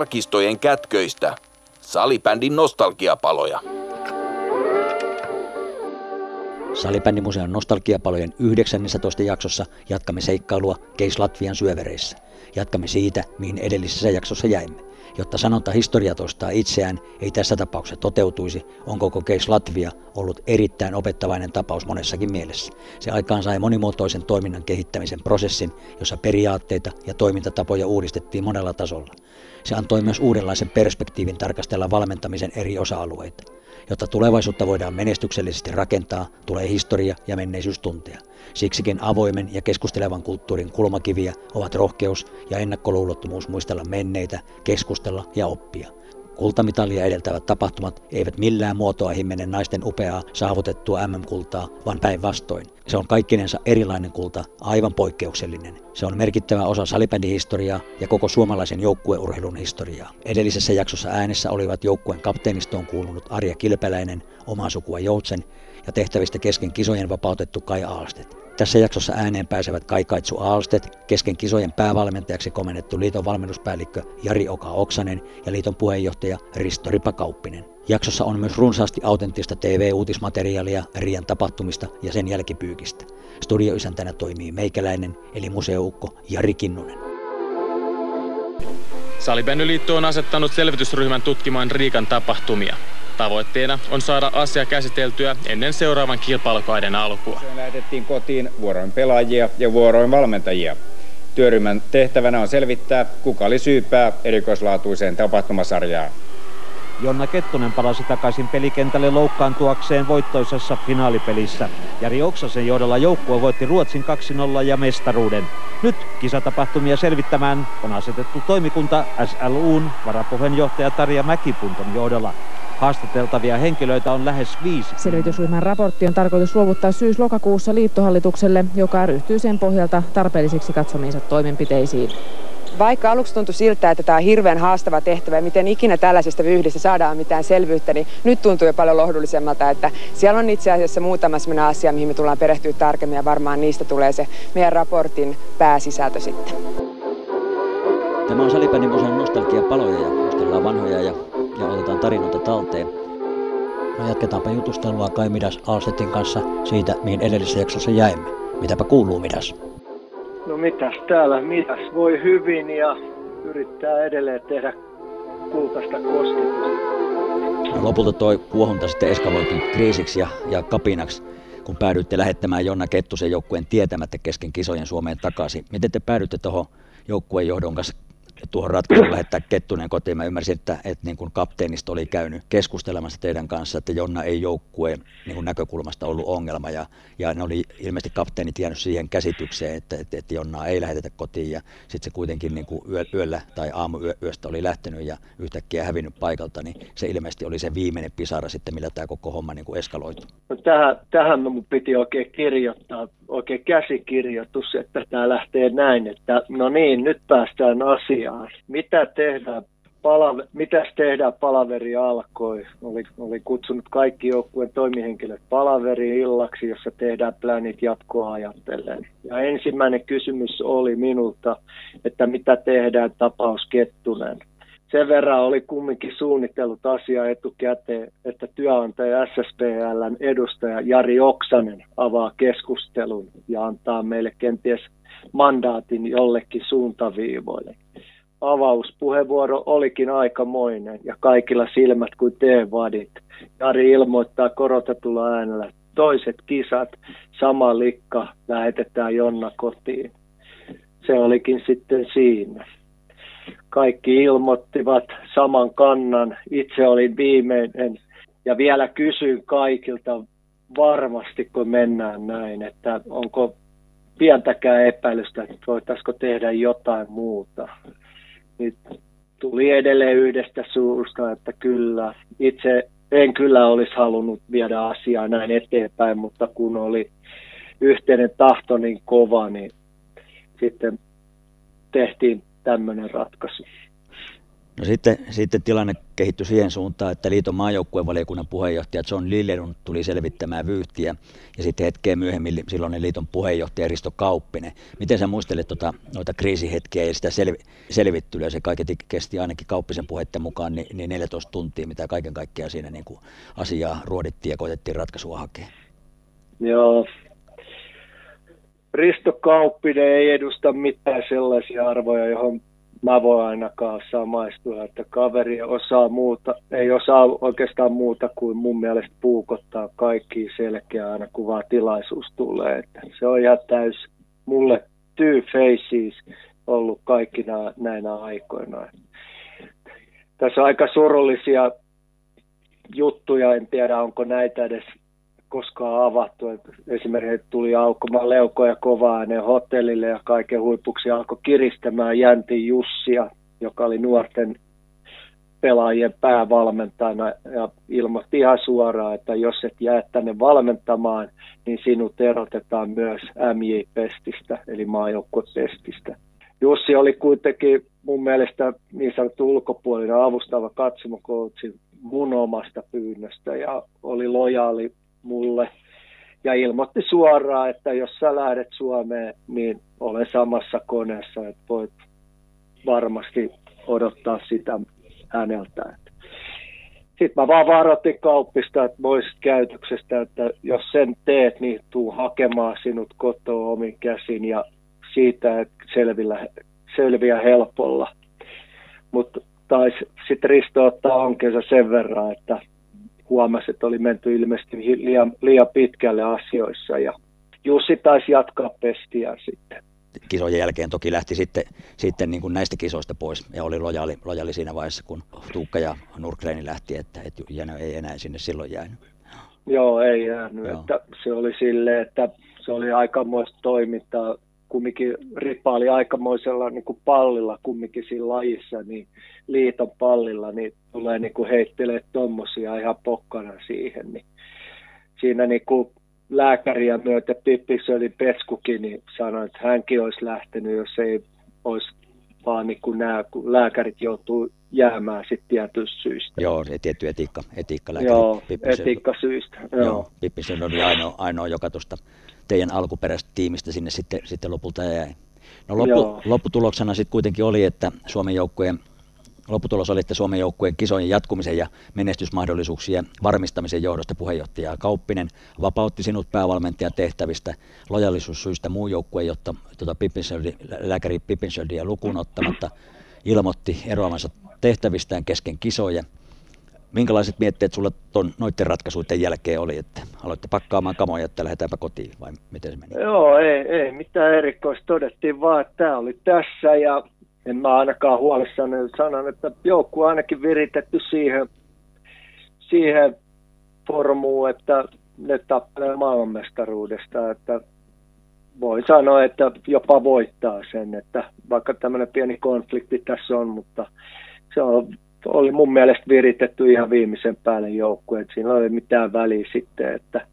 arkistojen kätköistä. Salibändin nostalgiapaloja. Salibändimuseon nostalgiapalojen 19. jaksossa jatkamme seikkailua Keis Latvian syövereissä. Jatkamme siitä, mihin edellisessä jaksossa jäimme. Jotta sanonta historia toistaa itseään ei tässä tapauksessa toteutuisi, on koko Case Latvia ollut erittäin opettavainen tapaus monessakin mielessä. Se aikaan sai monimuotoisen toiminnan kehittämisen prosessin, jossa periaatteita ja toimintatapoja uudistettiin monella tasolla. Se antoi myös uudenlaisen perspektiivin tarkastella valmentamisen eri osa-alueita. Jotta tulevaisuutta voidaan menestyksellisesti rakentaa, tulee historia ja menneisyys tuntea. Siksikin avoimen ja keskustelevan kulttuurin kulmakiviä ovat rohkeus ja ennakkoluulottomuus muistella menneitä, keskustella ja oppia. Kultamitalia edeltävät tapahtumat eivät millään muotoa himmene naisten upeaa saavutettua MM-kultaa, vaan päinvastoin. Se on kaikkinensa erilainen kulta, aivan poikkeuksellinen. Se on merkittävä osa salibändihistoriaa ja koko suomalaisen joukkueurheilun historiaa. Edellisessä jaksossa äänessä olivat joukkueen kapteenistoon kuulunut Arja Kilpeläinen, oma sukua Joutsen ja tehtävistä kesken kisojen vapautettu Kai Aalstedt. Tässä jaksossa ääneen pääsevät Kaitsu Aalstedt, kesken kisojen päävalmentajaksi komennettu liiton valmennuspäällikkö Jari Oka Oksanen ja liiton puheenjohtaja Risto Ripa Kauppinen. Jaksossa on myös runsaasti autenttista TV-uutismateriaalia Rian tapahtumista ja sen jälkipyykistä. Studioisäntänä toimii meikäläinen eli museoukko Jari Kinnunen. Salibändyliitto on asettanut selvitysryhmän tutkimaan Riikan tapahtumia. Tavoitteena on saada asia käsiteltyä ennen seuraavan kilpailukaiden alkua. Lähetettiin kotiin vuoroin pelaajia ja vuoroin valmentajia. Työryhmän tehtävänä on selvittää, kuka oli syypää erikoislaatuiseen tapahtumasarjaan. Jonna Kettunen palasi takaisin pelikentälle loukkaantuakseen voittoisessa finaalipelissä. Jari Oksasen johdolla joukkue voitti Ruotsin 2-0 ja mestaruuden. Nyt kisatapahtumia selvittämään on asetettu toimikunta SLUn varapuheenjohtaja Tarja Mäkipunton johdolla. Haastateltavia henkilöitä on lähes viisi. Selvitysryhmän raportti on tarkoitus luovuttaa syys-lokakuussa liittohallitukselle, joka ryhtyy sen pohjalta tarpeellisiksi katsomiinsa toimenpiteisiin. Vaikka aluksi tuntui siltä, että tämä on hirveän haastava tehtävä ja miten ikinä tällaisesta vyyhdistä saadaan mitään selvyyttä, niin nyt tuntuu jo paljon lohdullisemmalta, että siellä on itse asiassa muutama sellainen asia, mihin me tullaan perehtyä tarkemmin ja varmaan niistä tulee se meidän raportin pääsisältö sitten. Tämä on Salibändin museon nostalgia paloja ja muistellaan vanhoja ja ja otetaan tarinoita talteen. No jatketaanpa jutustelua Kai Midas Alstetin kanssa siitä, mihin edellisessä jaksossa jäimme. Mitäpä kuuluu Midas? No mitäs täällä, Midas voi hyvin ja yrittää edelleen tehdä kultaista kosketusta. Lopulta toi kuohunta sitten eskaloitui kriisiksi ja, ja kapinaksi, kun päädyitte lähettämään Jonna Kettusen joukkueen tietämättä kesken kisojen Suomeen takaisin. Miten te päädyitte tuohon joukkueen johdon kanssa tuohon ratkaisuun lähettää Kettunen kotiin. Mä ymmärsin, että, että niin kuin kapteenisto oli käynyt keskustelemassa teidän kanssa, että Jonna ei joukkueen niin kuin näkökulmasta ollut ongelma. Ja, ja ne oli ilmeisesti kapteenit jäänyt siihen käsitykseen, että, että, että Jonnaa ei lähetetä kotiin. Ja sitten se kuitenkin niin kuin yö, yöllä tai aamuyöstä oli lähtenyt ja yhtäkkiä hävinnyt paikalta. Niin se ilmeisesti oli se viimeinen pisara sitten, millä tämä koko homma niin kuin eskaloitu. No tähän, tähän mun piti oikein kirjoittaa, oikein käsikirjoitus, että tämä lähtee näin, että no niin, nyt päästään asiaan. Mitä tehdään? Palave- mitäs tehdään palaveri alkoi? Oli, oli kutsunut kaikki joukkueen toimihenkilöt palaveriin illaksi, jossa tehdään planit jatkoa ajatellen. Ja ensimmäinen kysymys oli minulta, että mitä tehdään tapaus Kettunen. Sen verran oli kumminkin suunnitellut asia etukäteen, että työnantaja SSPLn edustaja Jari Oksanen avaa keskustelun ja antaa meille kenties mandaatin jollekin suuntaviivoille avauspuheenvuoro olikin aikamoinen ja kaikilla silmät kuin T-vadit. Jari ilmoittaa korotetulla äänellä, toiset kisat, sama likka, lähetetään Jonna kotiin. Se olikin sitten siinä. Kaikki ilmoittivat saman kannan, itse olin viimeinen. Ja vielä kysyin kaikilta varmasti, kun mennään näin, että onko pientäkään epäilystä, että voitaisiko tehdä jotain muuta. Niin tuli edelleen yhdestä suusta, että kyllä. Itse en kyllä olisi halunnut viedä asiaa näin eteenpäin, mutta kun oli yhteinen tahto niin kova, niin sitten tehtiin tämmöinen ratkaisu. No sitten, sitten tilanne kehittyi siihen suuntaan, että liiton maajoukkuevaliokunnan puheenjohtaja John Lilledun tuli selvittämään vyyhtiä ja sitten hetkeä myöhemmin silloinen liiton puheenjohtaja Risto Kauppinen. Miten sä muistelet tuota, noita kriisihetkiä ja sitä selvi, selvittelyä? Se kaiketi kesti ainakin Kauppisen puheiden mukaan niin, niin 14 tuntia, mitä kaiken kaikkiaan siinä niin kuin asiaa ruodittiin ja koitettiin ratkaisua hakea. Joo. Risto Kauppinen ei edusta mitään sellaisia arvoja, johon mä voin ainakaan samaistua, että kaveri osaa muuta, ei osaa oikeastaan muuta kuin mun mielestä puukottaa kaikki selkeä aina kun vaan tilaisuus tulee. Että se on ihan täys mulle two faces ollut kaikkina näinä aikoina. Tässä on aika surullisia juttuja, en tiedä onko näitä edes koskaan avattu. Et esimerkiksi tuli aukomaan leukoja kovaa ääneen hotellille ja kaiken huipuksi alkoi kiristämään Jänti Jussia, joka oli nuorten pelaajien päävalmentajana ja ilmoitti ihan suoraan, että jos et jää tänne valmentamaan, niin sinut erotetaan myös MJ-pestistä, eli maajoukkuepestistä. Jussi oli kuitenkin mun mielestä niin sanottu ulkopuolinen avustava katsomokoutsi mun omasta pyynnöstä ja oli lojaali mulle ja ilmoitti suoraan, että jos sä lähdet Suomeen, niin olen samassa koneessa, että voit varmasti odottaa sitä häneltä. Sitten mä vaan varoitin kauppista, että voisit käytöksestä, että jos sen teet, niin tuu hakemaan sinut kotoa omin käsin ja siitä, että selvillä, selviä helpolla. Mutta taisi sitten Risto ottaa onkensa sen verran, että huomasi, että oli menty ilmeisesti liian, liian pitkälle asioissa ja Jussi taisi jatkaa pestiä sitten. Kisojen jälkeen toki lähti sitten, sitten niin kuin näistä kisoista pois ja oli lojaali, lojaali siinä vaiheessa, kun Tuukka ja Nurkreeni lähti, että, että Jänö ei enää sinne silloin jäänyt. Joo, ei jäänyt. Joo. Että se oli sille, että se oli aikamoista toimintaa kumminkin ripaali aikamoisella niin kuin pallilla kumminkin siinä lajissa, niin liiton pallilla, niin tulee niin kuin heittelee tuommoisia ihan pokkana siihen. Niin siinä niin kuin lääkäriä myötä oli Peskukin, niin sanoi, että hänkin olisi lähtenyt, jos ei olisi vaan niin kuin nämä, kun lääkärit joutuu jäämään sitten tietyistä syistä. Joo, se tietty etiikka, etiikka lääkäri. Joo, etiikka syistä. Joo, joo Pippisen oli ainoa, ainoa joka tuosta teidän alkuperäisestä tiimistä sinne sitten, sitten lopulta jäi. No loppu, lopputuloksena sitten kuitenkin oli, että Suomen joukkueen lopputulos oli, että Suomen joukkueen kisojen jatkumisen ja menestysmahdollisuuksien varmistamisen johdosta puheenjohtaja Kauppinen vapautti sinut päävalmentajan tehtävistä lojallisuussyistä muu joukkue, jotta tuota lääkäri Pippinschöldiä lukuun ottamatta ilmoitti eroavansa tehtävistään kesken kisoja minkälaiset mietteet sulla ton, noiden ratkaisuiden jälkeen oli, että aloitte pakkaamaan kamoja, että lähdetäänpä kotiin vai miten se meni? Joo, ei, ei mitään erikoista. Todettiin vaan, että tämä oli tässä ja en mä ainakaan huolissani sanon, että joukkue ainakin viritetty siihen, siihen formuun, että ne tappelee maailmanmestaruudesta, että voi sanoa, että jopa voittaa sen, että vaikka tämmöinen pieni konflikti tässä on, mutta se on oli mun mielestä viritetty ihan viimeisen päälle joukkue, että siinä ei ole mitään väliä sitten, että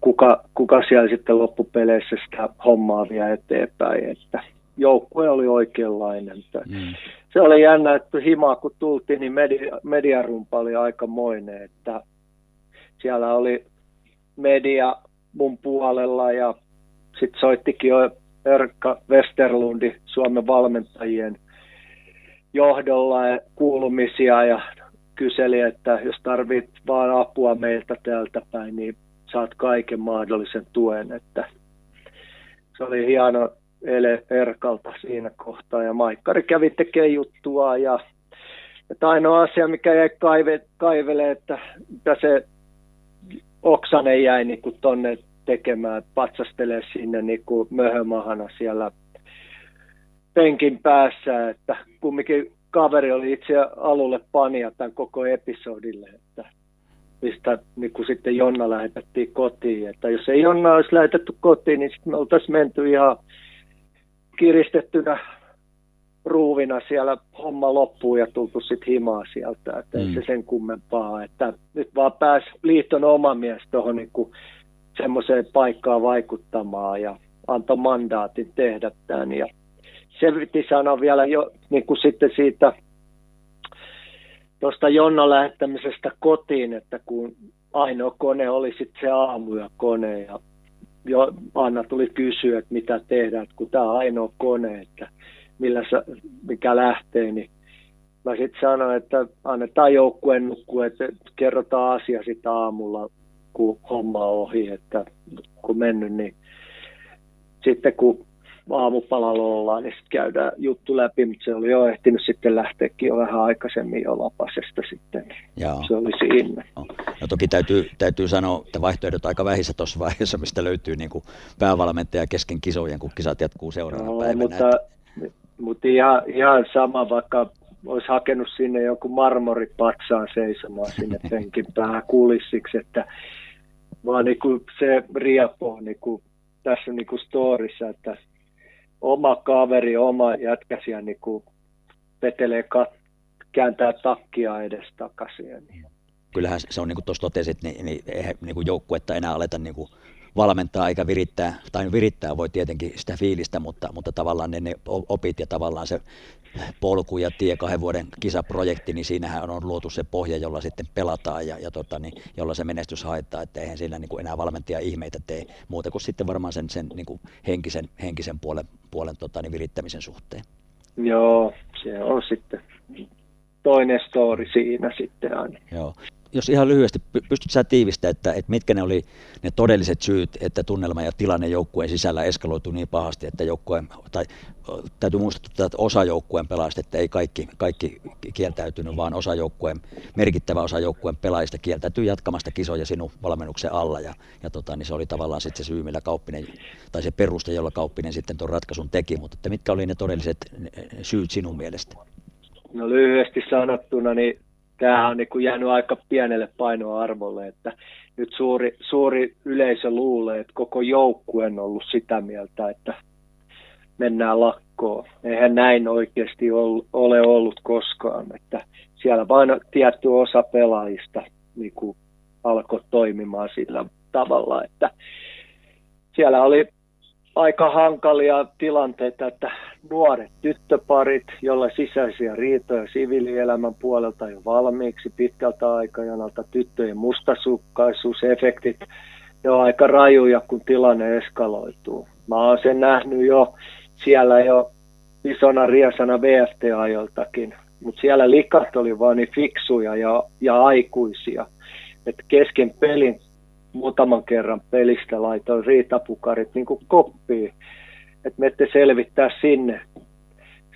kuka, kuka siellä sitten loppupeleissä sitä hommaa vie eteenpäin, että joukkue oli oikeanlainen. Mm. Se oli jännä, että himaa kun tultiin, niin media, mediarumpa oli aikamoinen, että siellä oli media mun puolella ja sitten soittikin jo Erkka Westerlundi, Suomen valmentajien johdolla ja kuulumisia ja kyseli, että jos tarvit vaan apua meiltä täältä päin, niin saat kaiken mahdollisen tuen. Että se oli hieno ele Erkalta siinä kohtaa ja Maikkari kävi tekemään juttua ja että ainoa asia, mikä jäi kaive, kaivele, että, että se Oksanen jäi niin kuin tonne tekemään, patsastelee sinne niin kuin möhömahana siellä penkin päässä, että kumminkin kaveri oli itse alulle pania tämän koko episodille, että mistä niin kuin sitten Jonna lähetettiin kotiin. Että jos ei Jonna olisi lähetetty kotiin, niin sitten me oltaisiin menty ihan kiristettynä ruuvina siellä homma loppuu ja tultu sitten himaa sieltä, että mm. ei se sen kummempaa, että nyt vaan pääsi liiton oma mies tuohon niin semmoiseen paikkaan vaikuttamaan ja antoi mandaatin tehdä tämän ja se piti sanoa vielä jo niin kuin sitten siitä tuosta Jonna lähettämisestä kotiin, että kun ainoa kone oli sitten se aamu ja kone ja jo Anna tuli kysyä, että mitä tehdään, kun tämä on ainoa kone, että millä sä, mikä lähtee, niin mä sitten sanoin, että annetaan joukkueen nukkua, että kerrotaan asia sitten aamulla, kun homma on ohi, että kun mennyt, niin sitten kun aamupalalla ollaan, niin sitten käydään juttu läpi, mutta se oli jo ehtinyt sitten lähteäkin jo vähän aikaisemmin jo lapasesta sitten. Joo. Se oli siinä. No, no toki täytyy, täytyy sanoa, että vaihtoehdot aika vähissä tuossa vaiheessa, mistä löytyy niin kuin päävalmentaja kesken kisojen, kun kisat jatkuu seuraavana no, päivänä. Mutta, että... mutta ihan, ihan sama, vaikka olisi hakenut sinne joku marmoripatsaan seisomaan sinne penkin päähän kulissiksi, että vaan niin kuin se riapo niin kuin tässä niin kuin storissa, että oma kaveri, oma jätkäsiä niin kuin vetelee, kat- kääntää takkia edes takaisin. Niin. Kyllähän se on niin kuin tuossa totesit, niin, niin eihän niin kuin joukkuetta enää aleta niin kuin valmentaa eikä virittää, tai virittää voi tietenkin sitä fiilistä, mutta, mutta tavallaan ne, ne opit ja tavallaan se polku ja tie kahden vuoden kisaprojekti, niin siinähän on luotu se pohja, jolla sitten pelataan ja, ja tota, niin, jolla se menestys haetaan, että eihän sillä niin kuin enää valmentaja ihmeitä tee muuta kuin sitten varmaan sen, sen niin kuin henkisen, henkisen puolen, puolen tota, niin virittämisen suhteen. Joo, se on sitten toinen story siinä sitten aina. Joo jos ihan lyhyesti pystyt sä tiivistä, että, että mitkä ne oli ne todelliset syyt, että tunnelma ja tilanne joukkueen sisällä eskaloitu niin pahasti, että joukkueen, tai täytyy muistuttaa, että osa joukkueen pelaajista, että ei kaikki, kaikki kieltäytynyt, vaan osa joukkueen, merkittävä osa joukkueen pelaajista kieltäytyi jatkamasta kisoja sinun valmennuksen alla, ja, ja tota, niin se oli tavallaan sitten se syy, millä Kauppinen, tai se peruste, jolla Kauppinen sitten tuon ratkaisun teki, mutta että mitkä oli ne todelliset syyt sinun mielestä? No lyhyesti sanottuna, niin tämä on niin kuin jäänyt aika pienelle painoarvolle, että nyt suuri, suuri yleisö luulee, että koko joukkue on ollut sitä mieltä, että mennään lakkoon. Eihän näin oikeasti ole ollut koskaan, että siellä vain tietty osa pelaajista niin kuin alkoi toimimaan sillä tavalla, että siellä oli aika hankalia tilanteita, että nuoret tyttöparit, joilla sisäisiä riitoja siviilielämän puolelta jo valmiiksi pitkältä aikajanalta, tyttöjen mustasukkaisuusefektit, ne on aika rajuja, kun tilanne eskaloituu. Mä oon sen nähnyt jo siellä jo isona riasana VFT-ajoltakin, mutta siellä likat oli vaan niin fiksuja ja, ja aikuisia, että kesken pelin muutaman kerran pelistä laitoin riitapukarit niin kuin koppiin, että me ette selvittää sinne.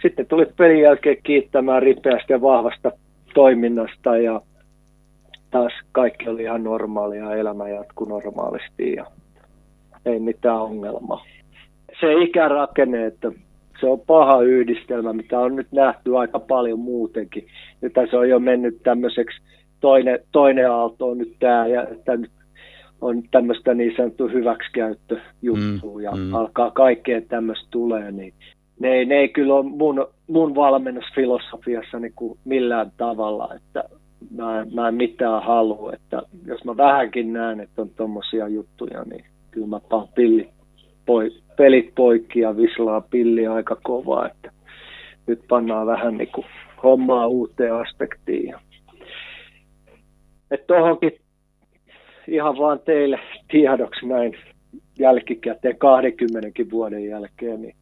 Sitten tuli pelin jälkeen kiittämään ripeästi ja vahvasta toiminnasta ja taas kaikki oli ihan normaalia, elämä jatkui normaalisti ja ei mitään ongelmaa. Se ikärakenne, että se on paha yhdistelmä, mitä on nyt nähty aika paljon muutenkin. Nyt se on jo mennyt tämmöiseksi, toinen, toinen aalto on nyt tämä, ja että nyt on tämmöistä niin sanottu hyväksikäyttöjuttua mm, ja mm. alkaa kaikkea tämmöistä tulee, niin ne ei, ne ei kyllä ole mun, mun valmennusfilosofiassa niin kuin millään tavalla, että mä, mä en mitään halua, että jos mä vähänkin näen, että on tommosia juttuja, niin kyllä mä paan pilli, poi, pelit poikki ja vislaa pilli aika kovaa, että nyt pannaan vähän niin kuin hommaa uuteen aspektiin. Että tohonkin ihan vaan teille tiedoksi näin jälkikäteen 20 vuoden jälkeen, niin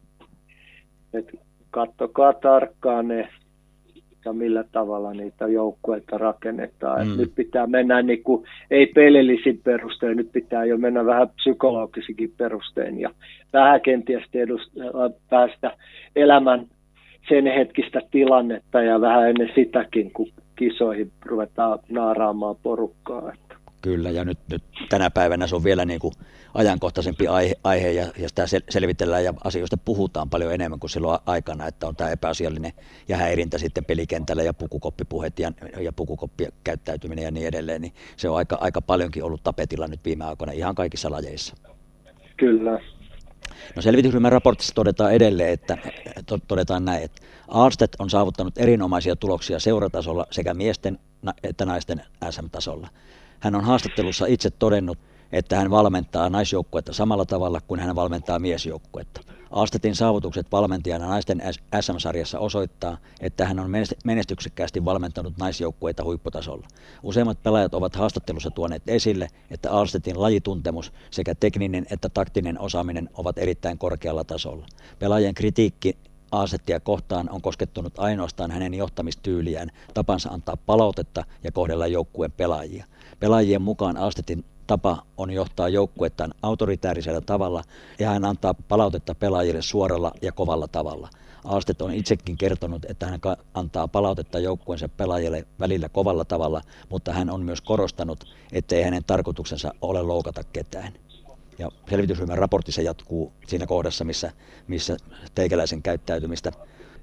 että kattokaa tarkkaan ne ja millä tavalla niitä joukkueita rakennetaan. Mm. nyt pitää mennä niin kuin, ei pelillisin perustein, nyt pitää jo mennä vähän psykologisikin perustein ja vähän kenties edust- päästä elämän sen hetkistä tilannetta ja vähän ennen sitäkin, kun kisoihin ruvetaan naaraamaan porukkaa. Kyllä, ja nyt, nyt tänä päivänä se on vielä niin kuin ajankohtaisempi aihe, aihe ja, ja sitä selvitellään ja asioista puhutaan paljon enemmän kuin silloin aikana, että on tämä epäasiallinen ja häirintä sitten pelikentällä ja pukukoppipuhet ja, ja pukukoppien käyttäytyminen ja niin edelleen, niin se on aika, aika paljonkin ollut tapetilla nyt viime aikoina ihan kaikissa lajeissa. Kyllä. No selvitysryhmän raportissa todetaan edelleen, että todetaan näin, että Alstedt on saavuttanut erinomaisia tuloksia seuratasolla sekä miesten että naisten SM-tasolla. Hän on haastattelussa itse todennut, että hän valmentaa naisjoukkuetta samalla tavalla kuin hän valmentaa miesjoukkuetta. Aastetin saavutukset valmentajana naisten SM-sarjassa osoittaa, että hän on menestyksekkäästi valmentanut naisjoukkueita huipputasolla. Useimmat pelaajat ovat haastattelussa tuoneet esille, että Aastetin lajituntemus sekä tekninen että taktinen osaaminen ovat erittäin korkealla tasolla. Pelaajien kritiikki Aasettia kohtaan on koskettunut ainoastaan hänen johtamistyyliään, tapansa antaa palautetta ja kohdella joukkueen pelaajia. Pelaajien mukaan Aastetin tapa on johtaa joukkuettaan autoritäärisellä tavalla ja hän antaa palautetta pelaajille suoralla ja kovalla tavalla. Aastet on itsekin kertonut, että hän antaa palautetta joukkueensa pelaajille välillä kovalla tavalla, mutta hän on myös korostanut, ettei hänen tarkoituksensa ole loukata ketään. Ja selvitysryhmän raportissa jatkuu siinä kohdassa, missä, missä teikäläisen käyttäytymistä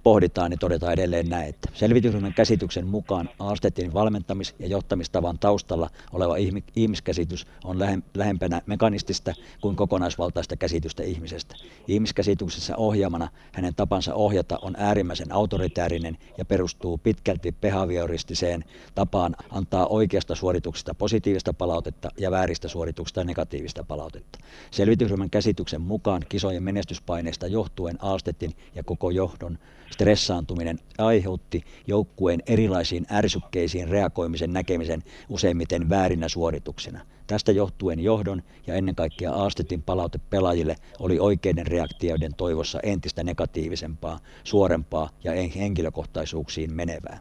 pohditaan, niin todetaan edelleen näin, että selvitysryhmän käsityksen mukaan Aastetin valmentamis- ja johtamistavan taustalla oleva ihmiskäsitys on lähempänä mekanistista kuin kokonaisvaltaista käsitystä ihmisestä. Ihmiskäsityksessä ohjaamana hänen tapansa ohjata on äärimmäisen autoritäärinen ja perustuu pitkälti behavioristiseen tapaan antaa oikeasta suorituksesta positiivista palautetta ja vääristä suorituksista negatiivista palautetta. Selvitysryhmän käsityksen mukaan kisojen menestyspaineista johtuen Aastetin ja koko johdon stressaantuminen aiheutti joukkueen erilaisiin ärsykkeisiin reagoimisen näkemisen useimmiten väärinä suorituksena. Tästä johtuen johdon ja ennen kaikkea Aastetin palaute pelaajille oli oikeiden reaktioiden toivossa entistä negatiivisempaa, suorempaa ja henkilökohtaisuuksiin menevää.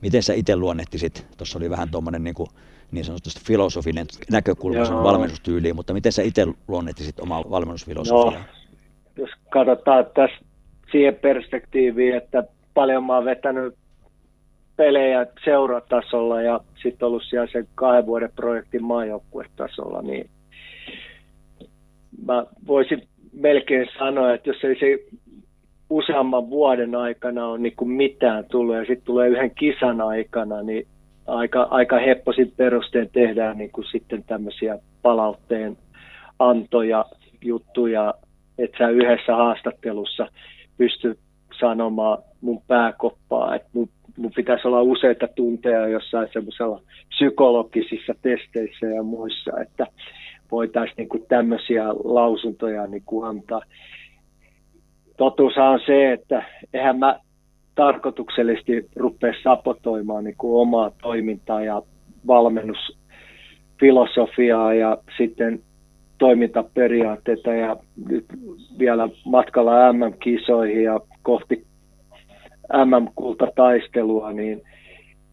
Miten sä itse luonnehtisit, tuossa oli vähän tuommoinen niin, niin sanotusti filosofinen näkökulma sun valmennustyyliin, mutta miten sä itse luonnehtisit omaa valmennusfilosofiaa? No, jos katsotaan tästä siihen perspektiiviin, että paljon mä oon vetänyt pelejä seuratasolla ja sitten ollut siellä sen kahden vuoden projektin maajoukkuetasolla, niin mä voisin melkein sanoa, että jos ei se useamman vuoden aikana ole niin kuin mitään tullut ja sitten tulee yhden kisan aikana, niin aika, aika hepposin perustein tehdään niin kuin sitten tämmöisiä palautteen antoja, juttuja, että sä yhdessä haastattelussa – pysty sanomaan mun pääkoppaa, että mun, mun pitäisi olla useita tunteja jossain semmoisella psykologisissa testeissä ja muissa, että voitaisiin niin tämmöisiä lausuntoja niin kuin antaa. Totuus on se, että eihän mä tarkoituksellisesti rupea sapotoimaan niin kuin omaa toimintaa ja valmennusfilosofiaa ja sitten toimintaperiaatteita ja nyt vielä matkalla MM-kisoihin ja kohti MM-kultataistelua, niin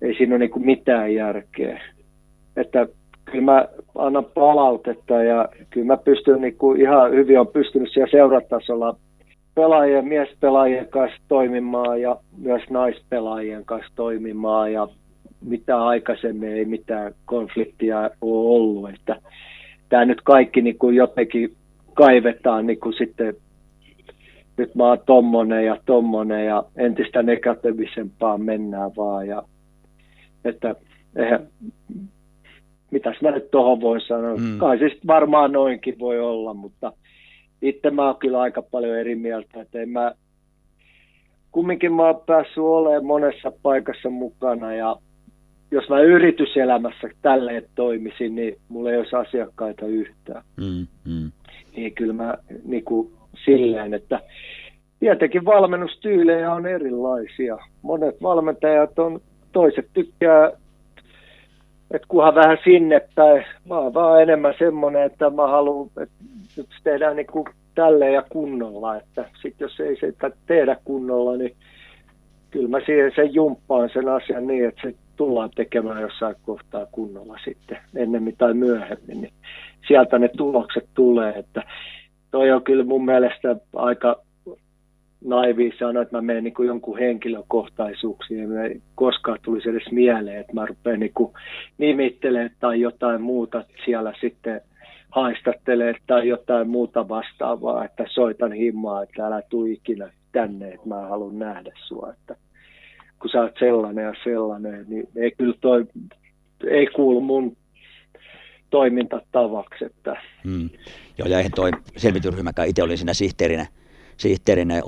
ei siinä ole niin mitään järkeä. Että kyllä mä annan palautetta ja kyllä mä pystyn niin kuin ihan hyvin on pystynyt siellä seuratasolla pelaajien, miespelaajien kanssa toimimaan ja myös naispelaajien kanssa toimimaan ja mitä aikaisemmin ei mitään konfliktia ole ollut. Että tämä nyt kaikki niin kuin jotenkin kaivetaan niin kuin sitten, nyt mä oon tommonen ja tommonen ja entistä negatiivisempaa mennään vaan. Ja, että eihän, mitäs mä nyt tuohon voin sanoa. Mm. Kai siis varmaan noinkin voi olla, mutta itse mä oon kyllä aika paljon eri mieltä, että en mä, kumminkin mä oon päässyt olemaan monessa paikassa mukana ja jos mä yrityselämässä tälleen toimisin, niin mulla ei olisi asiakkaita yhtään. Mm, mm. Niin kyllä mä niin kuin silleen, että tietenkin valmennustyylejä on erilaisia. Monet valmentajat on, toiset tykkää, että kunhan vähän sinne päin. Mä oon vaan enemmän semmoinen, että mä haluan, että nyt tehdään niin kuin tälleen ja kunnolla. Että sit jos ei sitä tehdä kunnolla, niin kyllä mä siihen sen jumppaan sen asian niin, että se tullaan tekemään jossain kohtaa kunnolla sitten, ennemmin tai myöhemmin, niin sieltä ne tulokset tulee, että toi on kyllä mun mielestä aika naivi sanoa, että mä menen niin kuin jonkun henkilökohtaisuuksiin, ja ei koskaan tulisi edes mieleen, että mä rupean niin kuin nimittelemään tai jotain muuta siellä sitten haistattelee tai jotain muuta vastaavaa, että soitan himmaa, että älä tule ikinä tänne, että mä haluan nähdä sua. Että kun sä oot sellainen ja sellainen, niin ei kyllä toi, ei kuulu mun toimintatavaksi. Että. Hmm. Joo, ja eihän toi selvitysryhmäkään, itse olin siinä sihteerinä, sihteerinä.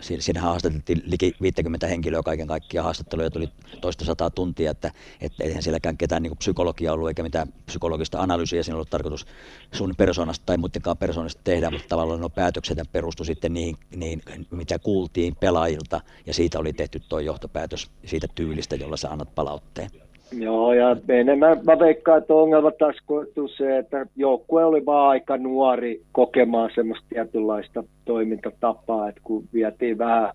Siinä haastateltiin liki 50 henkilöä kaiken kaikkiaan. Haastatteluja tuli toista sataa tuntia, että, että eihän sielläkään ketään niin psykologia ollut eikä mitään psykologista analyysiä. Siinä ollut tarkoitus sun persoonasta tai muidenkaan persoonasta tehdä, mutta tavallaan nuo päätökset perustu sitten niihin, niihin, mitä kuultiin pelaajilta ja siitä oli tehty tuo johtopäätös siitä tyylistä, jolla sä annat palautteen. Joo, ja enemmän mä veikkaan, että ongelma taas koettu se, että joukkue oli vaan aika nuori kokemaan semmoista tietynlaista toimintatapaa, että kun vietiin vähän,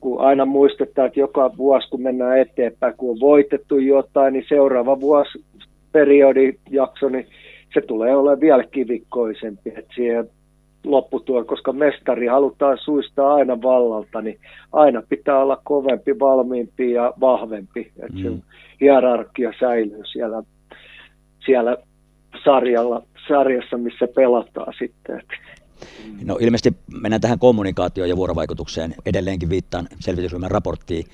kun aina muistetaan, että joka vuosi kun mennään eteenpäin, kun on voitettu jotain, niin seuraava vuosi periodijakso, niin se tulee olemaan vielä kivikkoisempi, että siihen lopputuo, koska mestari halutaan suistaa aina vallalta, niin aina pitää olla kovempi, valmiimpi ja vahvempi. Että mm. se hierarkia säilyy siellä, siellä sarjalla, sarjassa, missä pelataan sitten. No ilmeisesti mennään tähän kommunikaatioon ja vuorovaikutukseen. Edelleenkin viittaan selvitysryhmän raporttiin,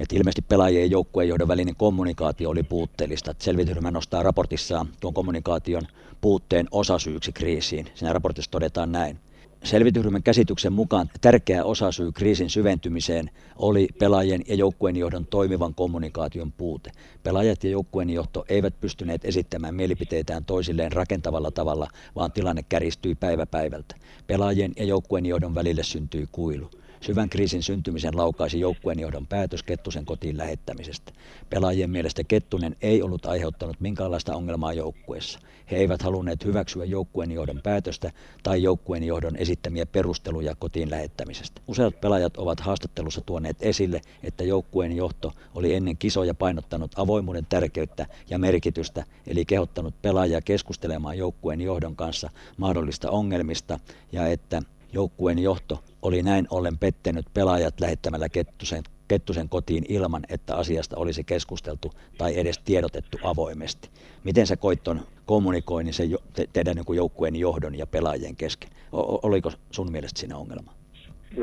että ilmeisesti pelaajien ja joukkueen johdon välinen kommunikaatio oli puutteellista. Selvitysryhmä nostaa raportissaan tuon kommunikaation puutteen osasyyksi kriisiin. Siinä raportissa todetaan näin. Selvitysryhmän käsityksen mukaan tärkeä osasyy kriisin syventymiseen oli pelaajien ja joukkueen johdon toimivan kommunikaation puute. Pelaajat ja joukkueen johto eivät pystyneet esittämään mielipiteitään toisilleen rakentavalla tavalla, vaan tilanne käristyi päivä päivältä. Pelaajien ja joukkueen johdon välille syntyi kuilu. Syvän kriisin syntymisen laukaisi joukkueen johdon päätös Kettusen kotiin lähettämisestä. Pelaajien mielestä Kettunen ei ollut aiheuttanut minkäänlaista ongelmaa joukkueessa. He eivät halunneet hyväksyä joukkueen johdon päätöstä tai joukkueen johdon esittämiä perusteluja kotiin lähettämisestä. Useat pelaajat ovat haastattelussa tuoneet esille, että joukkueen johto oli ennen kisoja painottanut avoimuuden tärkeyttä ja merkitystä, eli kehottanut pelaajia keskustelemaan joukkueen johdon kanssa mahdollista ongelmista ja että joukkueen johto oli näin ollen pettenyt pelaajat lähettämällä Kettusen, Kettusen kotiin ilman, että asiasta olisi keskusteltu tai edes tiedotettu avoimesti. Miten sä koit tuon kommunikoinnin sen te, teidän niin joukkueen johdon ja pelaajien kesken? O, oliko sun mielestä siinä ongelma?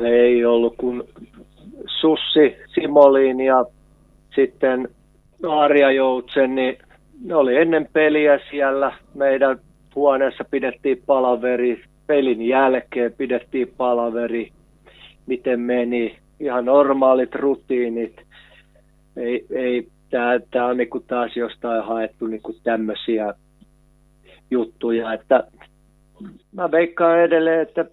Ei ollut, kun Sussi, Simoliin ja sitten Arja Joutsen, niin ne oli ennen peliä siellä. Meidän huoneessa pidettiin palaveri pelin jälkeen pidettiin palaveri, miten meni, ihan normaalit rutiinit. Ei, ei, tämä on niinku taas jostain haettu niinku tämmöisiä juttuja, että mä veikkaan edelleen, että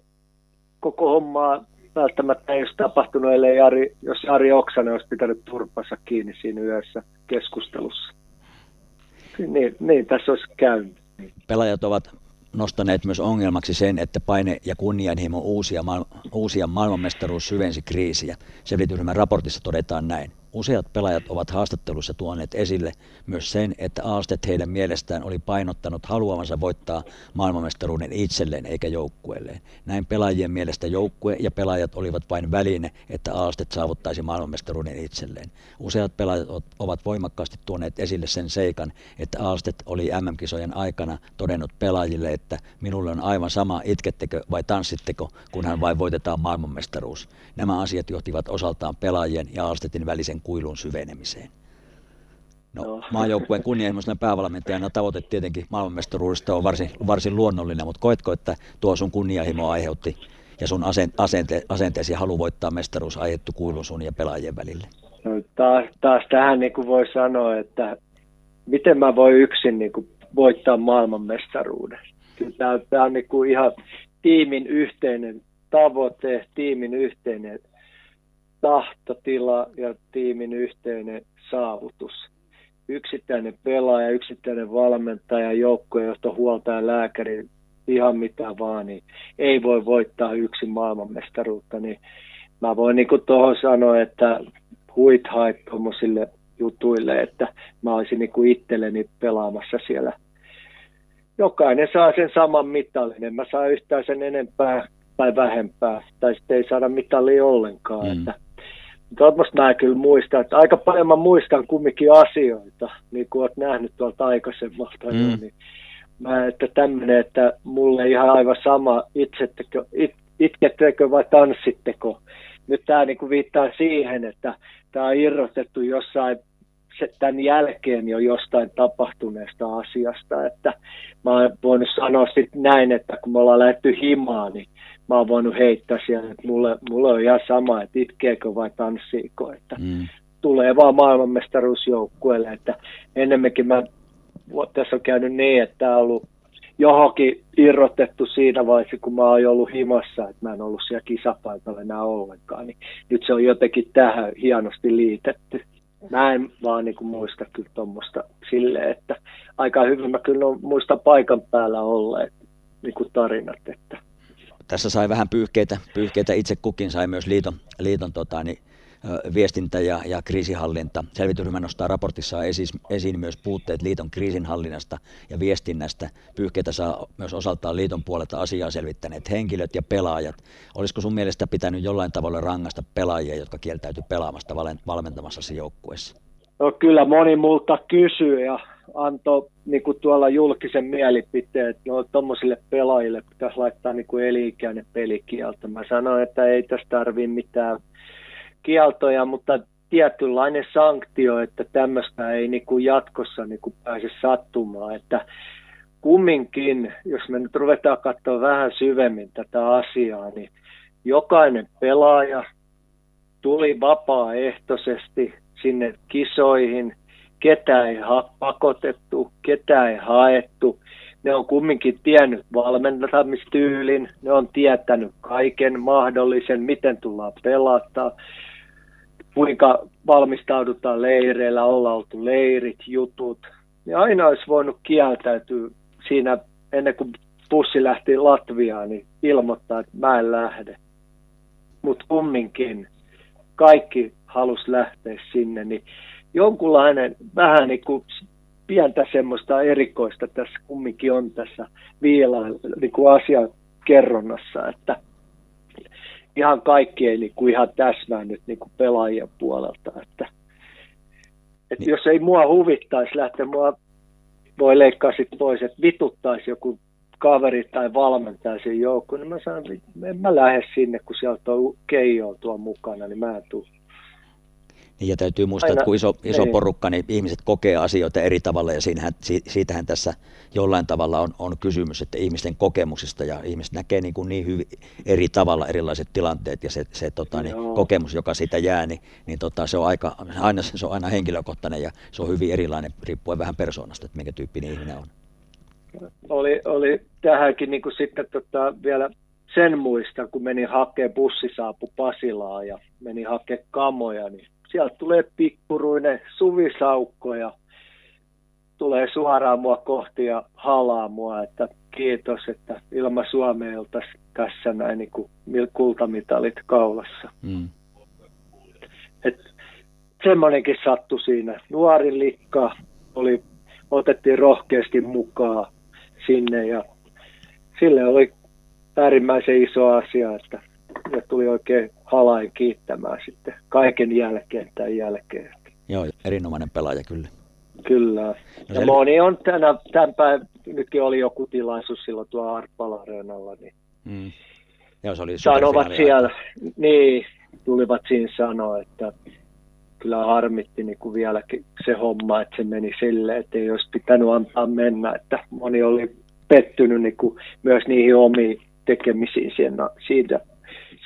koko hommaa välttämättä ei olisi tapahtunut, ellei Jari, jos Jari Oksanen olisi pitänyt turpansa kiinni siinä yössä keskustelussa. Niin, niin tässä olisi käynyt. Pelaajat ovat nostaneet myös ongelmaksi sen, että paine ja kunnianhimo uusia, uusia maailmanmestaruus syvensi kriisiä. Selvitysryhmän raportissa todetaan näin. Useat pelaajat ovat haastattelussa tuoneet esille myös sen, että Aastet heidän mielestään oli painottanut haluavansa voittaa maailmanmestaruuden itselleen eikä joukkueelleen. Näin pelaajien mielestä joukkue ja pelaajat olivat vain väline, että Aastet saavuttaisi maailmanmestaruuden itselleen. Useat pelaajat ovat voimakkaasti tuoneet esille sen seikan, että Aastet oli MM-kisojen aikana todennut pelaajille, että minulle on aivan sama itkettekö vai tanssitteko, kunhan vain voitetaan maailmanmestaruus. Nämä asiat johtivat osaltaan pelaajien ja Aastetin välisen kuilun syvenemiseen. No, no. maajoukkueen kunnianhimoisena päävalmentajana tavoite tietenkin maailmanmestaruudesta on varsin, varsin luonnollinen, mutta koetko, että tuo sun kunnianhimo aiheutti ja sun asente, asenteesi halu voittaa mestaruus aiheuttu kuilun sun ja pelaajien välille? No, taas, taas tähän niin kuin voi sanoa, että miten mä voin yksin niin kuin voittaa maailmanmestaruuden. Tämä, tämä on niin kuin ihan tiimin yhteinen tavoite, tiimin yhteinen tahtotila ja tiimin yhteinen saavutus. Yksittäinen pelaaja, yksittäinen valmentaja, joukkojohto, huoltaja, lääkäri, ihan mitä vaan, niin ei voi voittaa yksin maailmanmestaruutta. Niin mä voin niin tuohon sanoa, että huit haet tuommoisille jutuille, että mä olisin niin kuin itselleni pelaamassa siellä. Jokainen saa sen saman mitallin. En mä saa yhtään sen enempää tai vähempää, tai sitten ei saada mitallia ollenkaan. Mm. Että Tuommoista mä kyllä muistan, että aika paljon mä muistan kumminkin asioita, niin kuin olet nähnyt tuolta aikaisemmalta mm. jo, niin mä, että tämmöinen, että mulle ihan aivan sama, itsettekö, it, itkettekö vai tanssitteko. Nyt tämä niin kuin viittaa siihen, että tämä on irrotettu jossain se, tämän jälkeen jo jostain tapahtuneesta asiasta, että mä oon voinut sanoa sitten näin, että kun me ollaan lähdetty himaan, niin mä oon voinut heittää siellä, että mulle, mulle on ihan sama, että itkeekö vai tanssiiko, että mm. tulee vaan maailmanmestaruusjoukkueelle, että ennemminkin mä, tässä on käynyt niin, että tämä on ollut johonkin irrotettu siinä vaiheessa, kun mä oon ollut himassa, että mä en ollut siellä kisapaikalla enää ollenkaan, niin nyt se on jotenkin tähän hienosti liitetty. Mä en vaan niin kuin muista kyllä tuommoista silleen, että aika hyvin mä kyllä muista paikan päällä olleet niin kuin tarinat, että tässä sai vähän pyyhkeitä, pyyhkeitä itse kukin, sai myös liiton, liiton tota, niin, viestintä ja, ja kriisihallinta. Selvitysryhmä nostaa raportissaan esiin, esiin myös puutteet liiton kriisinhallinnasta ja viestinnästä. Pyyhkeitä saa myös osaltaan liiton puolelta asiaa selvittäneet henkilöt ja pelaajat. Olisiko sun mielestä pitänyt jollain tavalla rangasta pelaajia, jotka kieltäytyi pelaamasta valmentamassa joukkueessa? No kyllä moni multa kysyy ja antoi niin kuin tuolla julkisen mielipiteen, että no tuommoisille pelaajille pitäisi laittaa niin kuin eliikäinen pelikielto. Mä sanoin, että ei tästä tarvitse mitään kieltoja, mutta tietynlainen sanktio, että tämmöistä ei niin kuin jatkossa niin kuin pääse sattumaan. Että kumminkin, jos me nyt ruvetaan katsoa vähän syvemmin tätä asiaa, niin jokainen pelaaja tuli vapaaehtoisesti sinne kisoihin, ketä ei ha- pakotettu, ketä ei haettu. Ne on kumminkin tiennyt valmentamistyylin, ne on tietänyt kaiken mahdollisen, miten tullaan pelata, kuinka valmistaudutaan leireillä, ollaan oltu leirit, jutut. Ja aina olisi voinut kieltäytyä siinä ennen kuin bussi lähti Latviaan, niin ilmoittaa, että mä en lähde. Mutta kumminkin kaikki halus lähteä sinne, niin jonkunlainen vähän niin kuin pientä semmoista erikoista tässä kumminkin on tässä viilaan niin kuin asian kerronnassa, että ihan kaikki ei niin kuin ihan täsmää nyt niin kuin pelaajien puolelta, että, että niin. jos ei mua huvittaisi lähteä, mua voi leikkaa sitten pois, että vituttaisi joku kaveri tai valmentaja sen joukkoon, niin mä sanon, että en mä lähde sinne, kun sieltä on Keijo tuo mukana, niin mä en tule. Niin ja täytyy muistaa, Aina, että kun iso, iso niin. porukka, niin ihmiset kokee asioita eri tavalla ja siinähän, siitähän tässä jollain tavalla on, on kysymys, että ihmisten kokemuksista ja ihmiset näkee niin, kuin niin hyvin eri tavalla erilaiset tilanteet ja se, se tota, niin, kokemus, joka siitä jää, niin, niin tota, se, on aika, aina, se on aina henkilökohtainen ja se on hyvin erilainen riippuen vähän persoonasta, että minkä tyyppinen ihminen on. Oli, oli tähänkin niin kuin sitten tota, vielä sen muista, kun meni hakemaan bussi saapu Pasilaa ja meni hakemaan kamoja, niin sieltä tulee pikkuruinen suvisaukko ja tulee suoraan mua kohti ja halaa mua, että kiitos, että ilma Suomeelta tässä näin niin kuin kultamitalit kaulassa. Mm. Et semmoinenkin sattui siinä. Nuori likka oli, otettiin rohkeasti mukaan sinne ja sille oli äärimmäisen iso asia, että ja tuli oikein halain kiittämään sitten kaiken jälkeen tämän jälkeen. Joo, erinomainen pelaaja kyllä. Kyllä. No ja moni on tänä, tämän päivän, nytkin oli joku tilaisuus silloin tuo Arpala Areenalla, niin mm. Joo, se oli sanovat siellä, niin, tulivat siinä sanoa, että kyllä harmitti niin kuin vieläkin se homma, että se meni silleen, että ei olisi pitänyt antaa mennä, että moni oli pettynyt niin kuin myös niihin omiin tekemisiin siinä, siitä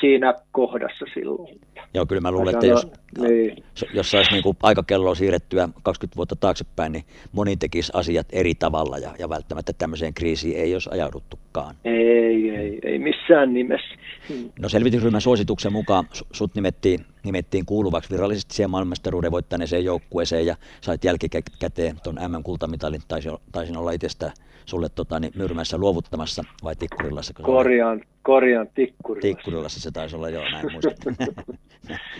siinä kohdassa silloin. Joo, kyllä mä luulen, että jos, niin. jos saisi niin aikakelloa siirrettyä 20 vuotta taaksepäin, niin moni tekisi asiat eri tavalla ja, ja välttämättä tämmöiseen kriisiin ei olisi ajauduttukaan. Ei, ei, ei missään nimessä. No selvitysryhmän suosituksen mukaan sut nimettiin, nimettiin kuuluvaksi virallisesti siihen maailmanmestaruuden voittaneeseen joukkueeseen ja sait jälkikäteen tuon MM-kultamitalin, taisin, taisin olla itsestään sulle tota, niin, Myyrmäessä luovuttamassa vai Tikkurilassa? Korjaan, korjaan Tikkurilassa. Tikkurilassa se taisi olla, joo, näin muistin.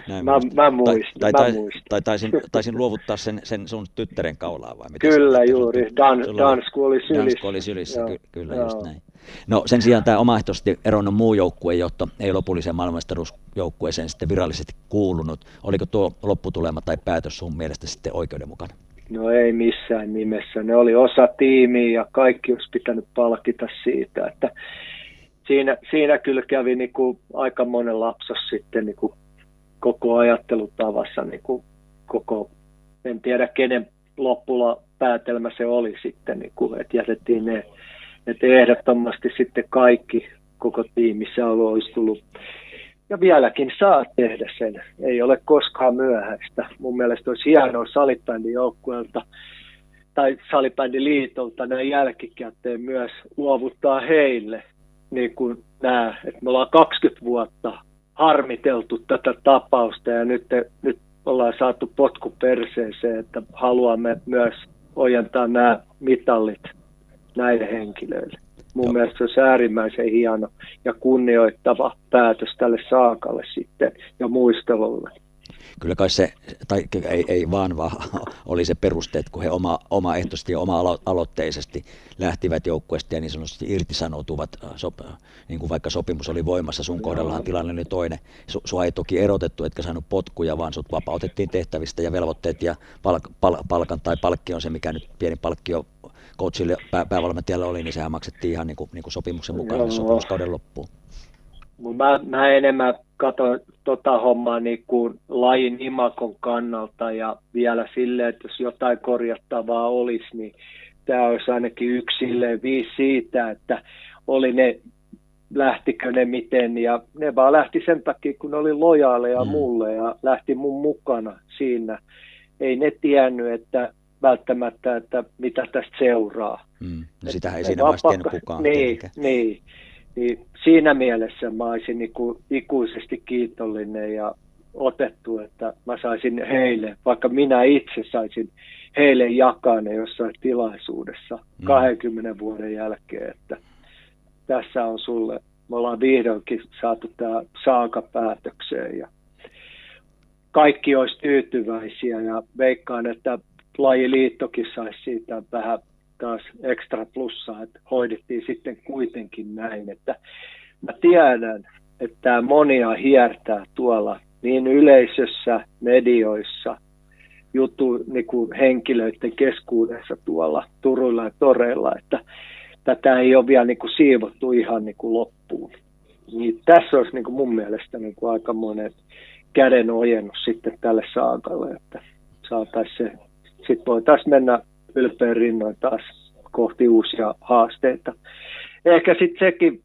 näin mä, muistin. mä muistin. Tai, tai, mä muistin. tai taisin, taisin luovuttaa sen, sen sun tyttären kaulaa vai mitä Kyllä juuri, Dan, Dansku oli sylissä. Dansku oli sylissä, ky, kyllä joo. just näin. No sen sijaan tämä omaehtoisesti eronnut muu joukkuejohto ei lopulliseen maailmanmestaruusjoukkueeseen sitten virallisesti kuulunut. Oliko tuo lopputulema tai päätös sun mielestä sitten oikeudenmukainen? No ei missään nimessä. Ne oli osa tiimiä ja kaikki olisi pitänyt palkita siitä, että siinä, siinä kyllä kävi niin kuin aika monen lapsos sitten niin kuin koko ajattelutavassa niin kuin koko en tiedä kenen loppulla päätelmä se oli sitten, niin kuin, että jätettiin ne, että ehdottomasti sitten kaikki koko tiimissä olisi tullut ja vieläkin saa tehdä sen. Ei ole koskaan myöhäistä. Mun mielestä olisi hienoa salibändin joukkueelta tai salibändiliitolta näin jälkikäteen myös luovuttaa heille niin kuin nämä, että me ollaan 20 vuotta harmiteltu tätä tapausta ja nyt, nyt ollaan saatu potku perseeseen, että haluamme myös ojentaa nämä mitallit näille henkilöille. Mun Joo. mielestä se on äärimmäisen hieno ja kunnioittava päätös tälle saakalle sitten ja muistelulle kyllä kai se, tai ei, ei vaan, vaan oli se peruste, että kun he oma, omaehtoisesti ja oma-aloitteisesti lähtivät joukkueesta ja niin sanotusti irtisanoutuvat, äh, sop, niin kuin vaikka sopimus oli voimassa, sun kohdallahan tilanne oli toinen. Su, sua ei toki erotettu, etkä saanut potkuja, vaan sut vapautettiin tehtävistä ja velvoitteet ja palk, pal, palkan tai palkki on se, mikä nyt pieni palkkio coachille pää, päävalmentajalle oli, niin sehän maksettiin ihan niin kuin, niin kuin sopimuksen mukaan sopimuskauden loppuun. Mä, mä enemmän katson tota hommaa niin kuin lajin imakon kannalta ja vielä silleen, että jos jotain korjattavaa olisi, niin tämä olisi ainakin yksi silleen viisi siitä, että oli ne, lähtikö ne miten, ja ne vaan lähti sen takia, kun ne oli lojaaleja mm. mulle ja lähti mun mukana siinä. Ei ne tiennyt, että välttämättä, että mitä tästä seuraa. Mm. No sitähän ei siinä tiennyt kukaan. Niin, niin. Niin siinä mielessä mä olisin niin kuin ikuisesti kiitollinen ja otettu, että mä saisin heille, vaikka minä itse saisin heille jakaa ne jossain tilaisuudessa mm. 20 vuoden jälkeen, että tässä on sulle, me ollaan vihdoinkin saatu tämä saaka päätökseen ja kaikki olisi tyytyväisiä ja veikkaan, että lajiliittokin saisi siitä vähän taas ekstra plussaa, että hoidettiin sitten kuitenkin näin, että mä tiedän, että monia hiertää tuolla niin yleisössä, medioissa, jutu, niin kuin henkilöiden keskuudessa tuolla Turuilla ja Toreilla, että tätä ei ole vielä niin kuin siivottu ihan niin kuin loppuun. Niin tässä olisi niin kuin mun mielestä niin kuin aikamoinen käden ojennus sitten tälle saakalle, että saataisiin se, sitten voitaisiin mennä ylpeän rinnoin taas kohti uusia haasteita. Ehkä sitten sekin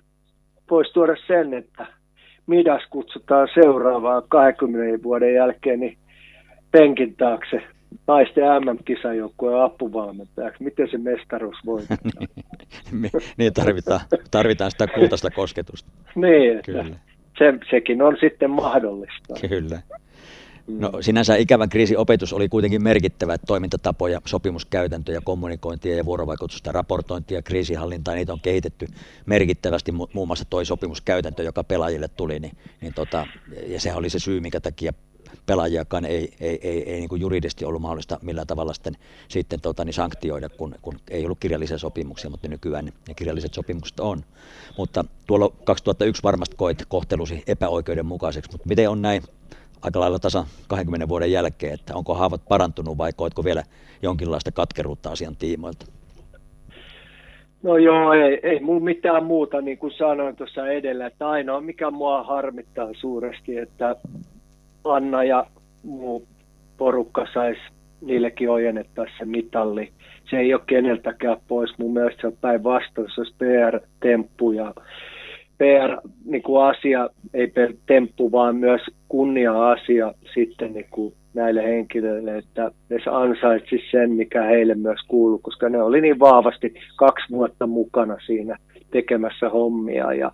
voisi tuoda sen, että Midas kutsutaan seuraavaan 20 vuoden jälkeen niin penkin taakse naisten MM-kisajoukkueen apuvalmentajaksi. Miten se mestaruus voi? niin tarvitaan, tarvitaan sitä kultaista kosketusta. niin, Kyllä. Se, sekin on sitten mahdollista. Kyllä. No sinänsä ikävän kriisin opetus oli kuitenkin merkittävä toimintatapoja, sopimuskäytäntöjä, kommunikointia ja vuorovaikutusta, raportointia, kriisihallintaa, niitä on kehitetty merkittävästi, muun muassa toi sopimuskäytäntö, joka pelaajille tuli, niin, niin tota, ja sehän oli se syy, minkä takia pelaajiakaan ei, ei, ei, ei niin kuin juridisesti ollut mahdollista millään tavalla sitten, sitten tota, niin sanktioida, kun, kun ei ollut kirjallisia sopimuksia, mutta nykyään ne kirjalliset sopimukset on. Mutta tuolla 2001 varmasti koit kohtelusi epäoikeudenmukaiseksi, mutta miten on näin aika lailla tasa 20 vuoden jälkeen, että onko haavat parantunut vai koetko vielä jonkinlaista katkeruutta asian tiimoilta? No joo, ei, ei mulla mitään muuta, niin kuin sanoin tuossa edellä, että ainoa mikä mua harmittaa suuresti, että Anna ja muu porukka saisi niillekin ojennettaisiin se mitalli. Se ei ole keneltäkään pois. Mun mielestä se on päinvastoin, se olisi PR-temppu ja PR-asia, niin ei temppu, vaan myös kunnia-asia sitten niin kuin näille henkilöille, että ne ansaitsi sen, mikä heille myös kuuluu, koska ne oli niin vahvasti kaksi vuotta mukana siinä tekemässä hommia ja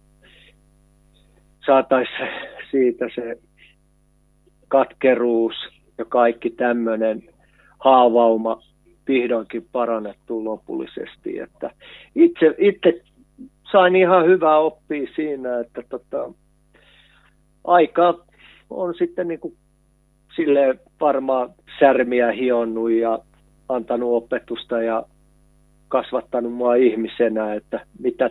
saataisiin siitä se katkeruus ja kaikki tämmöinen haavauma vihdoinkin parannettu lopullisesti. Että itse, itse sain ihan hyvää oppia siinä, että tota, aika on sitten niin kuin sille varmaan särmiä hionnut ja antanut opetusta ja kasvattanut mua ihmisenä, että mitä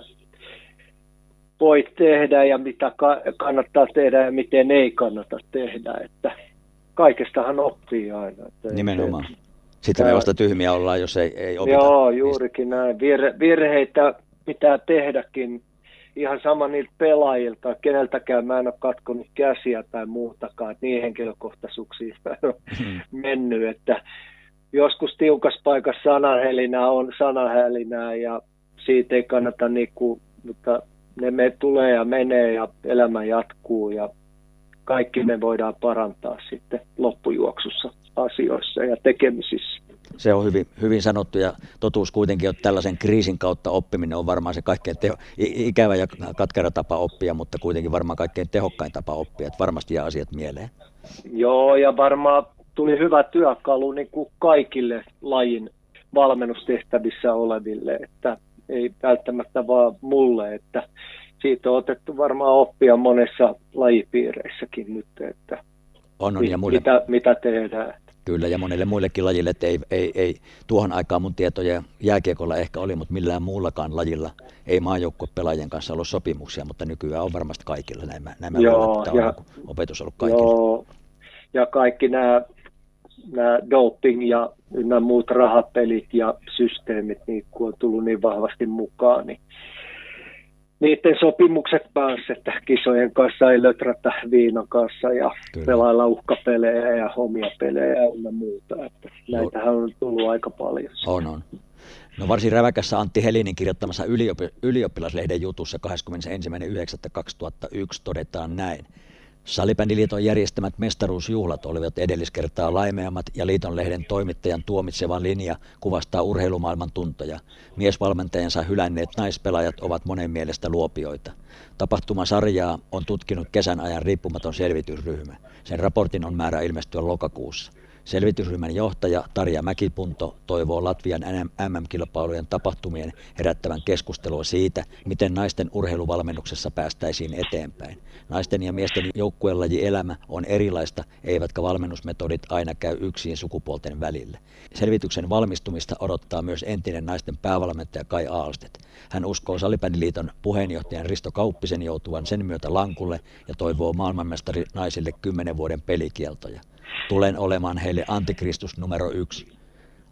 voi tehdä ja mitä kannattaa tehdä ja miten ei kannata tehdä. Että kaikestahan oppii aina. Että Nimenomaan. Sitten me vasta tyhmiä ollaan, jos ei, ei opita. Joo, juurikin näin. Virhe, virheitä pitää tehdäkin ihan sama niiltä pelaajilta, keneltäkään mä en ole katkonut käsiä tai muutakaan, että niin henkilökohtaisuuksiin mä en ole hmm. mennyt, että joskus tiukas paikassa sanahelinää on sanahelinää ja siitä ei kannata niinku, mutta ne me tulee ja menee ja elämä jatkuu ja kaikki me voidaan parantaa sitten loppujuoksussa asioissa ja tekemisissä. Se on hyvin, hyvin sanottu ja totuus kuitenkin, että tällaisen kriisin kautta oppiminen on varmaan se kaikkein teho, ikävä ja katkera tapa oppia, mutta kuitenkin varmaan kaikkein tehokkain tapa oppia, että varmasti jää asiat mieleen. Joo, ja varmaan tuli hyvä työkalu niin kuin kaikille lajin valmennustehtävissä oleville, että ei välttämättä vaan mulle, että siitä on otettu varmaan oppia monessa lajipiireissäkin nyt, että on, on, ja muille... mitä, mitä tehdään. Kyllä, ja monille muillekin lajille, että ei, ei, ei tuohon aikaan mun tietoja jääkiekolla ehkä oli, mutta millään muullakaan lajilla ei pelaajien kanssa ollut sopimuksia, mutta nykyään on varmasti kaikilla nämä, nämä joo, ja, opetus ollut kaikilla. Joo, ja kaikki nämä, nämä doping ja nämä muut rahapelit ja systeemit, niin kun on tullut niin vahvasti mukaan, niin niiden sopimukset kanssa, että kisojen kanssa ei löträtä viinon kanssa ja Kyllä. pelailla uhkapelejä ja omia pelejä ja muuta. Että näitähän on tullut aika paljon. On, on. No varsin räväkässä Antti Helinin kirjoittamassa yliop- ylioppilaslehden jutussa 21.9.2001 todetaan näin. Salibändiliiton järjestämät mestaruusjuhlat olivat edelliskertaa laimeammat ja liiton lehden toimittajan tuomitsevan linja kuvastaa urheilumaailman tuntoja. Miesvalmentajansa hylänneet naispelaajat ovat monen mielestä luopioita. Tapahtumasarjaa on tutkinut kesän ajan riippumaton selvitysryhmä. Sen raportin on määrä ilmestyä lokakuussa. Selvitysryhmän johtaja Tarja Mäkipunto toivoo Latvian MM-kilpailujen tapahtumien herättävän keskustelua siitä, miten naisten urheiluvalmennuksessa päästäisiin eteenpäin. Naisten ja miesten joukkuelaji elämä on erilaista, eivätkä valmennusmetodit aina käy yksin sukupuolten välillä. Selvityksen valmistumista odottaa myös entinen naisten päävalmentaja Kai Aalstet. Hän uskoo Salibändiliiton puheenjohtajan Risto Kauppisen joutuvan sen myötä lankulle ja toivoo maailmanmestari naisille kymmenen vuoden pelikieltoja. Tulen olemaan heille antikristus numero yksi,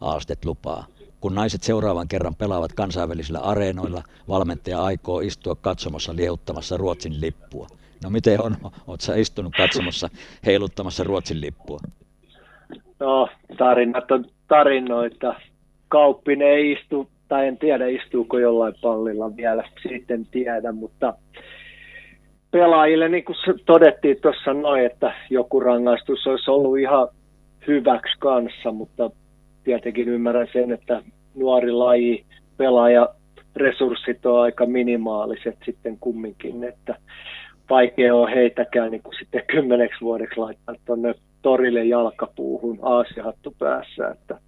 Aastet lupaa. Kun naiset seuraavan kerran pelaavat kansainvälisillä areenoilla, valmentaja aikoo istua katsomassa liehuttamassa Ruotsin lippua. No miten on? Oletko sä istunut katsomassa heiluttamassa Ruotsin lippua? No, tarinat on tarinoita. Kauppinen ei istu, tai en tiedä istuuko jollain pallilla vielä, sitten tiedä, mutta pelaajille, niin kuin todettiin tuossa noin, että joku rangaistus olisi ollut ihan hyväksi kanssa, mutta tietenkin ymmärrän sen, että nuori laji, pelaaja, resurssit on aika minimaaliset sitten kumminkin, että vaikea on heitäkään niin kuin sitten kymmeneksi vuodeksi laittaa tuonne torille jalkapuuhun aasiahattu päässä. Että.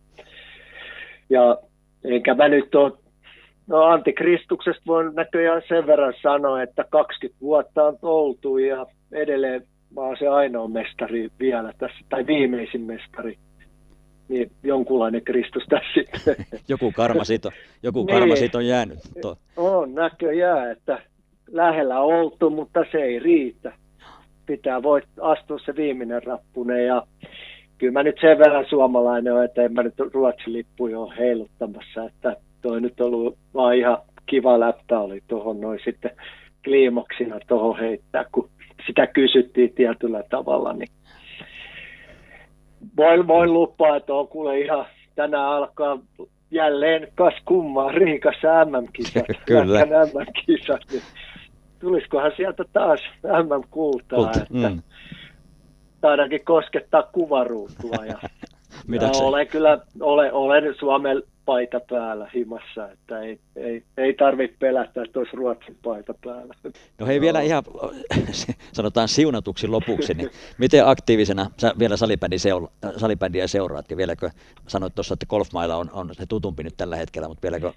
Ja enkä mä nyt ole No antikristuksesta voin näköjään sen verran sanoa, että 20 vuotta on oltu ja edelleen mä oon se ainoa mestari vielä tässä, tai viimeisin mestari. Niin jonkunlainen Kristus tässä sitten. joku karma siitä on, joku karma niin. siitä on jäänyt. To. On näköjään, että lähellä oltu, mutta se ei riitä. Pitää voi astua se viimeinen rappune ja kyllä mä nyt sen verran suomalainen olen, että en mä nyt Ruotsin lippuja ole heiluttamassa, että toi nyt ollut vaan ihan kiva läppä oli tuohon noin sitten kliimaksina tuohon heittää, kun sitä kysyttiin tietyllä tavalla, niin voin, voin lupaa, että on kuule ihan tänään alkaa jälleen kas kummaa Riikassa MM-kisat. Kyllä. MM-kisat, niin tulisikohan sieltä taas MM-kultaa, Kult, että mm. taidaankin koskettaa kuvaruutua. Ja, ja olen kyllä, olen, olen Suomen paita päällä himassa, että ei, ei, ei tarvitse pelätä, että olisi Ruotsin paita päällä. No hei vielä ihan, sanotaan siunatuksi lopuksi, niin miten aktiivisena sä vielä salibändiä seuraat ja vieläkö sanoit tuossa, että golfmailla on, on se tutumpi nyt tällä hetkellä, mutta vieläkö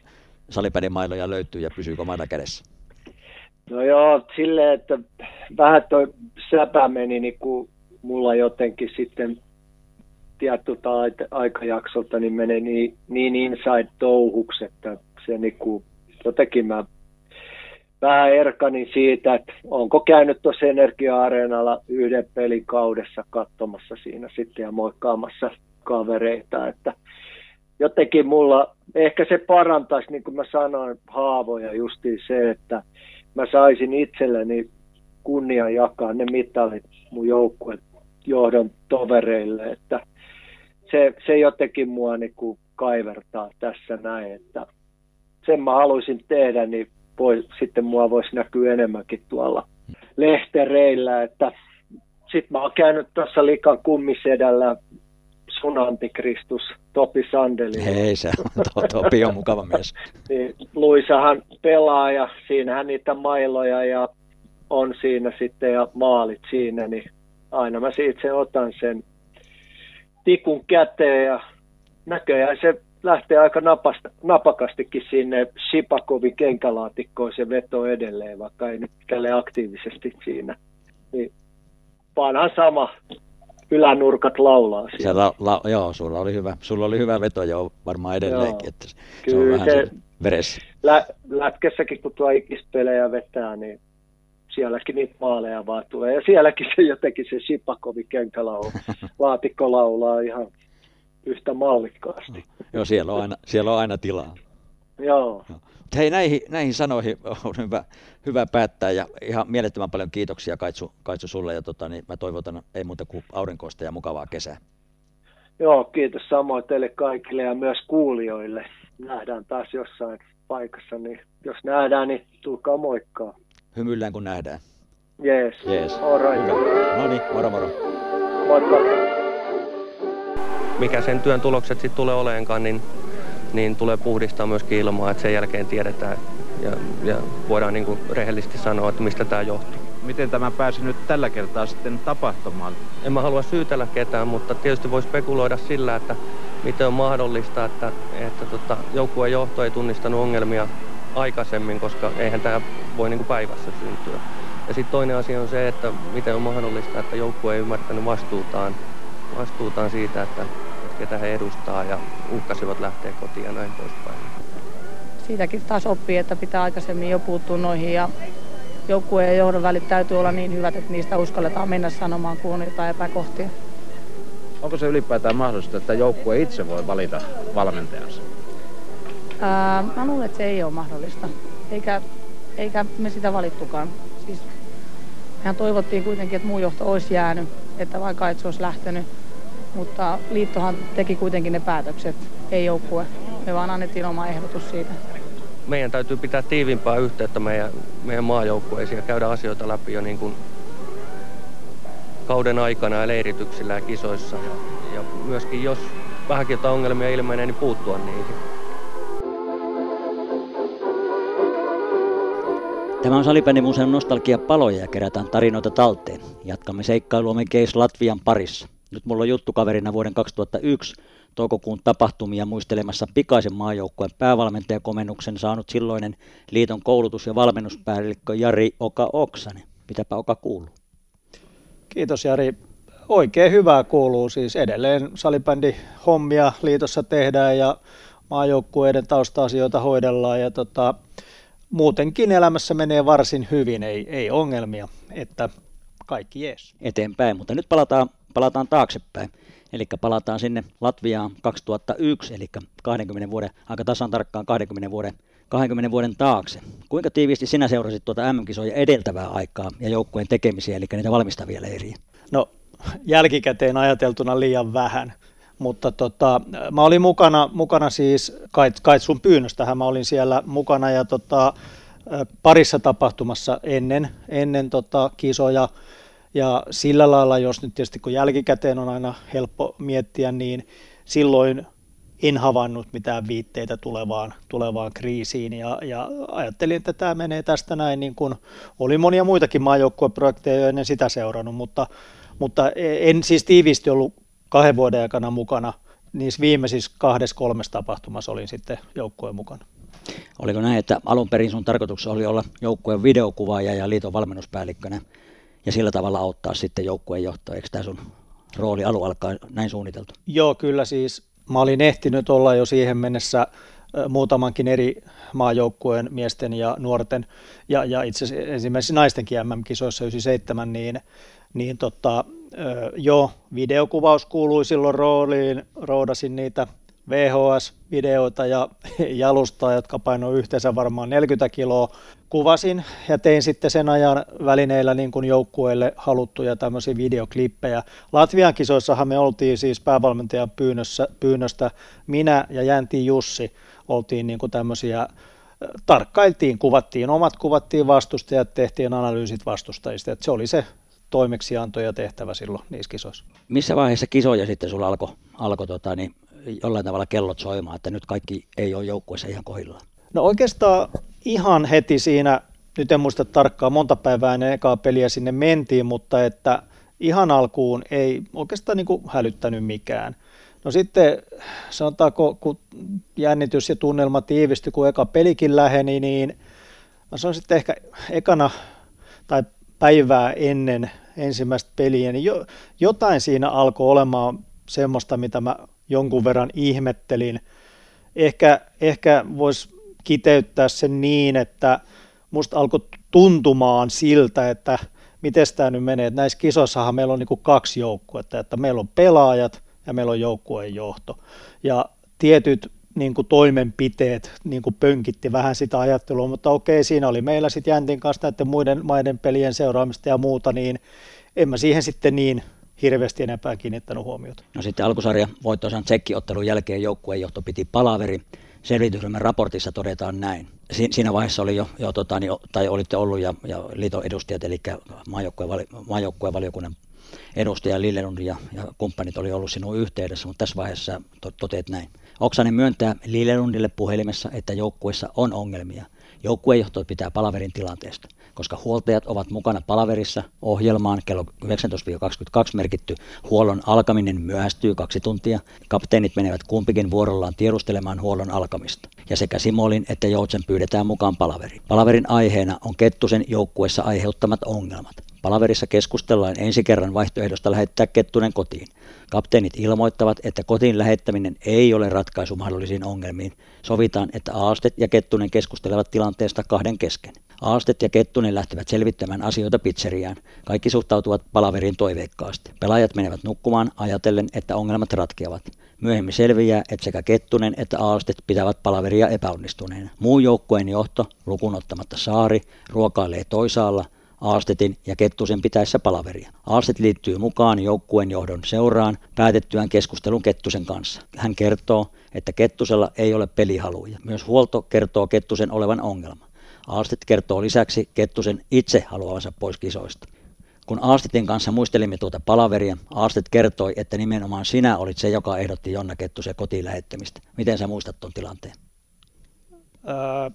salibändin mailoja löytyy ja pysyykö mailla kädessä? No joo, silleen, että vähän toi säpä meni niin kuin mulla jotenkin sitten tietyltä aikajaksolta niin menee niin, niin inside touhuksi, että se niin kuin, jotenkin mä vähän erkanin siitä, että onko käynyt tuossa Energia-areenalla yhden pelin kaudessa katsomassa siinä sitten ja moikkaamassa kavereita, että jotenkin mulla, ehkä se parantaisi, niin kuin mä sanoin, haavoja justiin se, että mä saisin itselleni kunnia jakaa ne mittalit mun joukkueen johdon tovereille, että se, se jotenkin mua niin kuin kaivertaa tässä näin, että sen mä haluaisin tehdä, niin voi, sitten mua voisi näkyä enemmänkin tuolla lehtereillä, että sitten mä oon käynyt tuossa likan kummisedällä sun antikristus Topi Sandeli. Hei se, Topi on mukava mies. niin, Luisahan pelaa ja siinähän niitä mailoja ja on siinä sitten ja maalit siinä, niin aina mä siitä sen otan sen tikun käteen ja näköjään se lähtee aika napasta, napakastikin sinne Sipakovin kenkälaatikkoon se veto edelleen, vaikka ei nyt käle aktiivisesti siinä. Niin vanha sama ylänurkat laulaa siellä. La, la, joo, sulla oli hyvä, sulla oli hyvä veto jo varmaan edelleenkin, joo. että se Kyllä, on vähän se, veressä. Lä, lätkässäkin kun tuo ikispelejä vetää, niin sielläkin niitä maaleja vaan tulee. Ja sielläkin se jotenkin se Sipakovi kenkälaulu, laatikko laulaa ihan yhtä mallikkaasti. Joo, siellä on aina, siellä on aina tilaa. Joo. Hei, näihin, näihin sanoihin on hyvä, hyvä päättää ja ihan mielettömän paljon kiitoksia Kaitsu, Kaitsu sulle ja tota, niin mä toivotan ei muuta kuin aurinkoista ja mukavaa kesää. Joo, kiitos samoin teille kaikille ja myös kuulijoille. Nähdään taas jossain paikassa, niin jos nähdään, niin tulkaa moikkaa. Hymyillään kun nähdään. Jees. Jees. Right. No niin, moro moro. Moikka. Mikä sen työn tulokset sitten tulee oleenkaan, niin niin tulee puhdistaa myöskin ilmaa, että sen jälkeen tiedetään ja, ja voidaan niin kuin rehellisesti sanoa, että mistä tämä johtuu. Miten tämä pääsi nyt tällä kertaa sitten tapahtumaan? En mä halua syytellä ketään, mutta tietysti voi spekuloida sillä, että miten on mahdollista, että, että tota, joukkueen johto ei tunnistanut ongelmia aikaisemmin, koska eihän tämä voi niin kuin päivässä syntyä. Ja sitten toinen asia on se, että miten on mahdollista, että joukkue ei ymmärtänyt vastuutaan, vastuutaan siitä, että ketä he edustaa ja uhkasivat lähteä kotiin ja näin poispäin. Siitäkin taas oppii, että pitää aikaisemmin jo puuttua noihin ja joukkueen ja johdon välit täytyy olla niin hyvät, että niistä uskalletaan mennä sanomaan, kun on jotain epäkohtia. Onko se ylipäätään mahdollista, että joukkue itse voi valita valmentajansa? Ää, mä luulen, että se ei ole mahdollista. Eikä, eikä me sitä valittukaan. Siis, mehän toivottiin kuitenkin, että muu johto olisi jäänyt, että vaikka et se olisi lähtenyt mutta liittohan teki kuitenkin ne päätökset, ei joukkue. Me vaan annettiin oma ehdotus siitä. Meidän täytyy pitää tiivimpää yhteyttä meidän, meidän maajoukkueisiin ja käydä asioita läpi jo niin kuin kauden aikana ja leirityksillä ja kisoissa. Ja, ja myöskin jos vähänkin jotain ongelmia ilmenee, niin puuttua niihin. Tämä on Salibändimuseon nostalgia paloja ja kerätään tarinoita talteen. Jatkamme seikkailuamme Keis Latvian parissa. Nyt mulla on juttukaverina vuoden 2001 toukokuun tapahtumia muistelemassa pikaisen maajoukkueen päävalmentajakomennuksen saanut silloinen liiton koulutus- ja valmennuspäällikkö Jari Oka Oksanen. Mitäpä Oka kuuluu? Kiitos Jari. Oikein hyvää kuuluu. Siis edelleen salibändi hommia liitossa tehdään ja maajoukkueiden tausta-asioita hoidellaan ja tota, muutenkin elämässä menee varsin hyvin, ei, ei ongelmia, että kaikki jees. Eteenpäin, mutta nyt palataan palataan taaksepäin. Eli palataan sinne Latviaan 2001, eli 20 vuoden, aika tasan tarkkaan 20 vuoden, 20 vuoden taakse. Kuinka tiiviisti sinä seurasit tuota MM-kisoja edeltävää aikaa ja joukkueen tekemisiä, eli niitä valmistavia leiriä? No jälkikäteen ajateltuna liian vähän, mutta tota, mä olin mukana, mukana siis, kait, kait sun pyynnöstähän mä olin siellä mukana ja tota, parissa tapahtumassa ennen, ennen tota, kisoja. Ja sillä lailla, jos nyt tietysti kun jälkikäteen on aina helppo miettiä, niin silloin en havainnut mitään viitteitä tulevaan, tulevaan kriisiin. Ja, ja ajattelin, että tämä menee tästä näin, niin kuin oli monia muitakin maajoukkueprojekteja jo ennen sitä seurannut, mutta, mutta en siis tiivisti ollut kahden vuoden aikana mukana, niissä viimeisissä kahdessa kolmessa tapahtumassa olin sitten joukkueen mukana. Oliko näin, että alun perin sun tarkoituksena oli olla joukkueen videokuvaaja ja liiton valmennuspäällikkönä ja sillä tavalla auttaa sitten joukkueen johtoa. Eikö tämä sun rooli alu alkaa näin suunniteltu? Joo, kyllä siis. Mä olin ehtinyt olla jo siihen mennessä muutamankin eri maajoukkueen miesten ja nuorten ja, ja itse asiassa esimerkiksi naistenkin MM-kisoissa 97, niin, niin tota, jo videokuvaus kuului silloin rooliin, roudasin niitä VHS-videoita ja jalustaa, jotka painoi yhteensä varmaan 40 kiloa. Kuvasin ja tein sitten sen ajan välineillä niin kuin joukkueelle haluttuja tämmöisiä videoklippejä. Latvian kisoissahan me oltiin siis päävalmentajan pyynnössä, pyynnöstä, minä ja Jänti Jussi oltiin niin kuin tämmöisiä tarkkailtiin, kuvattiin omat, kuvattiin vastustajat, tehtiin analyysit vastustajista. Että se oli se toimeksianto ja tehtävä silloin niissä kisoissa. Missä vaiheessa kisoja sitten sulla alkoi alko, tota, niin jollain tavalla kellot soimaan, että nyt kaikki ei ole joukkueessa ihan kohillaan? No oikeastaan ihan heti siinä, nyt en muista tarkkaan monta päivää ennen ekaa peliä sinne mentiin, mutta että ihan alkuun ei oikeastaan niin kuin hälyttänyt mikään. No sitten sanotaanko, kun jännitys ja tunnelma tiivistyi, kun eka pelikin läheni, niin mä sanoin sitten ehkä ekana tai päivää ennen ensimmäistä peliä, niin jo, jotain siinä alkoi olemaan semmoista, mitä mä jonkun verran ihmettelin. Ehkä, ehkä voisi kiteyttää sen niin, että musta alkoi tuntumaan siltä, että miten tämä nyt menee, että näissä kisoissahan meillä on niin kaksi joukkuetta, että meillä on pelaajat ja meillä on joukkueen johto. Ja tietyt niin kuin toimenpiteet niin kuin pönkitti vähän sitä ajattelua, mutta okei, siinä oli meillä sitten Jäntin kanssa näiden muiden maiden pelien seuraamista ja muuta, niin en mä siihen sitten niin hirveästi enempää kiinnittänyt huomiota. No sitten alkusarja voittoisan tsekkiottelun jälkeen joukkueen johto piti palaveri. Selvitysryhmän raportissa todetaan näin. Si- siinä vaiheessa oli jo, jo tota, niin, tai olitte ollut ja, ja liiton edustajat, eli maajoukkueen valiokunnan edustaja Lillelund ja, ja kumppanit oli ollut sinun yhteydessä, mutta tässä vaiheessa to, toteat näin. Oksanen myöntää Lillelundille puhelimessa, että joukkueessa on ongelmia. Joukkuejohto pitää palaverin tilanteesta, koska huoltajat ovat mukana palaverissa ohjelmaan kello 19-22 merkitty huollon alkaminen myöhästyy kaksi tuntia. Kapteenit menevät kumpikin vuorollaan tiedustelemaan huollon alkamista. Ja sekä Simolin että Joutsen pyydetään mukaan palaveriin. Palaverin aiheena on Kettusen joukkueessa aiheuttamat ongelmat. Palaverissa keskustellaan ensi kerran vaihtoehdosta lähettää Kettunen kotiin. Kapteenit ilmoittavat, että kotiin lähettäminen ei ole ratkaisu mahdollisiin ongelmiin. Sovitaan, että Aastet ja Kettunen keskustelevat tilanteesta kahden kesken. Aastet ja Kettunen lähtevät selvittämään asioita pizzeriaan. Kaikki suhtautuvat palaveriin toiveikkaasti. Pelaajat menevät nukkumaan ajatellen, että ongelmat ratkeavat. Myöhemmin selviää, että sekä Kettunen että Aastet pitävät palaveria epäonnistuneena. Muu joukkueen johto, lukunottamatta Saari, ruokailee toisaalla – Aastetin ja Kettusen pitäessä palaveria. Aastet liittyy mukaan joukkueen johdon seuraan päätettyään keskustelun Kettusen kanssa. Hän kertoo, että Kettusella ei ole pelihaluja. Myös huolto kertoo Kettusen olevan ongelma. Aastet kertoo lisäksi Kettusen itse haluavansa pois kisoista. Kun Aastetin kanssa muistelimme tuota palaveria, Aastet kertoi, että nimenomaan sinä olit se, joka ehdotti Jonna Kettusen kotiin lähettämistä. Miten sä muistat tuon tilanteen? Öö,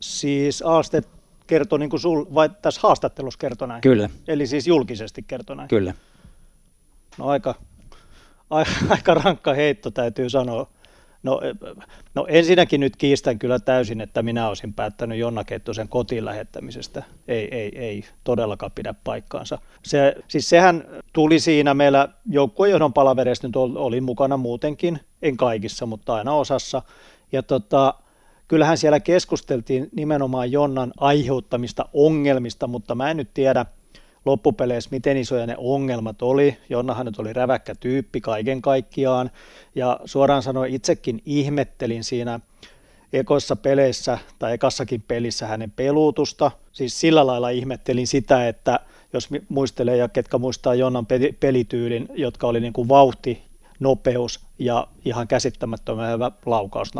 siis Aastet kertoi niin kuin sul, vai tässä haastattelussa kertoi näin? Kyllä. Eli siis julkisesti kertoi näin? Kyllä. No aika, aika, aika rankka heitto täytyy sanoa. No, no ensinnäkin nyt kiistän kyllä täysin, että minä olisin päättänyt Jonna Kettusen kotiin lähettämisestä. Ei, ei, ei todellakaan pidä paikkaansa. Se, siis sehän tuli siinä meillä joukkuejohdon palavereista nyt oli mukana muutenkin, en kaikissa, mutta aina osassa. Ja tota, kyllähän siellä keskusteltiin nimenomaan Jonnan aiheuttamista ongelmista, mutta mä en nyt tiedä loppupeleissä, miten isoja ne ongelmat oli. Jonnahan nyt oli räväkkä tyyppi kaiken kaikkiaan, ja suoraan sanoen itsekin ihmettelin siinä ekoissa peleissä tai ekassakin pelissä hänen peluutusta. Siis sillä lailla ihmettelin sitä, että jos muistelee ja ketkä muistaa Jonnan pelityylin, jotka oli niin kuin vauhti nopeus ja ihan käsittämättömän hyvä laukaus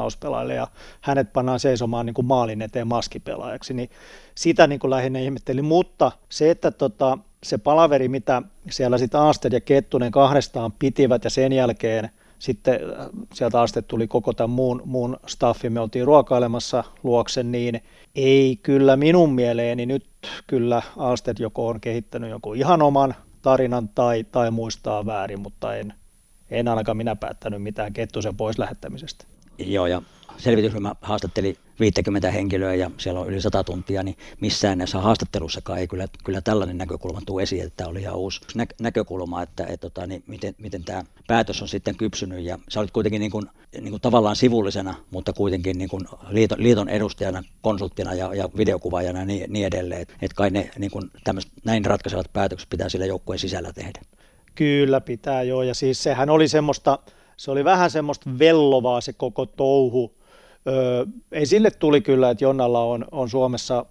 ja hänet pannaan seisomaan niin kuin maalin eteen maskipelaajaksi, niin sitä niin kuin lähinnä ihmettelin, mutta se, että tota, se palaveri, mitä siellä sitten Aasted ja Kettunen kahdestaan pitivät ja sen jälkeen sitten äh, sieltä asti tuli koko tämän muun, muun staffi, me oltiin ruokailemassa luoksen, niin ei kyllä minun mieleeni nyt kyllä Aasted joko on kehittänyt jonkun ihan oman tarinan tai, tai muistaa väärin, mutta en, en ainakaan minä päättänyt mitään Kettusen pois lähettämisestä. Joo, ja selvitysryhmä haastatteli 50 henkilöä ja siellä on yli 100 tuntia, niin missään näissä haastattelussakaan ei kyllä, kyllä tällainen näkökulma tule esiin, että tämä oli ihan uusi nä- näkökulma, että et, tota, niin miten, miten tämä päätös on sitten kypsynyt ja sä olit kuitenkin niin kuin, niin kuin tavallaan sivullisena, mutta kuitenkin niin kuin liiton, liiton edustajana, konsulttina ja, ja videokuvaajana ja niin, niin edelleen, että et kai ne niin kuin näin ratkaisevat päätökset pitää sillä joukkueen sisällä tehdä. Kyllä pitää joo, ja siis sehän oli semmoista se oli vähän semmoista vellovaa se koko touhu. Öö, esille tuli kyllä, että Jonnalla on, on Suomessa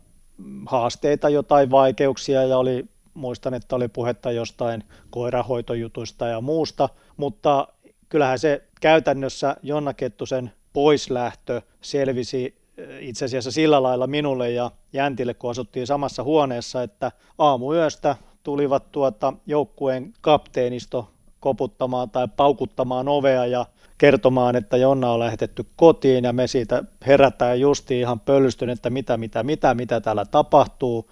haasteita, jotain vaikeuksia ja oli, muistan, että oli puhetta jostain koirahoitojutuista ja muusta, mutta kyllähän se käytännössä Jonna Kettusen poislähtö selvisi itse asiassa sillä lailla minulle ja Jäntille, kun asuttiin samassa huoneessa, että aamuyöstä tulivat tuota joukkueen kapteenisto koputtamaan tai paukuttamaan ovea ja kertomaan, että Jonna on lähetetty kotiin ja me siitä herätään justi ihan pöllystyn, että mitä, mitä, mitä, mitä täällä tapahtuu.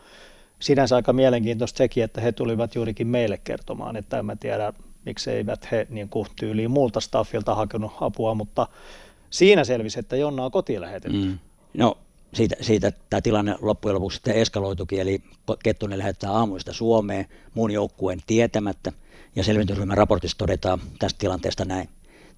Sinänsä aika mielenkiintoista sekin, että he tulivat juurikin meille kertomaan, että en mä tiedä, miksi eivät he niin kuin tyyliin muulta staffilta hakenut apua, mutta siinä selvisi, että Jonna on kotiin lähetetty. Mm. No siitä, siitä tämä tilanne loppujen lopuksi sitten eskaloitukin, eli Kettunen lähettää aamuista Suomeen muun joukkueen tietämättä, ja selvitysryhmän raportissa todetaan tästä tilanteesta näin.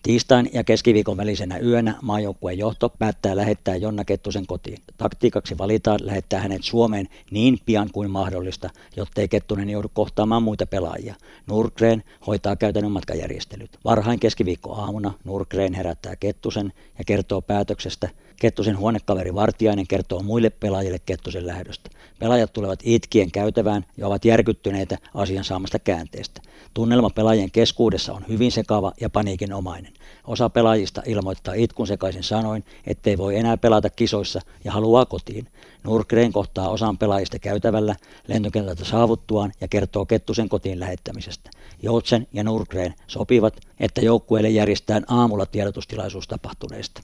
Tiistain ja keskiviikon välisenä yönä maajoukkueen johto päättää lähettää Jonna Kettusen kotiin. Taktiikaksi valitaan lähettää hänet Suomeen niin pian kuin mahdollista, jottei Kettunen joudu kohtaamaan muita pelaajia. Nurgren hoitaa käytännön matkajärjestelyt. Varhain keskiviikko aamuna Nurgren herättää Kettusen ja kertoo päätöksestä, Kettusen huonekaveri Vartiainen kertoo muille pelaajille Kettusen lähdöstä. Pelaajat tulevat itkien käytävään ja ovat järkyttyneitä asian saamasta käänteestä. Tunnelma pelaajien keskuudessa on hyvin sekava ja paniikinomainen. Osa pelaajista ilmoittaa itkun sekaisin sanoin, ettei voi enää pelata kisoissa ja haluaa kotiin. Nurgren kohtaa osan pelaajista käytävällä lentokentältä saavuttuaan ja kertoo Kettusen kotiin lähettämisestä. Joutsen ja Nurgren sopivat, että joukkueelle järjestetään aamulla tiedotustilaisuus tapahtuneesta.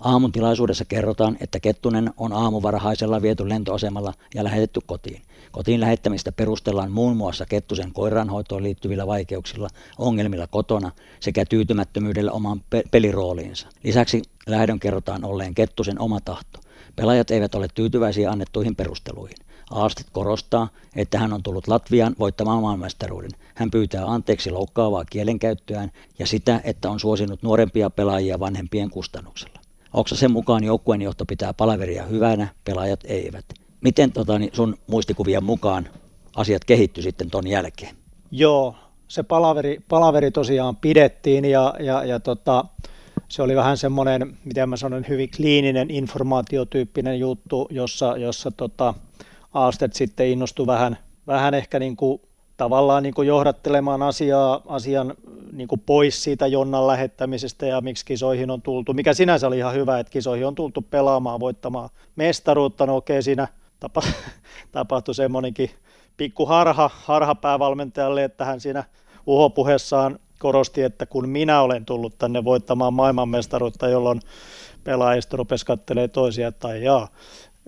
Aamun tilaisuudessa kerrotaan, että Kettunen on aamuvarhaisella viety lentoasemalla ja lähetetty kotiin. Kotiin lähettämistä perustellaan muun muassa Kettusen koiranhoitoon liittyvillä vaikeuksilla, ongelmilla kotona sekä tyytymättömyydellä omaan pe- pelirooliinsa. Lisäksi lähdön kerrotaan olleen Kettusen oma tahto. Pelaajat eivät ole tyytyväisiä annettuihin perusteluihin. Aastet korostaa, että hän on tullut Latviaan voittamaan maailmanmestaruuden. Hän pyytää anteeksi loukkaavaa kielenkäyttöään ja sitä, että on suosinut nuorempia pelaajia vanhempien kustannuksella. Oksasen mukaan joukkueen johto pitää palaveria hyvänä, pelaajat eivät. Miten tota, niin sun muistikuvien mukaan asiat kehittyi sitten ton jälkeen? Joo, se palaveri, palaveri tosiaan pidettiin ja, ja, ja tota, se oli vähän semmoinen, miten mä sanon, hyvin kliininen informaatiotyyppinen juttu, jossa, jossa tota, Aastet sitten innostui vähän, vähän ehkä niin kuin tavallaan niin johdattelemaan asiaa, asian niin pois siitä Jonnan lähettämisestä ja miksi kisoihin on tultu, mikä sinänsä oli ihan hyvä, että kisoihin on tultu pelaamaan, voittamaan mestaruutta, no okei siinä tapa, tapahtui semmoinenkin pikku harha, harha päävalmentajalle, että hän siinä uhopuheessaan korosti, että kun minä olen tullut tänne voittamaan maailmanmestaruutta, jolloin pelaajista rupesi katselemaan toisia tai jaa,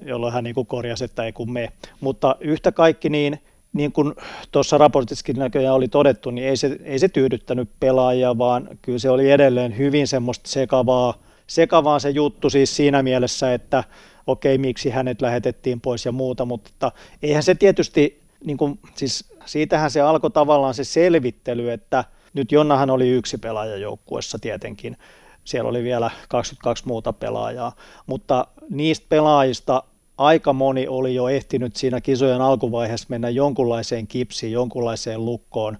jolloin hän niin korjasi, että ei kun me. Mutta yhtä kaikki niin niin kuin tuossa raportissakin näköjään oli todettu, niin ei se, ei se tyydyttänyt pelaajia, vaan kyllä se oli edelleen hyvin semmoista sekavaa, sekavaa se juttu siis siinä mielessä, että okei, miksi hänet lähetettiin pois ja muuta, mutta eihän se tietysti, niin kuin, siis siitähän se alkoi tavallaan se selvittely, että nyt Jonnahan oli yksi pelaaja joukkuessa tietenkin, siellä oli vielä 22 muuta pelaajaa, mutta niistä pelaajista aika moni oli jo ehtinyt siinä kisojen alkuvaiheessa mennä jonkunlaiseen kipsiin, jonkunlaiseen lukkoon,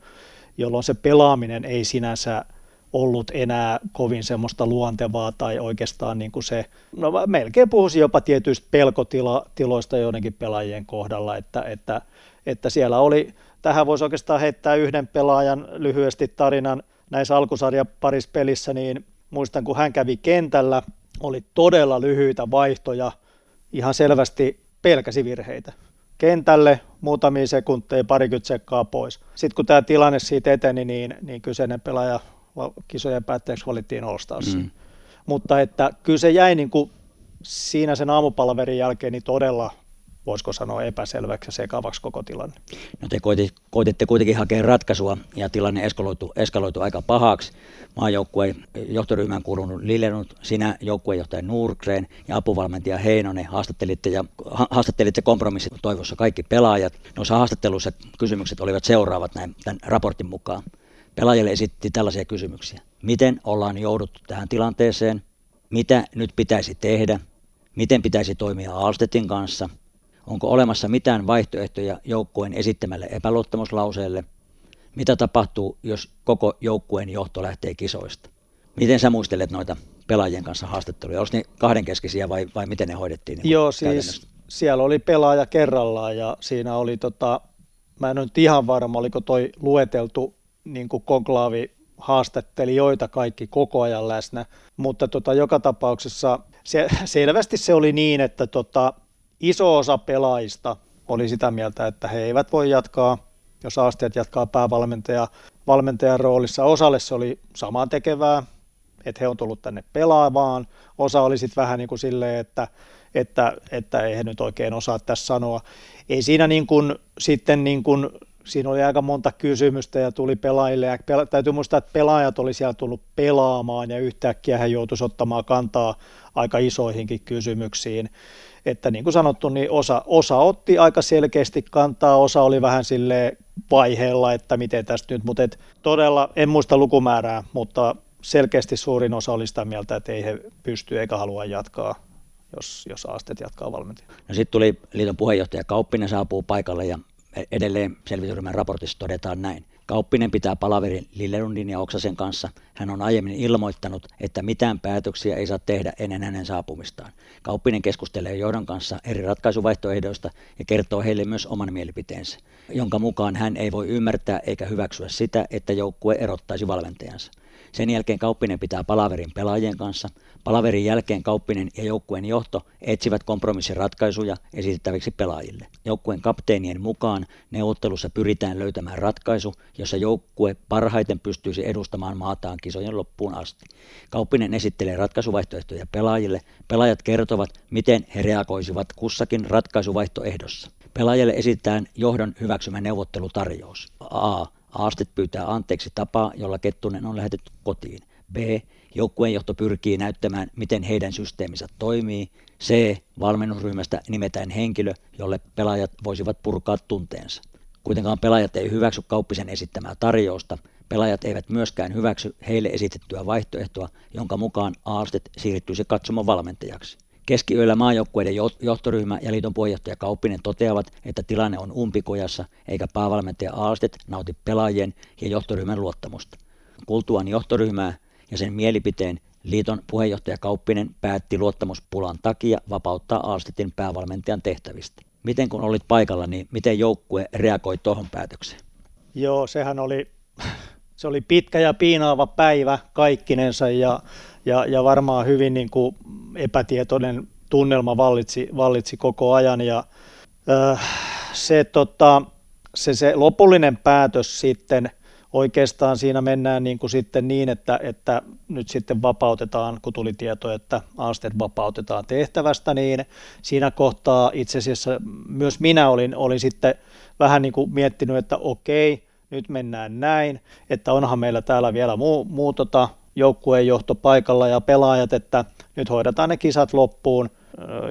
jolloin se pelaaminen ei sinänsä ollut enää kovin semmoista luontevaa tai oikeastaan niin kuin se, no melkein puhuisin jopa tietyistä pelkotiloista joidenkin pelaajien kohdalla, että, että, että siellä oli, tähän voisi oikeastaan heittää yhden pelaajan lyhyesti tarinan. Näissä alkusarja parissa pelissä, niin muistan kun hän kävi kentällä, oli todella lyhyitä vaihtoja, ihan selvästi pelkäsi virheitä. Kentälle muutamia sekunteja, parikymmentä sekkaa pois. Sitten kun tämä tilanne siitä eteni, niin, niin kyseinen pelaaja kisojen päätteeksi valittiin all mm. Mutta että kyllä se jäi niin kuin siinä sen aamupalverin jälkeen niin todella voisiko sanoa epäselväksi ja sekavaksi koko tilanne. No te koititte kuitenkin hakea ratkaisua ja tilanne eskaloitu, eskaloitu aika pahaksi. Maajoukkueen johtoryhmään kuulunut Lilenut, sinä joukkueenjohtaja Nurgren ja apuvalmentaja Heinonen haastattelitte, ja, haastattelitte kompromissit toivossa kaikki pelaajat. Noissa haastatteluissa kysymykset olivat seuraavat näin, tämän raportin mukaan. Pelaajille esitti tällaisia kysymyksiä. Miten ollaan jouduttu tähän tilanteeseen? Mitä nyt pitäisi tehdä? Miten pitäisi toimia Alstetin kanssa – Onko olemassa mitään vaihtoehtoja joukkueen esittämälle epäluottamuslauseelle? Mitä tapahtuu, jos koko joukkueen johto lähtee kisoista? Miten sä muistelet noita pelaajien kanssa haastatteluja? Onko ne kahdenkeskisiä vai, vai miten ne hoidettiin? Niin Joo, siis siellä oli pelaaja kerrallaan ja siinä oli, tota, mä en ole nyt ihan varma, oliko toi lueteltu niin kuin konklaavi haastattelijoita kaikki koko ajan läsnä, mutta tota, joka tapauksessa se, selvästi se oli niin, että tota, iso osa pelaajista oli sitä mieltä, että he eivät voi jatkaa, jos aasteet jatkaa päävalmentaja valmentajan roolissa. Osalle se oli samaa tekevää, että he on tullut tänne pelaamaan. Osa oli sitten vähän niin kuin silleen, että, että, että ei he nyt oikein osaa tässä sanoa. Ei siinä niin kuin, sitten niin kuin, siinä oli aika monta kysymystä ja tuli pelaajille. Ja pela, täytyy muistaa, että pelaajat oli siellä tullut pelaamaan ja yhtäkkiä he joutuisi ottamaan kantaa aika isoihinkin kysymyksiin. Että niin kuin sanottu, niin osa, osa otti aika selkeästi kantaa, osa oli vähän sille vaiheella, että miten tästä nyt, mutta et todella, en muista lukumäärää, mutta selkeästi suurin osa oli sitä mieltä, että ei he pysty eikä halua jatkaa, jos, jos Aastet jatkaa valmentaja. No sitten tuli liiton puheenjohtaja Kauppinen saapuu paikalle ja edelleen selvitysryhmän raportissa todetaan näin. Kauppinen pitää palaverin Lillerundin ja Oksasen kanssa. Hän on aiemmin ilmoittanut, että mitään päätöksiä ei saa tehdä ennen hänen saapumistaan. Kauppinen keskustelee johdon kanssa eri ratkaisuvaihtoehdoista ja kertoo heille myös oman mielipiteensä, jonka mukaan hän ei voi ymmärtää eikä hyväksyä sitä, että joukkue erottaisi valmentajansa. Sen jälkeen Kauppinen pitää palaverin pelaajien kanssa. Palaverin jälkeen Kauppinen ja joukkueen johto etsivät kompromissiratkaisuja esitettäviksi pelaajille. Joukkueen kapteenien mukaan neuvottelussa pyritään löytämään ratkaisu, jossa joukkue parhaiten pystyisi edustamaan maataan kisojen loppuun asti. Kauppinen esittelee ratkaisuvaihtoehtoja pelaajille. Pelaajat kertovat, miten he reagoisivat kussakin ratkaisuvaihtoehdossa. Pelaajille esitetään johdon hyväksymä neuvottelutarjous. A. Aastet pyytää anteeksi tapaa, jolla Kettunen on lähetetty kotiin. B. Joukkueen johto pyrkii näyttämään, miten heidän systeeminsä toimii. C. Valmennusryhmästä nimetään henkilö, jolle pelaajat voisivat purkaa tunteensa. Kuitenkaan pelaajat ei hyväksy kauppisen esittämää tarjousta. Pelaajat eivät myöskään hyväksy heille esitettyä vaihtoehtoa, jonka mukaan Aastet siirtyisi katsomaan valmentajaksi. Keskiyöllä maajoukkueiden johtoryhmä ja liiton puheenjohtaja Kauppinen toteavat, että tilanne on umpikujassa eikä päävalmentaja Aastet nauti pelaajien ja johtoryhmän luottamusta. Kultuaan johtoryhmää ja sen mielipiteen liiton puheenjohtaja Kauppinen päätti luottamuspulan takia vapauttaa Aastetin päävalmentajan tehtävistä. Miten kun olit paikalla, niin miten joukkue reagoi tuohon päätökseen? Joo, sehän oli, se oli pitkä ja piinaava päivä kaikkinensa ja ja, ja varmaan hyvin niin kuin epätietoinen tunnelma vallitsi, vallitsi koko ajan. Ja äh, se, tota, se, se lopullinen päätös sitten oikeastaan siinä mennään niin kuin sitten niin, että, että nyt sitten vapautetaan, kun tuli tieto, että Aastet vapautetaan tehtävästä, niin siinä kohtaa itse asiassa myös minä olin, olin sitten vähän niin kuin miettinyt, että okei, nyt mennään näin, että onhan meillä täällä vielä muu, muu tota, joukkueen johto paikalla ja pelaajat, että nyt hoidetaan ne kisat loppuun.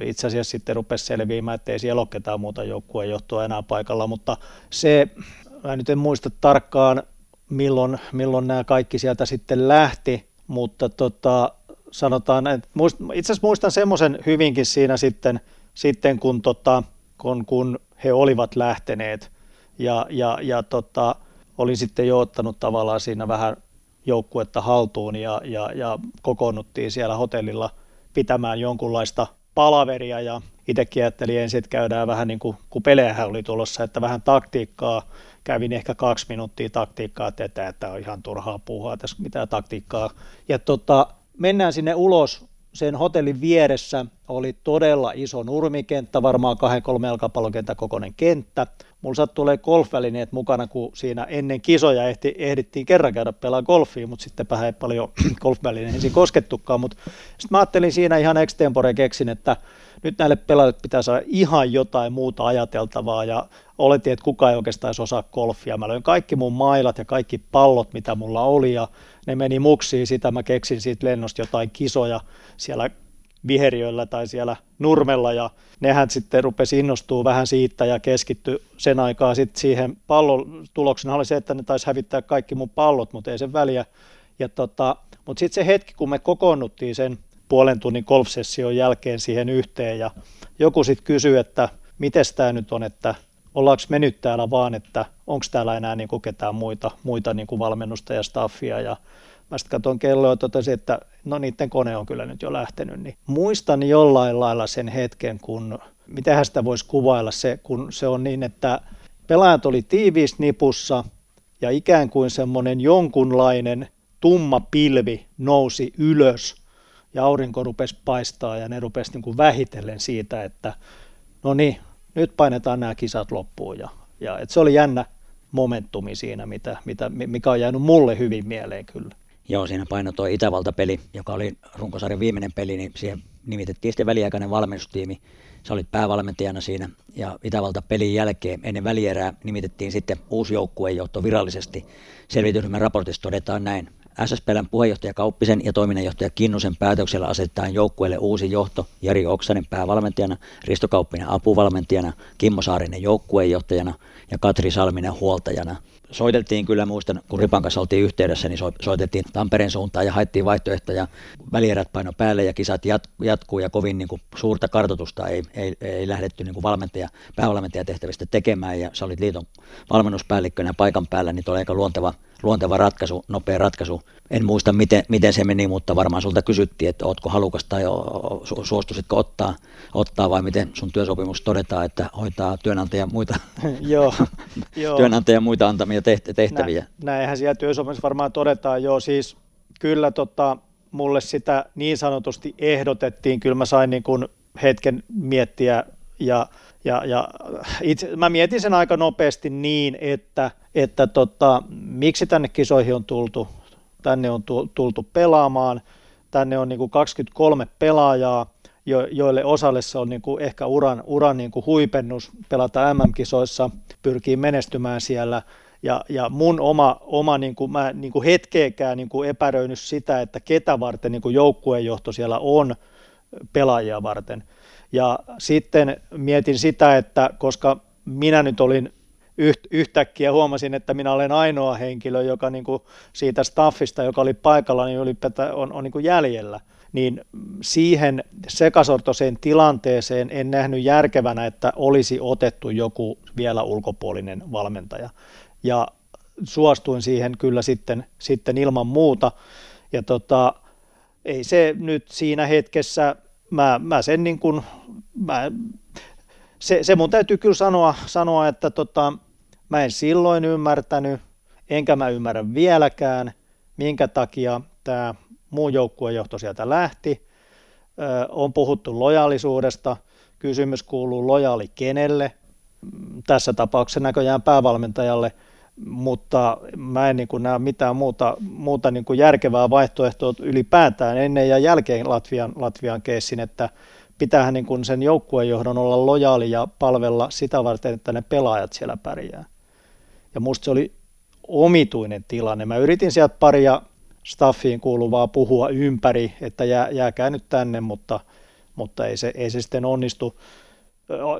Itse asiassa sitten rupesi selviämään, että ei siellä ole ketään muuta joukkueen johtoa enää paikalla, mutta se, mä nyt en muista tarkkaan, milloin, milloin nämä kaikki sieltä sitten lähti, mutta tota, sanotaan, että muist, itse asiassa muistan semmoisen hyvinkin siinä sitten, sitten kun, tota, kun, kun he olivat lähteneet ja, ja, ja tota, olin sitten jo ottanut tavallaan siinä vähän joukkuetta haltuun ja, ja, ja kokoonnuttiin siellä hotellilla pitämään jonkunlaista palaveria ja itsekin ajattelin ensin, että käydään vähän niin kuin, kun pelejähän oli tulossa, että vähän taktiikkaa, kävin ehkä kaksi minuuttia taktiikkaa tätä, että on ihan turhaa puhua tässä mitään taktiikkaa. Ja tota, mennään sinne ulos sen hotellin vieressä oli todella iso nurmikenttä, varmaan kahden kolme jalkapallokenttä kokoinen kenttä. Mulla sattui olemaan golfvälineet mukana, kun siinä ennen kisoja ehti, ehdittiin kerran käydä pelaa golfia, mutta sittenpä ei paljon golfvälineisiin koskettukaan. Sitten mä ajattelin siinä ihan extempore keksin, että nyt näille pelaajille pitää saada ihan jotain muuta ajateltavaa ja oletin, että kukaan ei oikeastaan osaa golfia. Mä löin kaikki mun mailat ja kaikki pallot, mitä mulla oli ja ne meni muksiin sitä. Mä keksin siitä lennosta jotain kisoja siellä viheriöllä tai siellä nurmella ja nehän sitten rupesi innostua vähän siitä ja keskittyi sen aikaa sitten siihen pallon tuloksena oli se, että ne taisi hävittää kaikki mun pallot, mutta ei sen väliä. Ja tota, mutta sitten se hetki, kun me kokoonnuttiin sen puolen tunnin golfsession jälkeen siihen yhteen ja joku sitten kysyi, että miten tämä nyt on, että ollaanko me nyt täällä vaan, että onko täällä enää niin kuin ketään muita, muita niin kuin valmennusta ja staffia ja Mä sitten katson kelloa ja totesin, että no niiden kone on kyllä nyt jo lähtenyt. Niin muistan jollain lailla sen hetken, kun, miten sitä voisi kuvailla se, kun se on niin, että pelaajat oli tiiviissä nipussa ja ikään kuin semmoinen jonkunlainen tumma pilvi nousi ylös ja aurinko rupesi paistaa ja ne rupesi niin kuin vähitellen siitä, että no niin, nyt painetaan nämä kisat loppuun. Ja, ja et se oli jännä momentumi siinä, mitä, mitä, mikä on jäänyt mulle hyvin mieleen kyllä. Joo, siinä paino tuo Itävalta-peli, joka oli runkosarjan viimeinen peli, niin siihen nimitettiin sitten väliaikainen valmennustiimi. Sä olit päävalmentajana siinä ja Itävalta-pelin jälkeen ennen välierää nimitettiin sitten uusi joukkuejohto virallisesti. Selvitysryhmän raportissa todetaan näin. SSPLn puheenjohtaja Kauppisen ja toiminnanjohtaja Kinnusen päätöksellä asetetaan joukkueelle uusi johto Jari Oksanen päävalmentajana, Risto Kauppinen apuvalmentajana, Kimmo Saarinen joukkueenjohtajana ja Katri Salminen huoltajana. Soiteltiin kyllä, muistan, kun Ripan kanssa oltiin yhteydessä, niin soitettiin Tampereen suuntaan ja haettiin vaihtoehtoja. Välierät paino päälle ja kisat jatkuu ja kovin niin kuin suurta kartoitusta ei, ei, ei lähdetty niin kuin valmentaja, päävalmentajatehtävistä tekemään ja sä olit liiton valmennuspäällikkönä paikan päällä, niin oli aika luonteva luonteva ratkaisu, nopea ratkaisu. En muista, miten, miten se meni, mutta varmaan sulta kysyttiin, että ootko halukas tai su- suostusitko ottaa, ottaa vai miten sun työsopimus todetaan, että hoitaa työnantaja muita, joo, joo. työnantaja muita antamia tehtäviä. Näin, näinhän siellä työsopimus varmaan todetaan, joo siis kyllä tota, mulle sitä niin sanotusti ehdotettiin, kyllä mä sain niin kuin hetken miettiä ja ja, ja itse, mä mietin sen aika nopeasti niin, että, että tota, miksi tänne kisoihin on tultu. Tänne on tultu pelaamaan. Tänne on niin kuin 23 pelaajaa, jo, joille osalle se on niin kuin ehkä uran, uran niin kuin huipennus pelata MM-kisoissa, pyrkii menestymään siellä. Ja, ja mun oma, oma niin kuin, mä niin kuin hetkeekään niin kuin epäröinyt sitä, että ketä varten niin kuin joukkueenjohto siellä on pelaajia varten. Ja sitten mietin sitä, että koska minä nyt olin yhtäkkiä huomasin, että minä olen ainoa henkilö, joka niin kuin siitä staffista, joka oli paikalla, niin ylipäätään on, on niin kuin jäljellä. Niin siihen sekasortoiseen tilanteeseen en nähnyt järkevänä, että olisi otettu joku vielä ulkopuolinen valmentaja. Ja suostuin siihen kyllä sitten, sitten ilman muuta. Ja tota, ei se nyt siinä hetkessä mä, mä sen niin kuin, mä, se, se mun täytyy kyllä sanoa, sanoa että tota, mä en silloin ymmärtänyt, enkä mä ymmärrä vieläkään, minkä takia tämä muu joukkuejohto sieltä lähti. Ö, on puhuttu lojaalisuudesta, kysymys kuuluu lojaali kenelle, tässä tapauksessa näköjään päävalmentajalle – mutta mä en niin kuin näe mitään muuta, muuta niin kuin järkevää vaihtoehtoa ylipäätään ennen ja jälkeen Latvian, Latvian keissin, että pitäähän niin kuin sen joukkuejohdon olla lojaali ja palvella sitä varten, että ne pelaajat siellä pärjää. Ja musta se oli omituinen tilanne. Mä yritin sieltä paria staffiin kuuluvaa puhua ympäri, että jää, jääkää nyt tänne, mutta, mutta ei, se, ei se sitten onnistu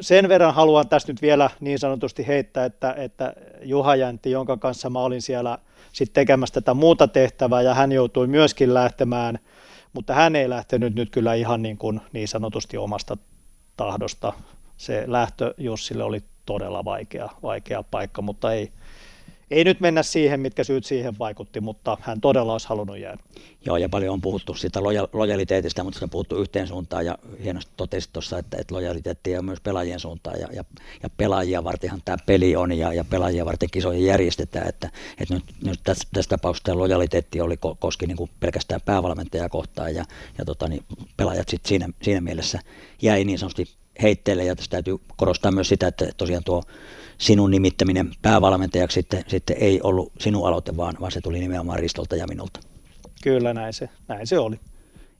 sen verran haluan tästä nyt vielä niin sanotusti heittää, että, että Juha Jäntti, jonka kanssa mä olin siellä sitten tekemässä tätä muuta tehtävää ja hän joutui myöskin lähtemään, mutta hän ei lähtenyt nyt kyllä ihan niin, kuin niin sanotusti omasta tahdosta. Se lähtö Jussille oli todella vaikea, vaikea paikka, mutta ei, ei nyt mennä siihen, mitkä syyt siihen vaikutti, mutta hän todella olisi halunnut jäädä. Joo, ja paljon on puhuttu siitä lojaliteetista, mutta se on puhuttu yhteen suuntaan, ja hienosti totesit tuossa, että, että lojaliteettia on myös pelaajien suuntaan, ja, ja, ja pelaajia vartenhan tämä peli on, ja, ja pelaajia varten kisoja järjestetään, että, että nyt, nyt tässä, tässä tapauksessa tämä lojaliteetti oli, koski niin kuin pelkästään päävalmentajaa kohtaan, ja, ja tota, niin pelaajat sitten siinä, siinä mielessä jäi niin sanotusti heitteille, ja tässä täytyy korostaa myös sitä, että tosiaan tuo sinun nimittäminen päävalmentajaksi sitten, sitten ei ollut sinun aloite, vaan, vaan se tuli nimenomaan Ristolta ja minulta. Kyllä näin se, näin se oli.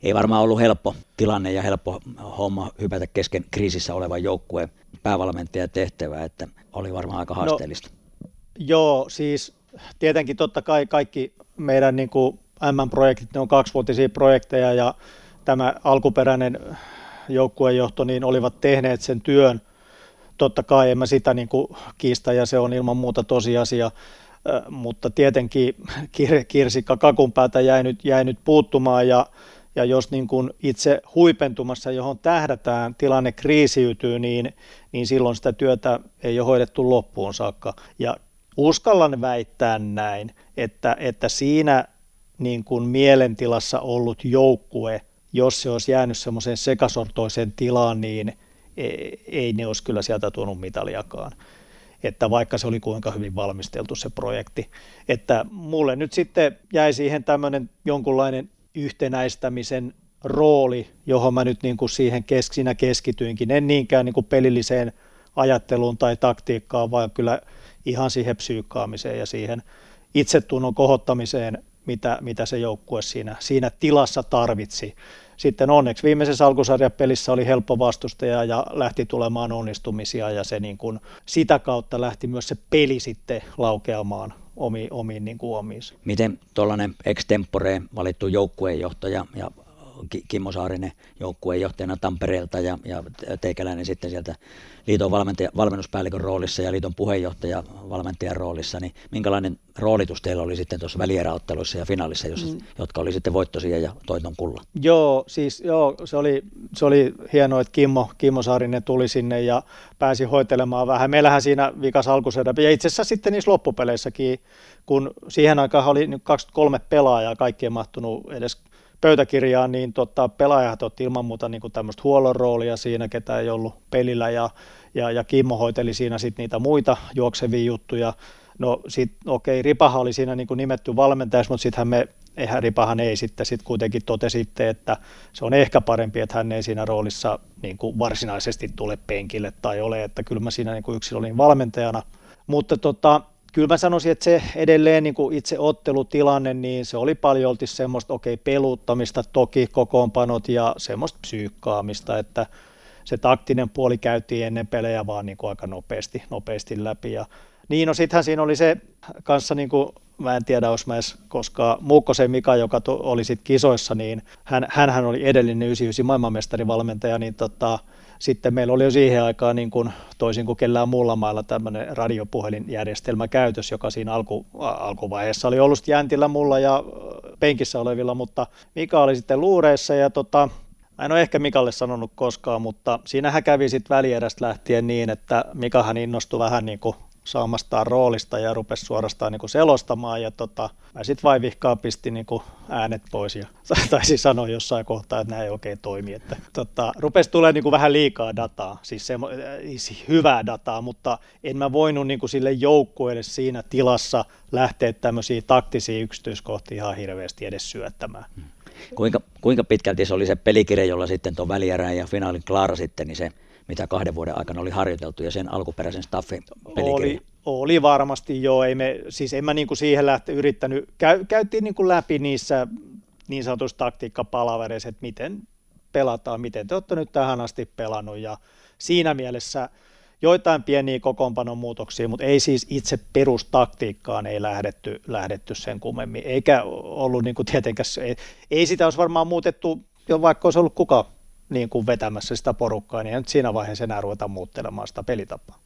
Ei varmaan ollut helppo tilanne ja helppo homma hypätä kesken kriisissä olevan joukkueen päävalmentajan tehtävää, että oli varmaan aika no, haasteellista. No, joo, siis tietenkin totta kai kaikki meidän niin kuin M-projektit, ne on kaksivuotisia projekteja ja tämä alkuperäinen joukkuejohto niin olivat tehneet sen työn – totta kai en mä sitä niin kuin kiistä ja se on ilman muuta tosiasia, mutta tietenkin kir- kirsikka kakun päätä jäi nyt, jäi nyt puuttumaan ja, ja jos niin kuin itse huipentumassa, johon tähdätään, tilanne kriisiytyy, niin, niin silloin sitä työtä ei ole hoidettu loppuun saakka. Ja uskallan väittää näin, että, että siinä niin kuin mielentilassa ollut joukkue, jos se olisi jäänyt semmoiseen sekasortoiseen tilaan, niin ei, ne olisi kyllä sieltä tuonut mitaliakaan. Että vaikka se oli kuinka hyvin valmisteltu se projekti. Että mulle nyt sitten jäi siihen tämmöinen jonkunlainen yhtenäistämisen rooli, johon mä nyt niin kuin siihen kes, siinä keskityinkin. En niinkään niin kuin pelilliseen ajatteluun tai taktiikkaan, vaan kyllä ihan siihen psyykkaamiseen ja siihen itsetunnon kohottamiseen, mitä, mitä se joukkue siinä, siinä tilassa tarvitsi. Sitten onneksi viimeisessä alkusarjapelissä oli helppo vastustaja ja lähti tulemaan onnistumisia ja se niin kuin, sitä kautta lähti myös se peli sitten laukeamaan omiin, omiin niin kuin omiin. Miten tuollainen extempore valittu joukkueenjohtaja ja Kimmo Saarinen joukkueenjohtajana Tampereelta ja, ja Teikäläinen sitten sieltä liiton valmentaja, valmennuspäällikön roolissa ja liiton puheenjohtaja valmentajan roolissa, niin minkälainen roolitus teillä oli sitten tuossa välieräotteluissa ja finaalissa, jos, mm. jotka oli sitten voittosia ja toiton kulla? Joo, siis joo, se oli, se oli hienoa, että Kimmo, Kimmo Saarinen tuli sinne ja pääsi hoitelemaan vähän. Meillähän siinä vikas alkuserä, ja itse asiassa sitten niissä loppupeleissäkin, kun siihen aikaan oli 23 pelaajaa, kaikki ei mahtunut edes pöytäkirjaan, niin tota, pelaajat otti ilman muuta niin kuin tämmöistä huollon roolia siinä, ketä ei ollut pelillä, ja, ja, ja Kimmo hoiteli siinä sitten niitä muita juoksevia juttuja. No sitten okei, okay, Ripaha oli siinä niin kuin nimetty valmentajaksi, mutta sittenhän me, eihän Ripahan ei sitten sit kuitenkin totesitte, että se on ehkä parempi, että hän ei siinä roolissa niin kuin varsinaisesti tule penkille tai ole, että kyllä mä siinä niin kuin yksilö olin valmentajana. Mutta tota, kyllä mä sanoisin, että se edelleen niin kuin itse ottelutilanne, niin se oli paljon semmoista, okei, okay, peluuttamista toki kokoonpanot ja semmoista psyykkaamista, että se taktinen puoli käytiin ennen pelejä vaan niin kuin aika nopeasti, nopeasti läpi. Ja niin, no sittenhän siinä oli se kanssa, niin kuin, mä en tiedä, jos mä edes, koska Muukkosen Mika, joka to, oli sitten kisoissa, niin hän, hänhän oli edellinen 99 maailmanmestarivalmentaja, niin tota, sitten meillä oli jo siihen aikaan niin kuin, toisin kuin kellään muulla mailla tämmöinen radiopuhelinjärjestelmä käytös, joka siinä alku, alkuvaiheessa oli ollut jäntillä mulla ja penkissä olevilla, mutta Mika oli sitten luureissa ja tota, Mä en ole ehkä Mikalle sanonut koskaan, mutta siinähän kävi sitten välierästä lähtien niin, että Mikahan innostui vähän niin kuin saamastaan roolista ja rupesi suorastaan niin kuin selostamaan ja tota, mä sitten vaivihkaa pistin niin kuin äänet pois ja taisi sanoa jossain kohtaa, että nämä ei oikein toimi. Että, tota, rupesi tulee niin kuin vähän liikaa dataa, siis, se, siis hyvää dataa, mutta en mä voinut niin kuin sille joukkueelle siinä tilassa lähteä tämmöisiä taktisia yksityiskohtia ihan hirveästi edes syöttämään. Hmm. Kuinka, kuinka pitkälti se oli se pelikirja, jolla sitten tuon välierän ja finaalin klaara sitten, niin se mitä kahden vuoden aikana oli harjoiteltu ja sen alkuperäisen staffin pelikirja? Oli, oli varmasti joo, ei me, siis en mä niin kuin siihen lähteä yrittänyt, käy, käytiin niin kuin läpi niissä niin sanotuissa taktiikkapalavereissa, että miten pelataan, miten te olette nyt tähän asti pelannut ja siinä mielessä joitain pieniä kokoonpanon muutoksia, mutta ei siis itse perustaktiikkaan ei lähdetty, lähdetty sen kummemmin, eikä ollut niin kuin tietenkään, ei, ei sitä olisi varmaan muutettu, jo vaikka olisi ollut kuka niin kuin vetämässä sitä porukkaa, niin ei nyt siinä vaiheessa enää ruveta muuttelemaan sitä pelitapaa.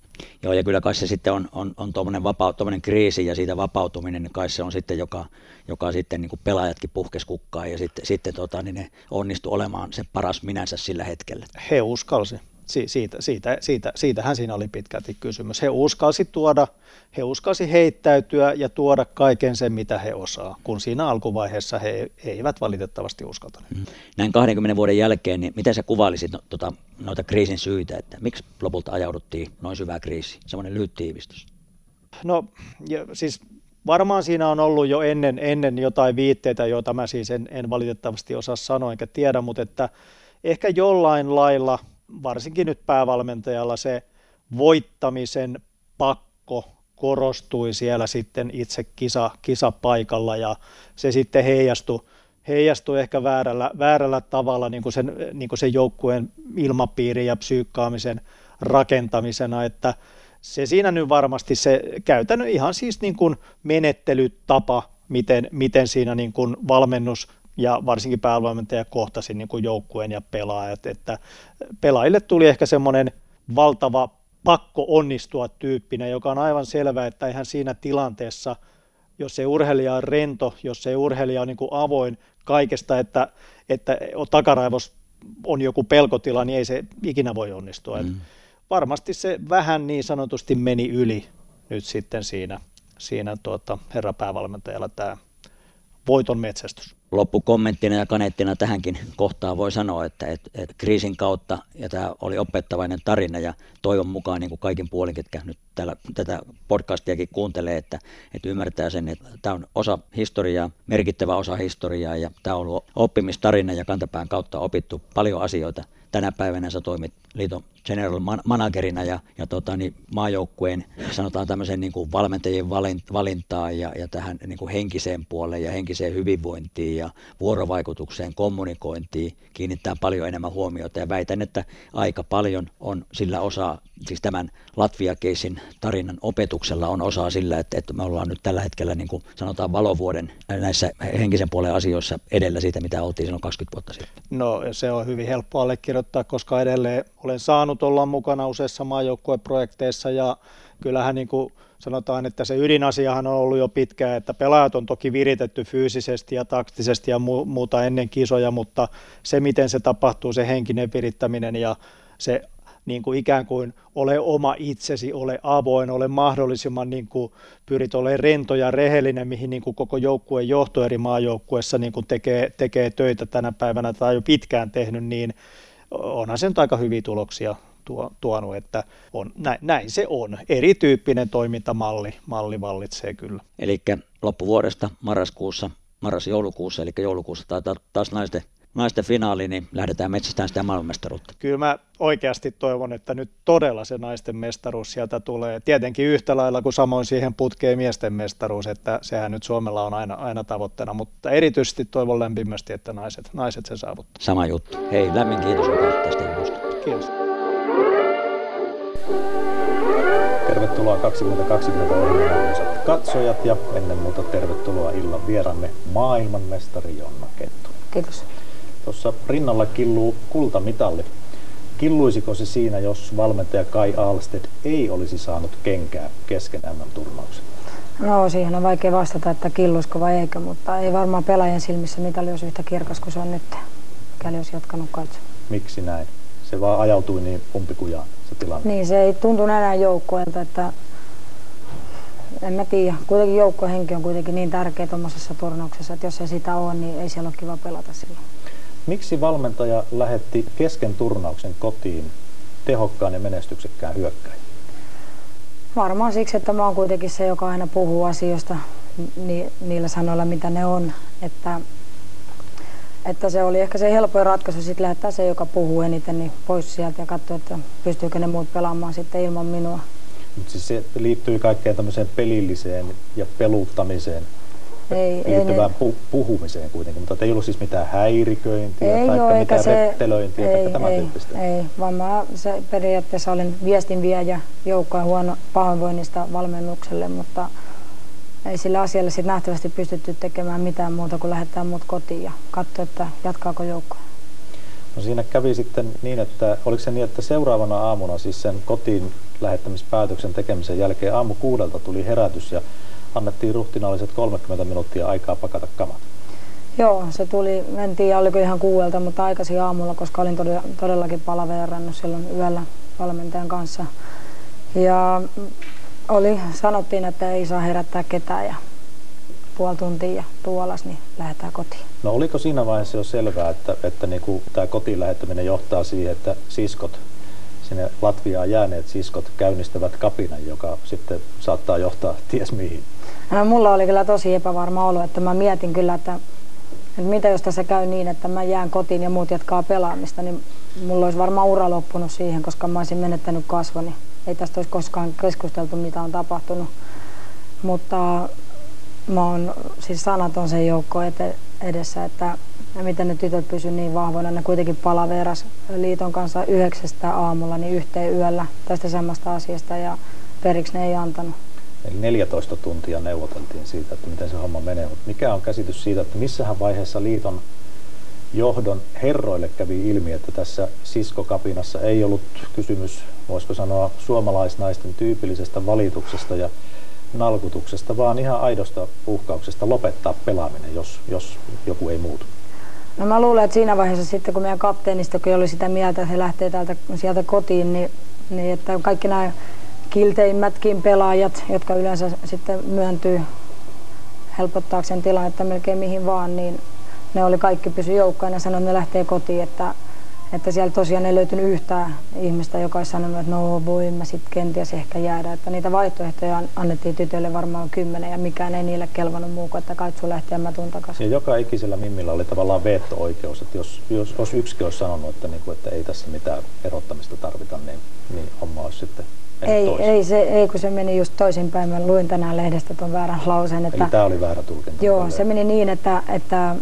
Joo, ja kyllä kai se sitten on, on, on tuommoinen, vapau, kriisi ja siitä vapautuminen, niin kai se on sitten, joka, joka sitten niin kuin pelaajatkin puhkes kukkaan ja sitten, sitten tota, niin ne onnistu olemaan se paras minänsä sillä hetkellä. He uskalsi si- siitä, siitä, siitä, siitähän siinä oli pitkälti kysymys. He uskalsi tuoda, he uskalsi heittäytyä ja tuoda kaiken sen, mitä he osaa, kun siinä alkuvaiheessa he, eivät valitettavasti uskaltaneet. Mm. Näin 20 vuoden jälkeen, niin miten sä kuvailisit no, tota, noita kriisin syitä, että miksi lopulta ajauduttiin noin syvään kriisiin? Semmoinen lyhyt tiivistys. No ja, siis varmaan siinä on ollut jo ennen, ennen jotain viitteitä, joita mä siis en, en valitettavasti osaa sanoa enkä tiedä, mutta että ehkä jollain lailla – varsinkin nyt päävalmentajalla se voittamisen pakko korostui siellä sitten itse kisa, kisapaikalla ja se sitten heijastui, heijastui ehkä väärällä, väärällä tavalla niin kuin sen, niin kuin sen joukkueen ilmapiiri ja psyykkaamisen rakentamisena, että se siinä nyt varmasti se käytännön ihan siis niin kuin menettelytapa, miten, miten siinä niin kuin valmennus ja varsinkin päävalmentaja kohtasi niin kuin joukkueen ja pelaajat, että pelaajille tuli ehkä semmoinen valtava pakko onnistua tyyppinen, joka on aivan selvää, että eihän siinä tilanteessa, jos se urheilija on rento, jos se urheilija on niin kuin avoin kaikesta, että, että takaraivos on joku pelkotila, niin ei se ikinä voi onnistua. Mm. varmasti se vähän niin sanotusti meni yli nyt sitten siinä, siinä tuota, herra päävalmentajalla tämä voiton metsästys. Loppukommenttina ja kaneettina tähänkin kohtaan voi sanoa, että, että, että kriisin kautta, ja tämä oli opettavainen tarina, ja toivon mukaan niin kuin kaikin puolin, ketkä nyt täällä, tätä podcastiakin kuuntelee, että, että ymmärtää sen, että tämä on osa historiaa, merkittävä osa historiaa, ja tämä on ollut oppimistarina ja kantapään kautta opittu paljon asioita. Tänä päivänä sä toimit liiton general managerina ja, ja tota, niin maajoukkueen sanotaan tämmöisen niin kuin valmentajien valintaan ja, ja tähän niin kuin henkiseen puoleen ja henkiseen hyvinvointiin ja vuorovaikutukseen, kommunikointiin kiinnittää paljon enemmän huomiota. Ja väitän, että aika paljon on sillä osaa, siis tämän Latvia-keisin tarinan opetuksella on osaa sillä, että, että me ollaan nyt tällä hetkellä niin kuin sanotaan valovuoden näissä henkisen puolen asioissa edellä siitä, mitä oltiin silloin 20 vuotta sitten. No se on hyvin helppo allekirjoittaa, koska edelleen olen saanut olla mukana useissa maajoukkueprojekteissa ja kyllähän niin kuin sanotaan, että se ydinasiahan on ollut jo pitkään, että pelaajat on toki viritetty fyysisesti ja taktisesti ja muuta ennen kisoja, mutta se miten se tapahtuu, se henkinen virittäminen ja se niin kuin ikään kuin ole oma itsesi, ole avoin, ole mahdollisimman niin kuin pyrit olemaan rento ja rehellinen, mihin niin kuin koko joukkueen johto eri maajoukkueessa niin kuin tekee, tekee töitä tänä päivänä tai jo pitkään tehnyt, niin onhan se nyt aika hyviä tuloksia tuo, tuonut, että on, näin, näin se on. Erityyppinen toimintamalli malli vallitsee kyllä. Eli loppuvuodesta marraskuussa, marras-joulukuussa, eli joulukuussa tai taas naisten naisten finaali, niin lähdetään metsästään sitä maailmanmestaruutta. Kyllä mä oikeasti toivon, että nyt todella se naisten mestaruus sieltä tulee. Tietenkin yhtä lailla kuin samoin siihen putkeen miesten mestaruus, että sehän nyt Suomella on aina, aina tavoitteena, mutta erityisesti toivon lämpimästi, että naiset, naiset sen saavuttaa. Sama juttu. Hei, lämmin kiitos tästä jutusta. Kiitos. Tervetuloa 2020 ohjelmaan katsojat ja ennen muuta tervetuloa illan vieramme maailmanmestari Jonna Kettu. Kiitos. Tuossa rinnalla killuu kultamitalli. Killuisiko se siinä, jos valmentaja Kai Alsted ei olisi saanut kenkää kesken MM-turnauksen? No siihen on vaikea vastata, että killuisiko vai eikö, mutta ei varmaan pelaajien silmissä mitali olisi yhtä kirkas kuin se on nyt, mikäli olisi jatkanut katsoa. Miksi näin? Se vaan ajautui niin umpikujaan se tilanne. Niin, se ei tuntunut enää joukkueelta, että en mä tiedä. Kuitenkin joukkohenki on kuitenkin niin tärkeä tuommoisessa turnauksessa, että jos ei sitä ole, niin ei siellä ole kiva pelata silloin. Miksi valmentaja lähetti kesken turnauksen kotiin tehokkaan ja menestyksekkään hyökkäin? Varmaan siksi, että mä oon kuitenkin se, joka aina puhuu asioista ni, niillä sanoilla, mitä ne on. Että, että se oli ehkä se helpoin ratkaisu sitten lähettää se, joka puhuu eniten, niin pois sieltä ja katsoa, että pystyykö ne muut pelaamaan sitten ilman minua. Mutta siis se liittyy kaikkeen tämmöiseen pelilliseen ja peluuttamiseen ei, liittyvään ei, pu- puhumiseen kuitenkin, mutta ei ollut siis mitään häiriköintiä ei tai ole, mitään se, rettelöintiä ei, tai tämän ei, tyyppistä. Ei, vaan mä se periaatteessa olin viestinviejä joukkojen huono pahoinvoinnista valmennukselle, mutta ei sillä asialla sitten nähtävästi pystytty tekemään mitään muuta kuin lähettää mut kotiin ja katsoa, että jatkaako joukko. No siinä kävi sitten niin, että oliko se niin, että seuraavana aamuna siis sen kotiin lähettämispäätöksen tekemisen jälkeen aamu kuudelta tuli herätys ja annettiin ruhtinaalliset 30 minuuttia aikaa pakata kamat. Joo, se tuli, en tiedä oliko ihan kuuelta, mutta aikaisin aamulla, koska olin todellakin palaverannut silloin yöllä valmentajan kanssa. Ja oli, sanottiin, että ei saa herättää ketään ja puoli tuntia ja tuolas, niin lähdetään kotiin. No oliko siinä vaiheessa jo selvää, että, että niin kuin tämä kotiin lähettäminen johtaa siihen, että siskot sinne Latviaan jääneet siskot käynnistävät kapinan, joka sitten saattaa johtaa ties mihin? No, mulla oli kyllä tosi epävarma olo, että mä mietin kyllä, että, että mitä jos tässä käy niin, että mä jään kotiin ja muut jatkaa pelaamista, niin mulla olisi varmaan ura loppunut siihen, koska mä olisin menettänyt kasvoni. Ei tästä olisi koskaan keskusteltu, mitä on tapahtunut. Mutta mä oon siis sanaton sen joukko edessä, että miten ne tytöt pysy niin vahvoina. Ne kuitenkin palaveras liiton kanssa yhdeksästä aamulla niin yhteen yöllä tästä samasta asiasta ja periksi ne ei antanut. Eli 14 tuntia neuvoteltiin siitä, että miten se homma menee. Mutta mikä on käsitys siitä, että missähän vaiheessa liiton johdon herroille kävi ilmi, että tässä siskokapinassa ei ollut kysymys, voisiko sanoa, suomalaisnaisten tyypillisestä valituksesta ja nalkutuksesta, vaan ihan aidosta uhkauksesta lopettaa pelaaminen, jos, jos joku ei muutu. No mä luulen, että siinä vaiheessa sitten, kun meidän kapteenistokin oli sitä mieltä, että he lähtee täältä sieltä kotiin, niin, niin että kaikki nämä kilteimmätkin pelaajat, jotka yleensä sitten myöntyy helpottaakseen tilannetta melkein mihin vaan, niin ne oli kaikki pysy joukkoina ja sanoi, että ne lähtee kotiin, että että siellä tosiaan ei löytynyt yhtään ihmistä, joka olisi sanonut, että no voi mä sitten kenties ehkä jäädä. Että niitä vaihtoehtoja annettiin tytöille varmaan kymmenen ja mikään ei niille kelvannut muu kuin, että kaitsu lähti ja mä tuun takaisin. Ja joka ikisellä Mimmillä oli tavallaan veto-oikeus, että jos, jos, jos yksikin olisi sanonut, että, niin kuin, että ei tässä mitään erottamista tarvita, niin, niin homma olisi sitten ei, ei, se, ei, kun se meni just toisinpäin. Mä luin tänään lehdestä tuon väärän lauseen. Että, Eli tämä oli väärä tulkinta. Joo, se meni niin, että, että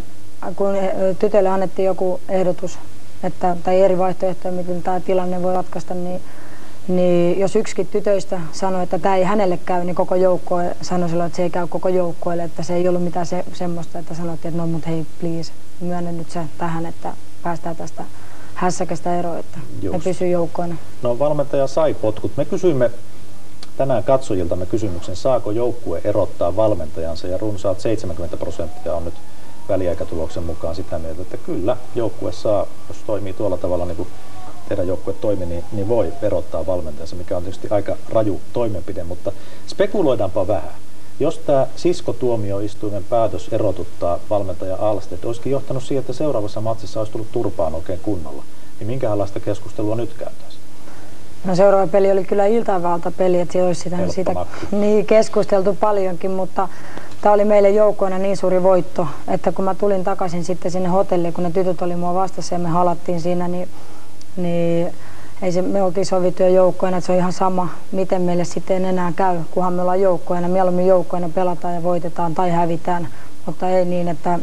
kun tytölle annettiin joku ehdotus että, tai eri vaihtoehtoja, miten tämä tilanne voi ratkaista, niin, niin jos yksikin tytöistä sanoi, että tämä ei hänelle käy, niin koko joukko sanoi silloin, että se ei käy koko joukkoille, että se ei ollut mitään se, semmoista, että sanottiin, että no mut hei please, myönnän nyt se tähän, että päästään tästä hässäkästä eroon, että Just. ne pysyy joukkoina. No valmentaja sai potkut. Me kysyimme tänään katsojiltamme kysymyksen, saako joukkue erottaa valmentajansa ja runsaat 70 prosenttia on nyt väliaikatuloksen mukaan sitä mieltä, että kyllä joukkue saa, jos toimii tuolla tavalla niin kuin teidän joukkue toimii, niin, niin voi verottaa valmentajansa, mikä on tietysti aika raju toimenpide, mutta spekuloidaanpa vähän. Jos tämä siskotuomioistuimen päätös erotuttaa valmentaja Alsted, olisikin johtanut siihen, että seuraavassa matsissa olisi tullut turpaan oikein kunnolla, niin minkälaista keskustelua nyt käytäisiin? No seuraava peli oli kyllä iltavalta peli, että olisi sitä, siitä niin, keskusteltu paljonkin, mutta tämä oli meille joukkoina niin suuri voitto, että kun mä tulin takaisin sitten sinne hotelliin, kun ne tytöt oli mua vastassa ja me halattiin siinä, niin, niin ei se, me oltiin sovittuja joukkoina, että se on ihan sama, miten meille sitten enää käy, kunhan me ollaan joukkoina. Mieluummin joukkoina pelataan ja voitetaan tai hävitään, mutta ei niin, että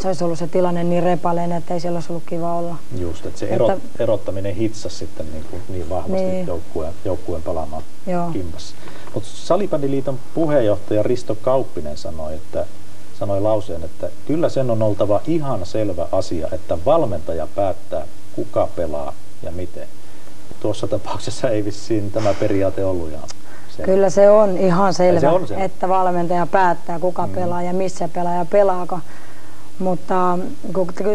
se olisi ollut se tilanne niin repaleinen, että ei siellä olisi ollut kiva olla. Just, että se että, erottaminen hitsasi sitten niin, kuin niin vahvasti niin. Joukkueen, joukkueen palaamaan Joo. kimpassa. Mutta Salibändiliiton puheenjohtaja Risto Kauppinen sanoi, että sanoi lauseen, että kyllä sen on oltava ihan selvä asia, että valmentaja päättää, kuka pelaa ja miten. Tuossa tapauksessa ei vissiin tämä periaate ollut ihan selvä. Kyllä se on ihan selvä, se on selvä. että valmentaja päättää, kuka mm. pelaa ja missä pelaa ja pelaako. Mutta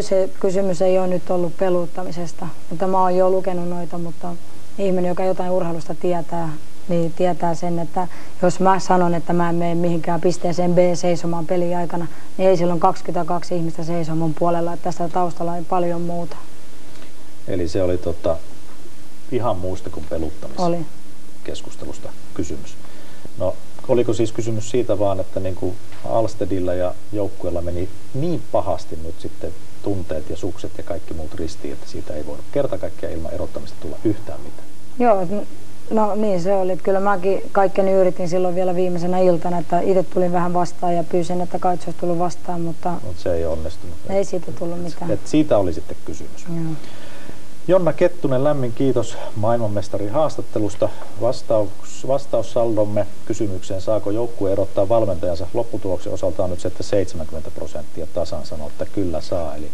se kysymys ei ole nyt ollut peluuttamisesta. Mutta mä oon jo lukenut noita, mutta ihminen, joka jotain urheilusta tietää, niin tietää sen, että jos mä sanon, että mä en mene mihinkään pisteeseen B seisomaan peli aikana, niin ei silloin 22 ihmistä seiso mun puolella, että tässä taustalla on paljon muuta. Eli se oli tota, ihan muusta kuin peluttamista oli. keskustelusta kysymys. No, oliko siis kysymys siitä vaan, että niin kuin Alstedilla ja joukkueella meni niin pahasti nyt sitten tunteet ja sukset ja kaikki muut ristiin, että siitä ei voinut kerta kaikkiaan ilman erottamista tulla yhtään mitään? Joo, no niin se oli. Kyllä mäkin kaikkeni yritin silloin vielä viimeisenä iltana, että itse tulin vähän vastaan ja pyysin, että Kaitsu olisi tullut vastaan, mutta... Mutta se ei onnistunut. Ei siitä tullut mitään. Et siitä oli sitten kysymys. Joo. Jonna Kettunen, lämmin kiitos maailmanmestarin haastattelusta. Vastaus, vastaussaldomme kysymykseen, saako joukkue erottaa valmentajansa lopputuloksen osalta on nyt se, että 70 prosenttia tasan sanoo, että kyllä saa. Eli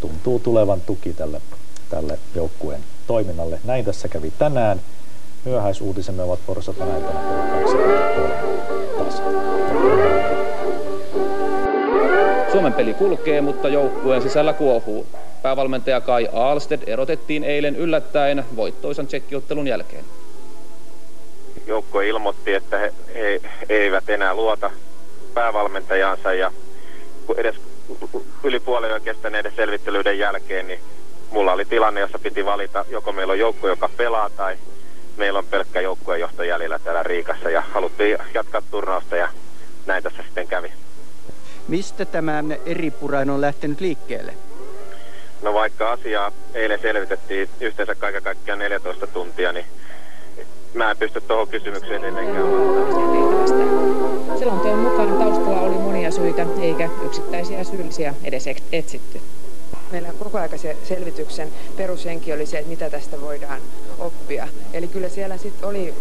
tuntuu tulevan tuki tälle, tälle joukkueen toiminnalle. Näin tässä kävi tänään. Myöhäisuutisemme ovat iltana kello 23 tasan. Suomen peli kulkee, mutta joukkueen sisällä kuohuu. Päävalmentaja Kai Aalsted erotettiin eilen yllättäen voittoisan tsekkiottelun jälkeen. Joukko ilmoitti, että he, he eivät enää luota päävalmentajansa ja edes yli puolen kestäneiden selvittelyiden jälkeen, niin mulla oli tilanne, jossa piti valita, joko meillä on joukko, joka pelaa, tai meillä on pelkkä joukkueenjohto jäljellä täällä Riikassa, ja haluttiin jatkaa turnausta, ja näin tässä sitten kävi. Mistä tämä eri purain on lähtenyt liikkeelle? No vaikka asiaa eilen selvitettiin yhteensä kaiken kaikkiaan 14 tuntia, niin mä en pysty tuohon kysymykseen etenkään vastaamaan. Selonteon mukaan taustalla oli monia syitä, eikä yksittäisiä syyllisiä edes etsitty. Meillä koko ajan se selvityksen perushenki oli se, että mitä tästä voidaan oppia. Eli kyllä siellä sitten oli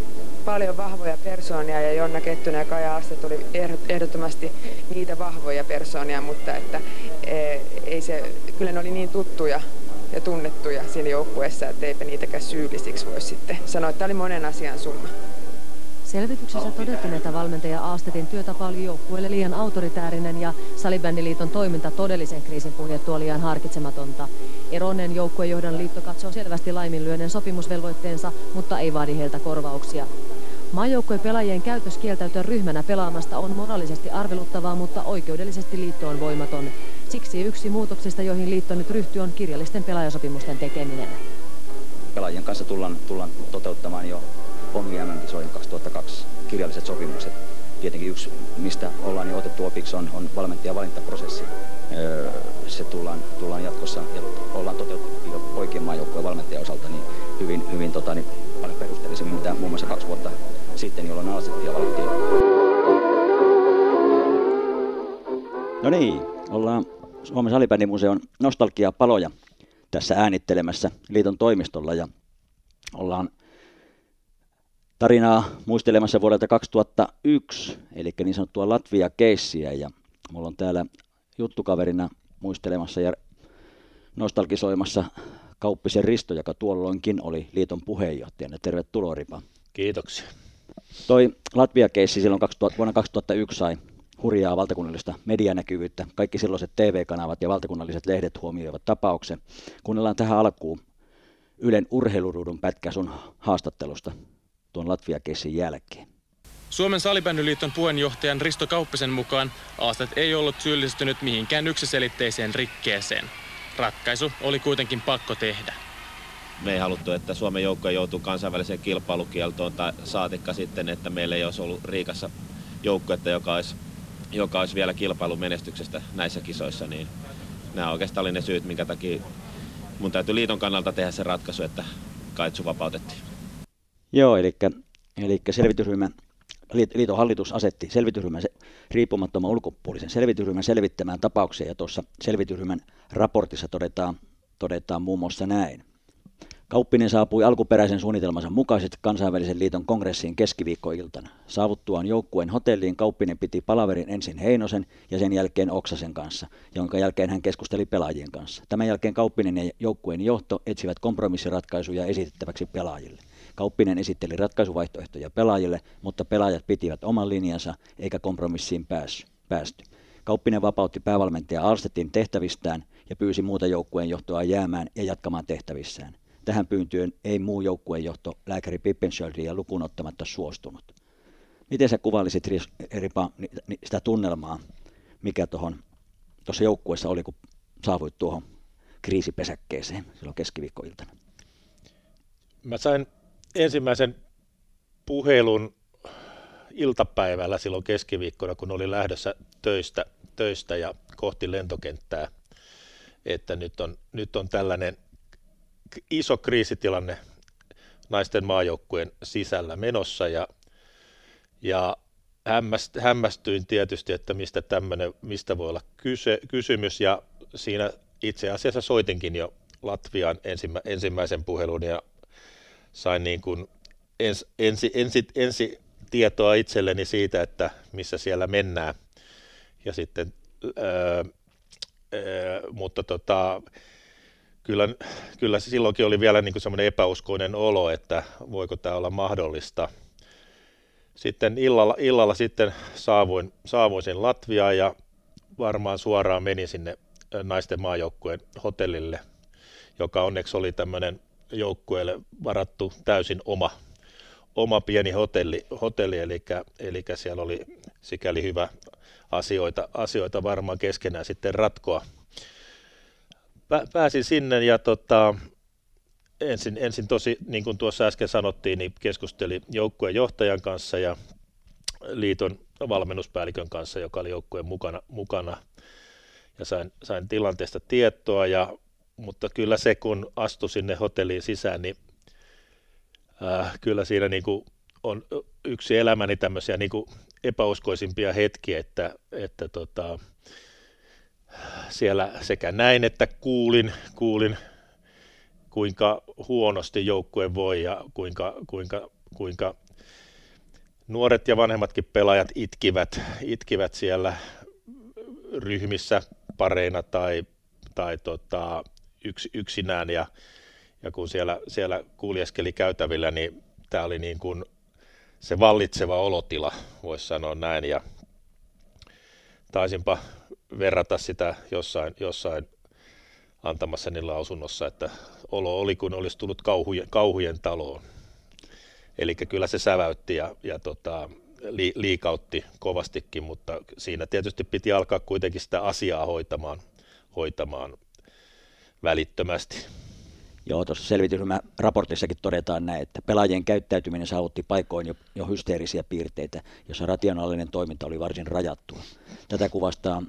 paljon vahvoja persoonia ja Jonna Kettunen ja Kaja Astet oli ehdottomasti niitä vahvoja persoonia, mutta että e, ei se, kyllä ne oli niin tuttuja ja tunnettuja siinä joukkueessa, että eipä niitäkään syyllisiksi voi sitten sanoa, että tämä oli monen asian summa. Selvityksessä todettiin, että valmentaja Aastetin työtapa oli joukkueelle liian autoritäärinen ja Salibändiliiton toiminta todellisen kriisin puhjettua liian harkitsematonta. Eronen joukkuejohdon liitto katsoo selvästi laiminlyöneen sopimusvelvoitteensa, mutta ei vaadi heiltä korvauksia. Maajoukkueen pelaajien käytös kieltäytyä ryhmänä pelaamasta on moraalisesti arveluttavaa, mutta oikeudellisesti liitto on voimaton. Siksi yksi muutoksista, joihin liitto nyt ryhtyy, on kirjallisten pelaajasopimusten tekeminen. Pelaajien kanssa tullaan, tullaan toteuttamaan jo omia MM-kisoihin 2002 kirjalliset sopimukset. Tietenkin yksi, mistä ollaan jo otettu opiksi, on, on valmentajan valintaprosessi. Öö, se tullaan, tullaan jatkossa ja ollaan toteutettu jo poikien maajoukkueen valmentajan osalta niin hyvin, hyvin tota, niin paljon perusteellisemmin, mitä muun muassa kaksi vuotta sitten, jolloin asettia valittiin. No niin, ollaan Suomen salibändimuseon nostalgiapaloja tässä äänittelemässä liiton toimistolla ja ollaan tarinaa muistelemassa vuodelta 2001, eli niin sanottua Latvia-keissiä ja mulla on täällä juttukaverina muistelemassa ja nostalgisoimassa Kauppisen Risto, joka tuolloinkin oli liiton puheenjohtajana. Tervetuloa Ripa. Kiitoksia. Toi Latvia-keissi silloin 2000, vuonna 2001 sai hurjaa valtakunnallista medianäkyvyyttä. Kaikki silloiset TV-kanavat ja valtakunnalliset lehdet huomioivat tapauksen. Kuunnellaan tähän alkuun Ylen urheiluruudun pätkä sun haastattelusta tuon Latvia-keissin jälkeen. Suomen salibändyliiton puheenjohtajan Risto Kauppisen mukaan Aastat ei ollut syyllistynyt mihinkään yksiselitteiseen rikkeeseen. Ratkaisu oli kuitenkin pakko tehdä. Me ei haluttu, että Suomen joukko joutuu kansainväliseen kilpailukieltoon tai saatikka sitten, että meillä ei olisi ollut Riikassa joukkuetta, joka olisi, joka olisi vielä kilpailumenestyksestä näissä kisoissa. Niin nämä oikeastaan oli ne syyt, minkä takia mun täytyy liiton kannalta tehdä se ratkaisu, että Kaitsu vapautettiin. Joo, eli, eli selvitysryhmän liiton hallitus asetti selvitysryhmän riippumattoman ulkopuolisen selvitysryhmän selvittämään tapauksia ja tuossa selvitysryhmän raportissa todetaan, todetaan muun muassa näin. Kauppinen saapui alkuperäisen suunnitelmansa mukaisesti kansainvälisen liiton kongressiin keskiviikkoiltana. Saavuttuaan joukkueen hotelliin Kauppinen piti palaverin ensin Heinosen ja sen jälkeen Oksasen kanssa, jonka jälkeen hän keskusteli pelaajien kanssa. Tämän jälkeen Kauppinen ja joukkueen johto etsivät kompromissiratkaisuja esitettäväksi pelaajille. Kauppinen esitteli ratkaisuvaihtoehtoja pelaajille, mutta pelaajat pitivät oman linjansa eikä kompromissiin päästy. Kauppinen vapautti päävalmentaja Alstetin tehtävistään ja pyysi muuta joukkueen johtoa jäämään ja jatkamaan tehtävissään. Tähän pyyntöön ei muu joukkueen johto lääkäri Pippenschöldiä lukuun ottamatta suostunut. Miten sä kuvailisit Ripa, sitä tunnelmaa, mikä tuohon tuossa joukkueessa oli, kun saavuit tuohon kriisipesäkkeeseen silloin keskiviikkoiltana? Mä sain ensimmäisen puhelun iltapäivällä silloin keskiviikkona, kun oli lähdössä töistä, töistä ja kohti lentokenttää, että nyt on, nyt on tällainen iso kriisitilanne naisten maajoukkueen sisällä menossa ja, ja hämmästyin tietysti, että mistä tämmöinen, mistä voi olla kyse, kysymys. Ja siinä itse asiassa soitinkin jo Latvian ensimmä, ensimmäisen puhelun ja sain niin kuin ens, ensi, ensi, ensi tietoa itselleni siitä, että missä siellä mennään. Ja sitten, ää, ää, mutta tota, kyllä, kyllä silloinkin oli vielä niin semmoinen epäuskoinen olo, että voiko tämä olla mahdollista. Sitten illalla, illalla sitten saavuin, saavuin sen Latviaan ja varmaan suoraan menin sinne naisten maajoukkueen hotellille, joka onneksi oli tämmöinen joukkueelle varattu täysin oma, oma pieni hotelli, hotelli eli, eli siellä oli sikäli hyvä asioita, asioita varmaan keskenään sitten ratkoa. Pääsin sinne ja tota, ensin, ensin tosi, niin kuin tuossa äsken sanottiin, niin keskustelin joukkueen johtajan kanssa ja liiton valmennuspäällikön kanssa, joka oli joukkueen mukana, mukana ja sain, sain tilanteesta tietoa ja mutta kyllä se, kun astui sinne hotelliin sisään, niin äh, kyllä siinä niin kuin on yksi elämäni tämmöisiä niin kuin epäuskoisimpia hetkiä, että, että tota, siellä sekä näin, että kuulin, kuulin kuinka huonosti joukkue voi ja kuinka, kuinka, kuinka nuoret ja vanhemmatkin pelaajat itkivät, itkivät siellä ryhmissä pareina tai, tai tota, yks, yksinään ja, ja kun siellä, siellä kuljeskeli käytävillä, niin tämä oli niin kuin se vallitseva olotila, voisi sanoa näin, ja taisinpa verrata sitä jossain, jossain antamassani lausunnossa, että olo oli kun olisi tullut kauhujen, kauhujen taloon. Eli kyllä se säväytti ja, ja tota, li, liikautti kovastikin, mutta siinä tietysti piti alkaa kuitenkin sitä asiaa hoitamaan, hoitamaan välittömästi. Joo, tuossa selvitysryhmän raportissakin todetaan näin, että pelaajien käyttäytyminen saavutti paikoin jo, jo hysteerisiä piirteitä, jossa rationaalinen toiminta oli varsin rajattua. Tätä kuvastaa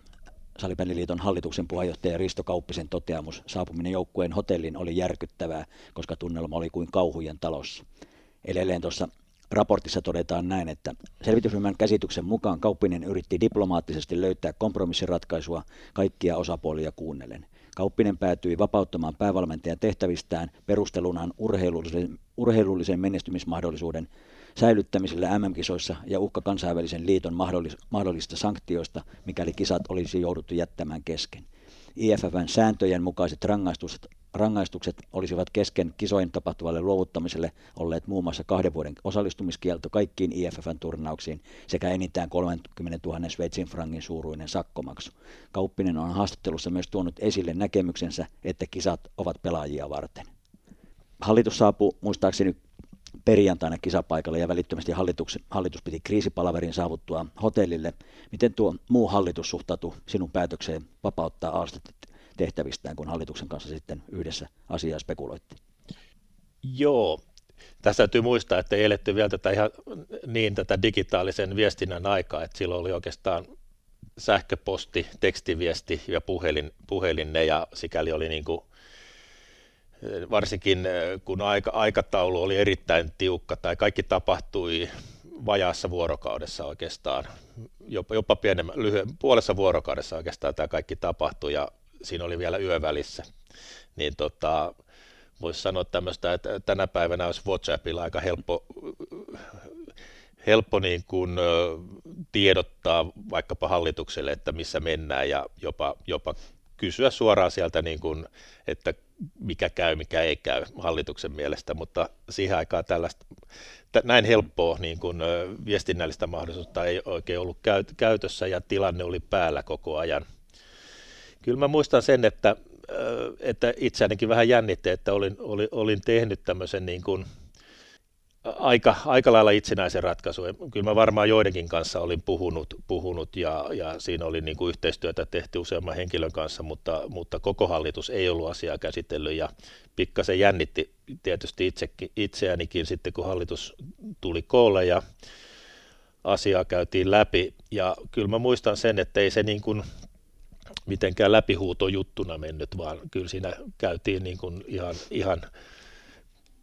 Salibändiliiton hallituksen puheenjohtaja Risto Kauppisen toteamus. Saapuminen joukkueen hotellin oli järkyttävää, koska tunnelma oli kuin kauhujen talossa. Edelleen tuossa raportissa todetaan näin, että selvitysryhmän käsityksen mukaan Kauppinen yritti diplomaattisesti löytää kompromissiratkaisua kaikkia osapuolia kuunnellen. Kauppinen päätyi vapauttamaan päävalmentajan tehtävistään perustelunaan urheilullisen, urheilullisen menestymismahdollisuuden säilyttämisellä MM-kisoissa ja uhka kansainvälisen liiton mahdollista sanktioista, mikäli kisat olisi jouduttu jättämään kesken. IFFn sääntöjen mukaiset rangaistukset, rangaistukset olisivat kesken kisojen tapahtuvalle luovuttamiselle olleet muun muassa kahden vuoden osallistumiskielto kaikkiin IFFn turnauksiin sekä enintään 30 000 Sveitsin frangin suuruinen sakkomaksu. Kauppinen on haastattelussa myös tuonut esille näkemyksensä, että kisat ovat pelaajia varten. Hallitus saapuu muistaakseni perjantaina kisapaikalle ja välittömästi hallitus, hallitus piti kriisipalaverin saavuttua hotellille. Miten tuo muu hallitus suhtautuu sinun päätökseen vapauttaa Aastet tehtävistään, kun hallituksen kanssa sitten yhdessä asiaa spekuloitti? Joo, tässä täytyy muistaa, että ei eletty vielä tätä ihan niin tätä digitaalisen viestinnän aikaa, että silloin oli oikeastaan sähköposti, tekstiviesti ja puhelin, puhelin ne ja sikäli oli niin kuin varsinkin eh, kun aika, aikataulu oli erittäin tiukka tai kaikki tapahtui vajaassa vuorokaudessa oikeastaan, jopa, jopa pienemmän, lyhyen, puolessa vuorokaudessa oikeastaan tämä kaikki tapahtui ja siinä oli vielä yövälissä, niin tota, voisi sanoa tämmöistä, että tänä päivänä olisi WhatsAppilla aika helppo, helppo niin kuin, tiedottaa vaikkapa hallitukselle, että missä mennään ja jopa, jopa kysyä suoraan sieltä, niin kuin, että mikä käy, mikä ei käy hallituksen mielestä, mutta siihen aikaan tällaista, näin helppoa niin kuin, viestinnällistä mahdollisuutta ei oikein ollut käytössä ja tilanne oli päällä koko ajan. Kyllä mä muistan sen, että, että itseänikin vähän jännitti, että olin, olin, olin tehnyt tämmöisen niin kuin, aika, aika lailla itsenäisen ratkaisun. Kyllä mä varmaan joidenkin kanssa olin puhunut, puhunut ja, ja siinä oli niin kuin yhteistyötä tehty useamman henkilön kanssa, mutta, mutta koko hallitus ei ollut asiaa käsitellyt ja pikkasen jännitti tietysti itsekin, itseänikin sitten, kun hallitus tuli koolle ja asiaa käytiin läpi. Ja kyllä mä muistan sen, että ei se niin kuin mitenkään läpihuutojuttuna mennyt, vaan kyllä siinä käytiin niin kuin ihan, ihan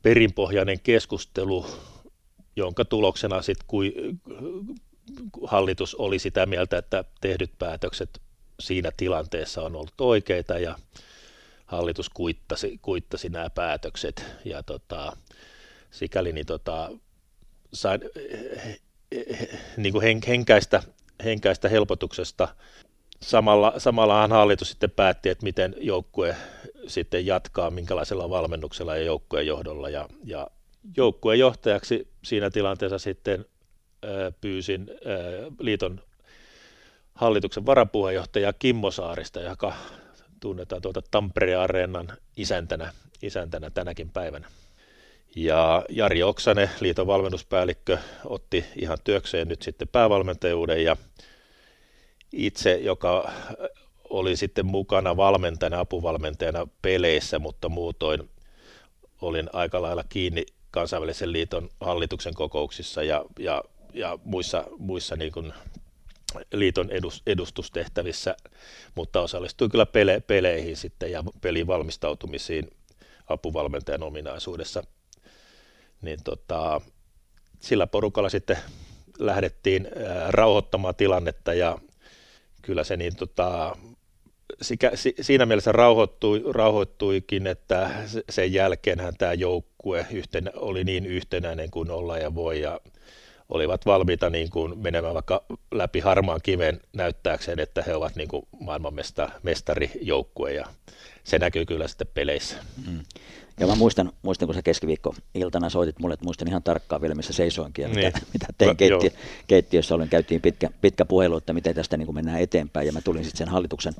perinpohjainen keskustelu, jonka tuloksena sitten hallitus oli sitä mieltä, että tehdyt päätökset siinä tilanteessa on ollut oikeita ja hallitus kuittasi, kuittasi nämä päätökset ja tota, sikäli niin tota, sain niin kuin henkäistä, henkäistä helpotuksesta. Samalla, samallahan hallitus sitten päätti, että miten joukkue sitten jatkaa, minkälaisella valmennuksella ja joukkueen johdolla. Ja, ja joukkueen johtajaksi siinä tilanteessa sitten ää, pyysin ää, liiton hallituksen varapuheenjohtaja Kimmo Saarista, joka tunnetaan tuolta Tampereen areenan isäntänä, isäntänä tänäkin päivänä. Ja Jari Oksanen, liiton valmennuspäällikkö, otti ihan työkseen nyt sitten päävalmentajuuden ja itse, joka oli sitten mukana valmentajana, apuvalmentajana peleissä, mutta muutoin olin aika lailla kiinni kansainvälisen liiton hallituksen kokouksissa ja, ja, ja muissa, muissa niin kuin liiton edustustehtävissä, mutta osallistuin kyllä pele, peleihin sitten ja pelin valmistautumisiin apuvalmentajan ominaisuudessa. Niin tota, sillä porukalla sitten lähdettiin rauhoittamaan tilannetta ja kyllä se niin tota, sikä, si, siinä mielessä rauhoittui, rauhoittuikin, että sen jälkeenhän tämä joukkue yhtenä, oli niin yhtenäinen kuin olla ja voi ja olivat valmiita niin kuin menemään vaikka läpi harmaan kiven näyttääkseen, että he ovat niin kuin maailmanmestarijoukkue ja se näkyy kyllä sitten peleissä. Mm. Ja mä muistan, muistan, kun sä keskiviikko-iltana soitit mulle, että muistan ihan tarkkaan vielä, missä seisoinkin ja niin. mitä, mitä tein keittiö, keittiössä. Olin, käytiin pitkä, pitkä puhelu, että miten tästä niin kuin mennään eteenpäin. Ja mä tulin sitten sen hallituksen,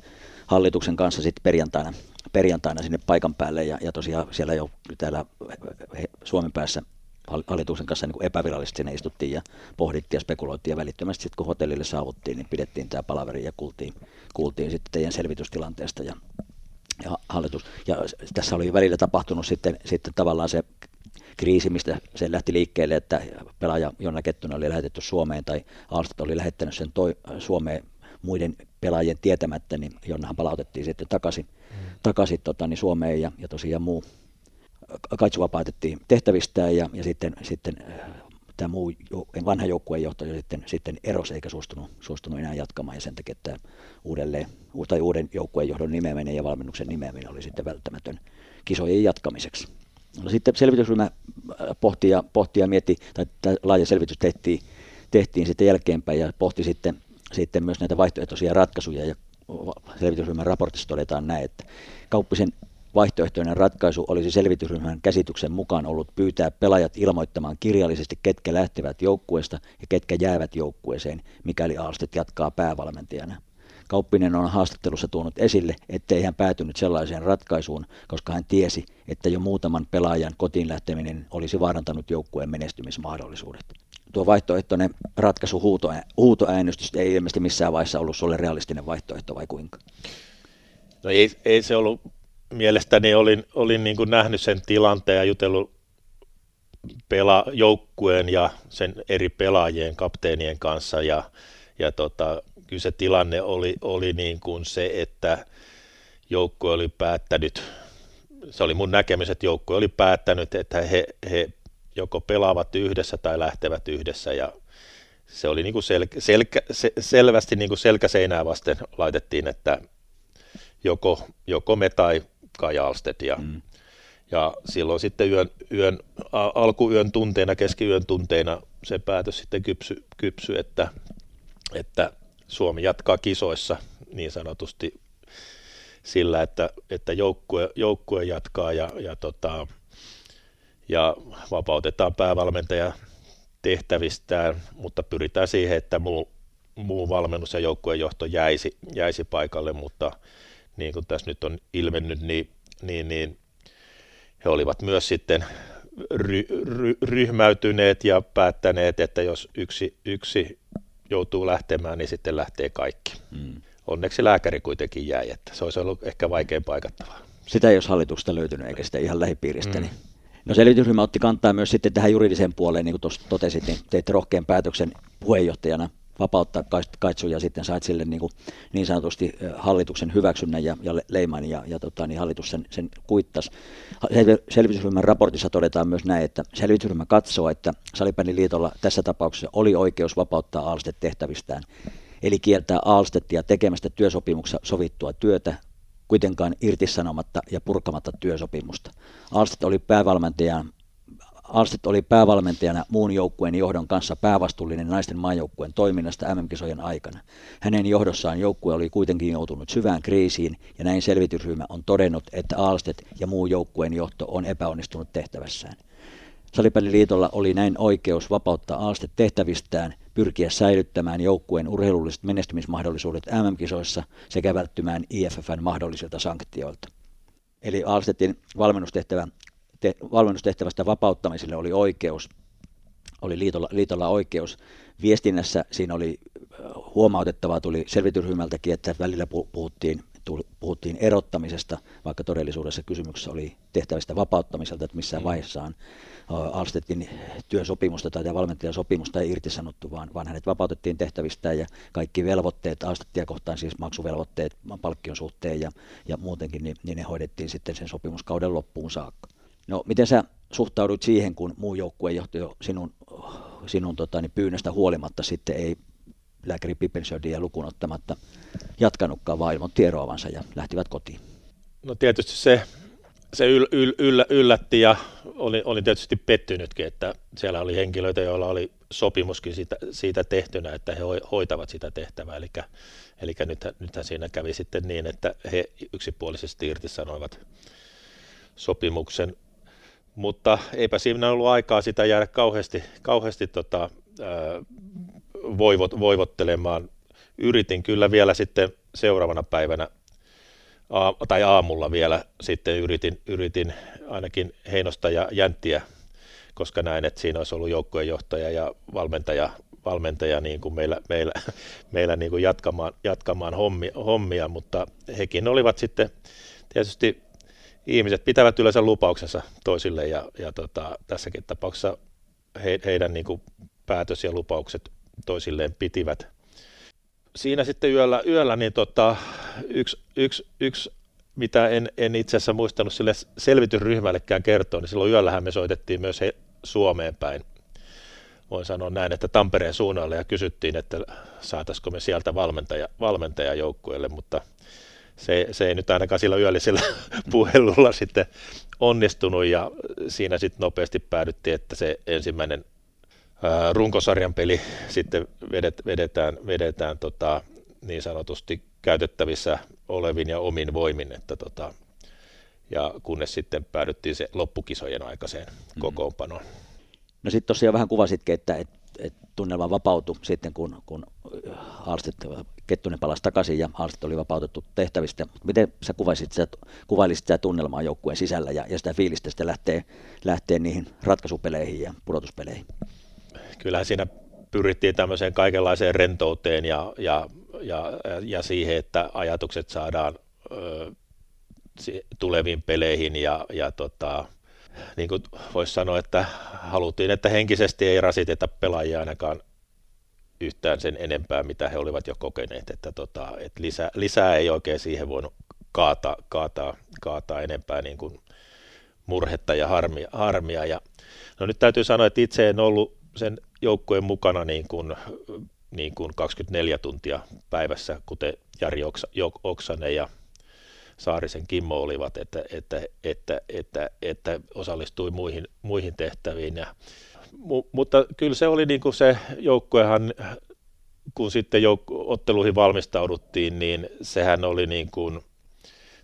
hallituksen kanssa sitten perjantaina, perjantaina sinne paikan päälle. Ja, ja tosiaan siellä jo täällä Suomen päässä hallituksen kanssa niin epävirallisesti sinne istuttiin ja pohdittiin ja spekuloitiin ja välittömästi sitten kun hotellille saavuttiin, niin pidettiin tämä palaveri ja kuultiin, kuultiin sitten teidän selvitystilanteesta ja, ja hallitus. Ja tässä oli välillä tapahtunut sitten, sitten tavallaan se kriisi, mistä se lähti liikkeelle, että pelaaja Jonna Kettunen oli lähetetty Suomeen tai Alstat oli lähettänyt sen toi, Suomeen muiden pelaajien tietämättä, niin Jonnahan palautettiin sitten takaisin, mm. takaisin tota, niin Suomeen ja, ja tosiaan muu Kaitsu vapautettiin tehtävistään ja, ja sitten, sitten tämä muu vanha joukkueen johtaja sitten, sitten erosi eikä suostunut, suostunut enää jatkamaan ja sen takia tämä uudelleen, tai uuden joukkueen johdon nimeäminen ja valmennuksen nimeäminen oli sitten välttämätön kisojen jatkamiseksi. No sitten selvitysryhmä äh, pohti ja, pohti ja mietti, tai tämä laaja selvitys tehtiin, tehtiin sitten jälkeenpäin ja pohti sitten, sitten myös näitä vaihtoehtoisia ratkaisuja ja selvitysryhmän raportissa todetaan näin, että kauppisen vaihtoehtoinen ratkaisu olisi selvitysryhmän käsityksen mukaan ollut pyytää pelaajat ilmoittamaan kirjallisesti, ketkä lähtevät joukkueesta ja ketkä jäävät joukkueeseen, mikäli Alstet jatkaa päävalmentajana. Kauppinen on haastattelussa tuonut esille, ettei hän päätynyt sellaiseen ratkaisuun, koska hän tiesi, että jo muutaman pelaajan kotiin lähteminen olisi vaarantanut joukkueen menestymismahdollisuudet. Tuo vaihtoehtoinen ratkaisu huuto, huutoäänestys ei ilmeisesti missään vaiheessa ollut sulle realistinen vaihtoehto vai kuinka? No ei, ei se ollut, mielestäni olin, olin niin kuin nähnyt sen tilanteen ja jutellut pela, joukkueen ja sen eri pelaajien, kapteenien kanssa. Ja, ja tota, kyllä se tilanne oli, oli niin kuin se, että joukkue oli päättänyt, se oli mun näkemys, että joukkue oli päättänyt, että he, he joko pelaavat yhdessä tai lähtevät yhdessä. Ja se oli niin kuin sel, selkä, se, selvästi niin kuin selkäseinää vasten laitettiin, että joko, joko me tai Kai Alsted ja, mm. ja silloin sitten yön, yön, alkuyön tunteina, keskiyön tunteina se päätös sitten kypsy, kypsy että, että Suomi jatkaa kisoissa niin sanotusti sillä, että, että joukkue, joukkue jatkaa ja, ja, tota, ja vapautetaan päävalmentaja tehtävistään, mutta pyritään siihen, että muu, muu valmennus ja joukkueen johto jäisi, jäisi paikalle, mutta niin kuin tässä nyt on ilmennyt, niin, niin, niin he olivat myös sitten ry, ry, ryhmäytyneet ja päättäneet, että jos yksi, yksi joutuu lähtemään, niin sitten lähtee kaikki. Hmm. Onneksi lääkäri kuitenkin jäi, että se olisi ollut ehkä vaikein paikattavaa. Sitä ei olisi hallitusta löytynyt, eikä sitä ihan lähipiiristä. Hmm. No selvitysryhmä otti kantaa myös sitten tähän juridiseen puoleen, niin kuin tuossa totesit, niin teit rohkean päätöksen puheenjohtajana vapauttaa kaitsu ja sitten sait sille niin, kuin, niin sanotusti hallituksen hyväksynnän ja, ja leiman ja, ja tota, niin hallitus sen, sen kuittas. Selvitysryhmän raportissa todetaan myös näin, että selvitysryhmä katsoo, että Salipäniliitolla tässä tapauksessa oli oikeus vapauttaa Alstet tehtävistään, eli kieltää Alstettia tekemästä työsopimuksessa sovittua työtä, kuitenkaan irtisanomatta ja purkamatta työsopimusta. Alstet oli päävalmentajan Alstet oli päävalmentajana muun joukkueen johdon kanssa päävastuullinen naisten maajoukkueen toiminnasta MM-kisojen aikana. Hänen johdossaan joukkue oli kuitenkin joutunut syvään kriisiin ja näin selvitysryhmä on todennut, että Alstet ja muu joukkueen johto on epäonnistunut tehtävässään. Salipalliliitolla oli näin oikeus vapauttaa Alstet tehtävistään, pyrkiä säilyttämään joukkueen urheilulliset menestymismahdollisuudet MM-kisoissa sekä välttymään IFFn mahdollisilta sanktioilta. Eli Alstetin valmennustehtävä te, valmennustehtävästä vapauttamiselle oli oikeus, oli liitolla, liitolla oikeus. Viestinnässä siinä oli huomautettavaa, tuli selvitysryhmältäkin, että välillä puhuttiin, puhuttiin erottamisesta, vaikka todellisuudessa kysymyksessä oli tehtävästä vapauttamiselta, että missään mm. vaiheessaan Alstettin työsopimusta tai valmentajasopimusta ei irtisanottu, vaan, vaan hänet vapautettiin tehtävistään ja kaikki velvoitteet, Alstettia kohtaan siis maksuvelvoitteet palkkion suhteen ja, ja muutenkin, niin, niin ne hoidettiin sitten sen sopimuskauden loppuun saakka. No, miten sä suhtaudut siihen, kun muu joukkuejohtaja sinun, sinun tota, niin pyynnöstä huolimatta sitten ei lääkäri Pippensödiä lukuun ottamatta jatkanutkaan, vaan ilmoitti eroavansa ja lähtivät kotiin? No tietysti se, se yl, yl, yl, yllätti ja oli, oli tietysti pettynytkin, että siellä oli henkilöitä, joilla oli sopimuskin siitä, siitä tehtynä, että he hoitavat sitä tehtävää. Eli, eli nythän, nythän siinä kävi sitten niin, että he yksipuolisesti irtisanoivat sopimuksen mutta eipä siinä ollut aikaa sitä jäädä kauheasti, kauheasti tota, voivot, voivottelemaan. Yritin kyllä vielä sitten seuraavana päivänä tai aamulla vielä sitten yritin, yritin ainakin Heinosta ja Jänttiä koska näin, että siinä olisi ollut joukkueenjohtaja ja valmentaja, valmentaja niin kuin meillä, meillä, meillä niin kuin jatkamaan, jatkamaan hommia, hommia, mutta hekin olivat sitten tietysti ihmiset pitävät yleensä lupauksensa toisille ja, ja tota, tässäkin tapauksessa he, heidän niin kuin päätös ja lupaukset toisilleen pitivät. Siinä sitten yöllä, yöllä niin tota, yksi, yksi, yksi, mitä en, en itse asiassa muistanut sille selvitysryhmällekään kertoa, niin silloin yöllähän me soitettiin myös he, Suomeen päin. Voin sanoa näin, että Tampereen suunnalle ja kysyttiin, että saataisiko me sieltä valmentaja, valmentajajoukkueelle, mutta se, se ei nyt ainakaan sillä yöllisellä puhelulla sitten onnistunut ja siinä sitten nopeasti päädyttiin, että se ensimmäinen ää, runkosarjan peli sitten vedet, vedetään, vedetään tota, niin sanotusti käytettävissä olevin ja omin voimin, että tota, ja kunnes sitten päädyttiin se loppukisojen aikaiseen mm-hmm. kokoonpanoon. No sitten tosiaan vähän kuvasitkin, että, että, että tunnelma vapautui sitten, kun, kun Alstet, Kettunen palasi takaisin ja Alstet oli vapautettu tehtävistä. Miten sä kuvaisit sitä, kuvailisit sitä tunnelmaa joukkueen sisällä ja, ja sitä fiilistä sitten lähtee, lähtee niihin ratkaisupeleihin ja pudotuspeleihin? Kyllähän siinä pyrittiin tämmöiseen kaikenlaiseen rentouteen ja, ja, ja, ja siihen, että ajatukset saadaan ö, tuleviin peleihin ja, ja tota, niin kuin voisi sanoa, että haluttiin, että henkisesti ei rasiteta pelaajia ainakaan yhtään sen enempää, mitä he olivat jo kokeneet, että, tota, että lisää, lisää ei oikein siihen voinut kaataa, kaataa, kaataa enempää niin kuin murhetta ja harmia, harmia. Ja, no nyt täytyy sanoa, että itse en ollut sen joukkueen mukana niin kuin, niin kuin 24 tuntia päivässä, kuten Jari Oksa, Oksanen ja Saarisen Kimmo olivat, että, että, että, että, että osallistui muihin, muihin tehtäviin. Ja, mu, mutta kyllä se oli niin kuin se joukkuehan, kun sitten jouk- otteluihin valmistauduttiin, niin sehän oli niin kuin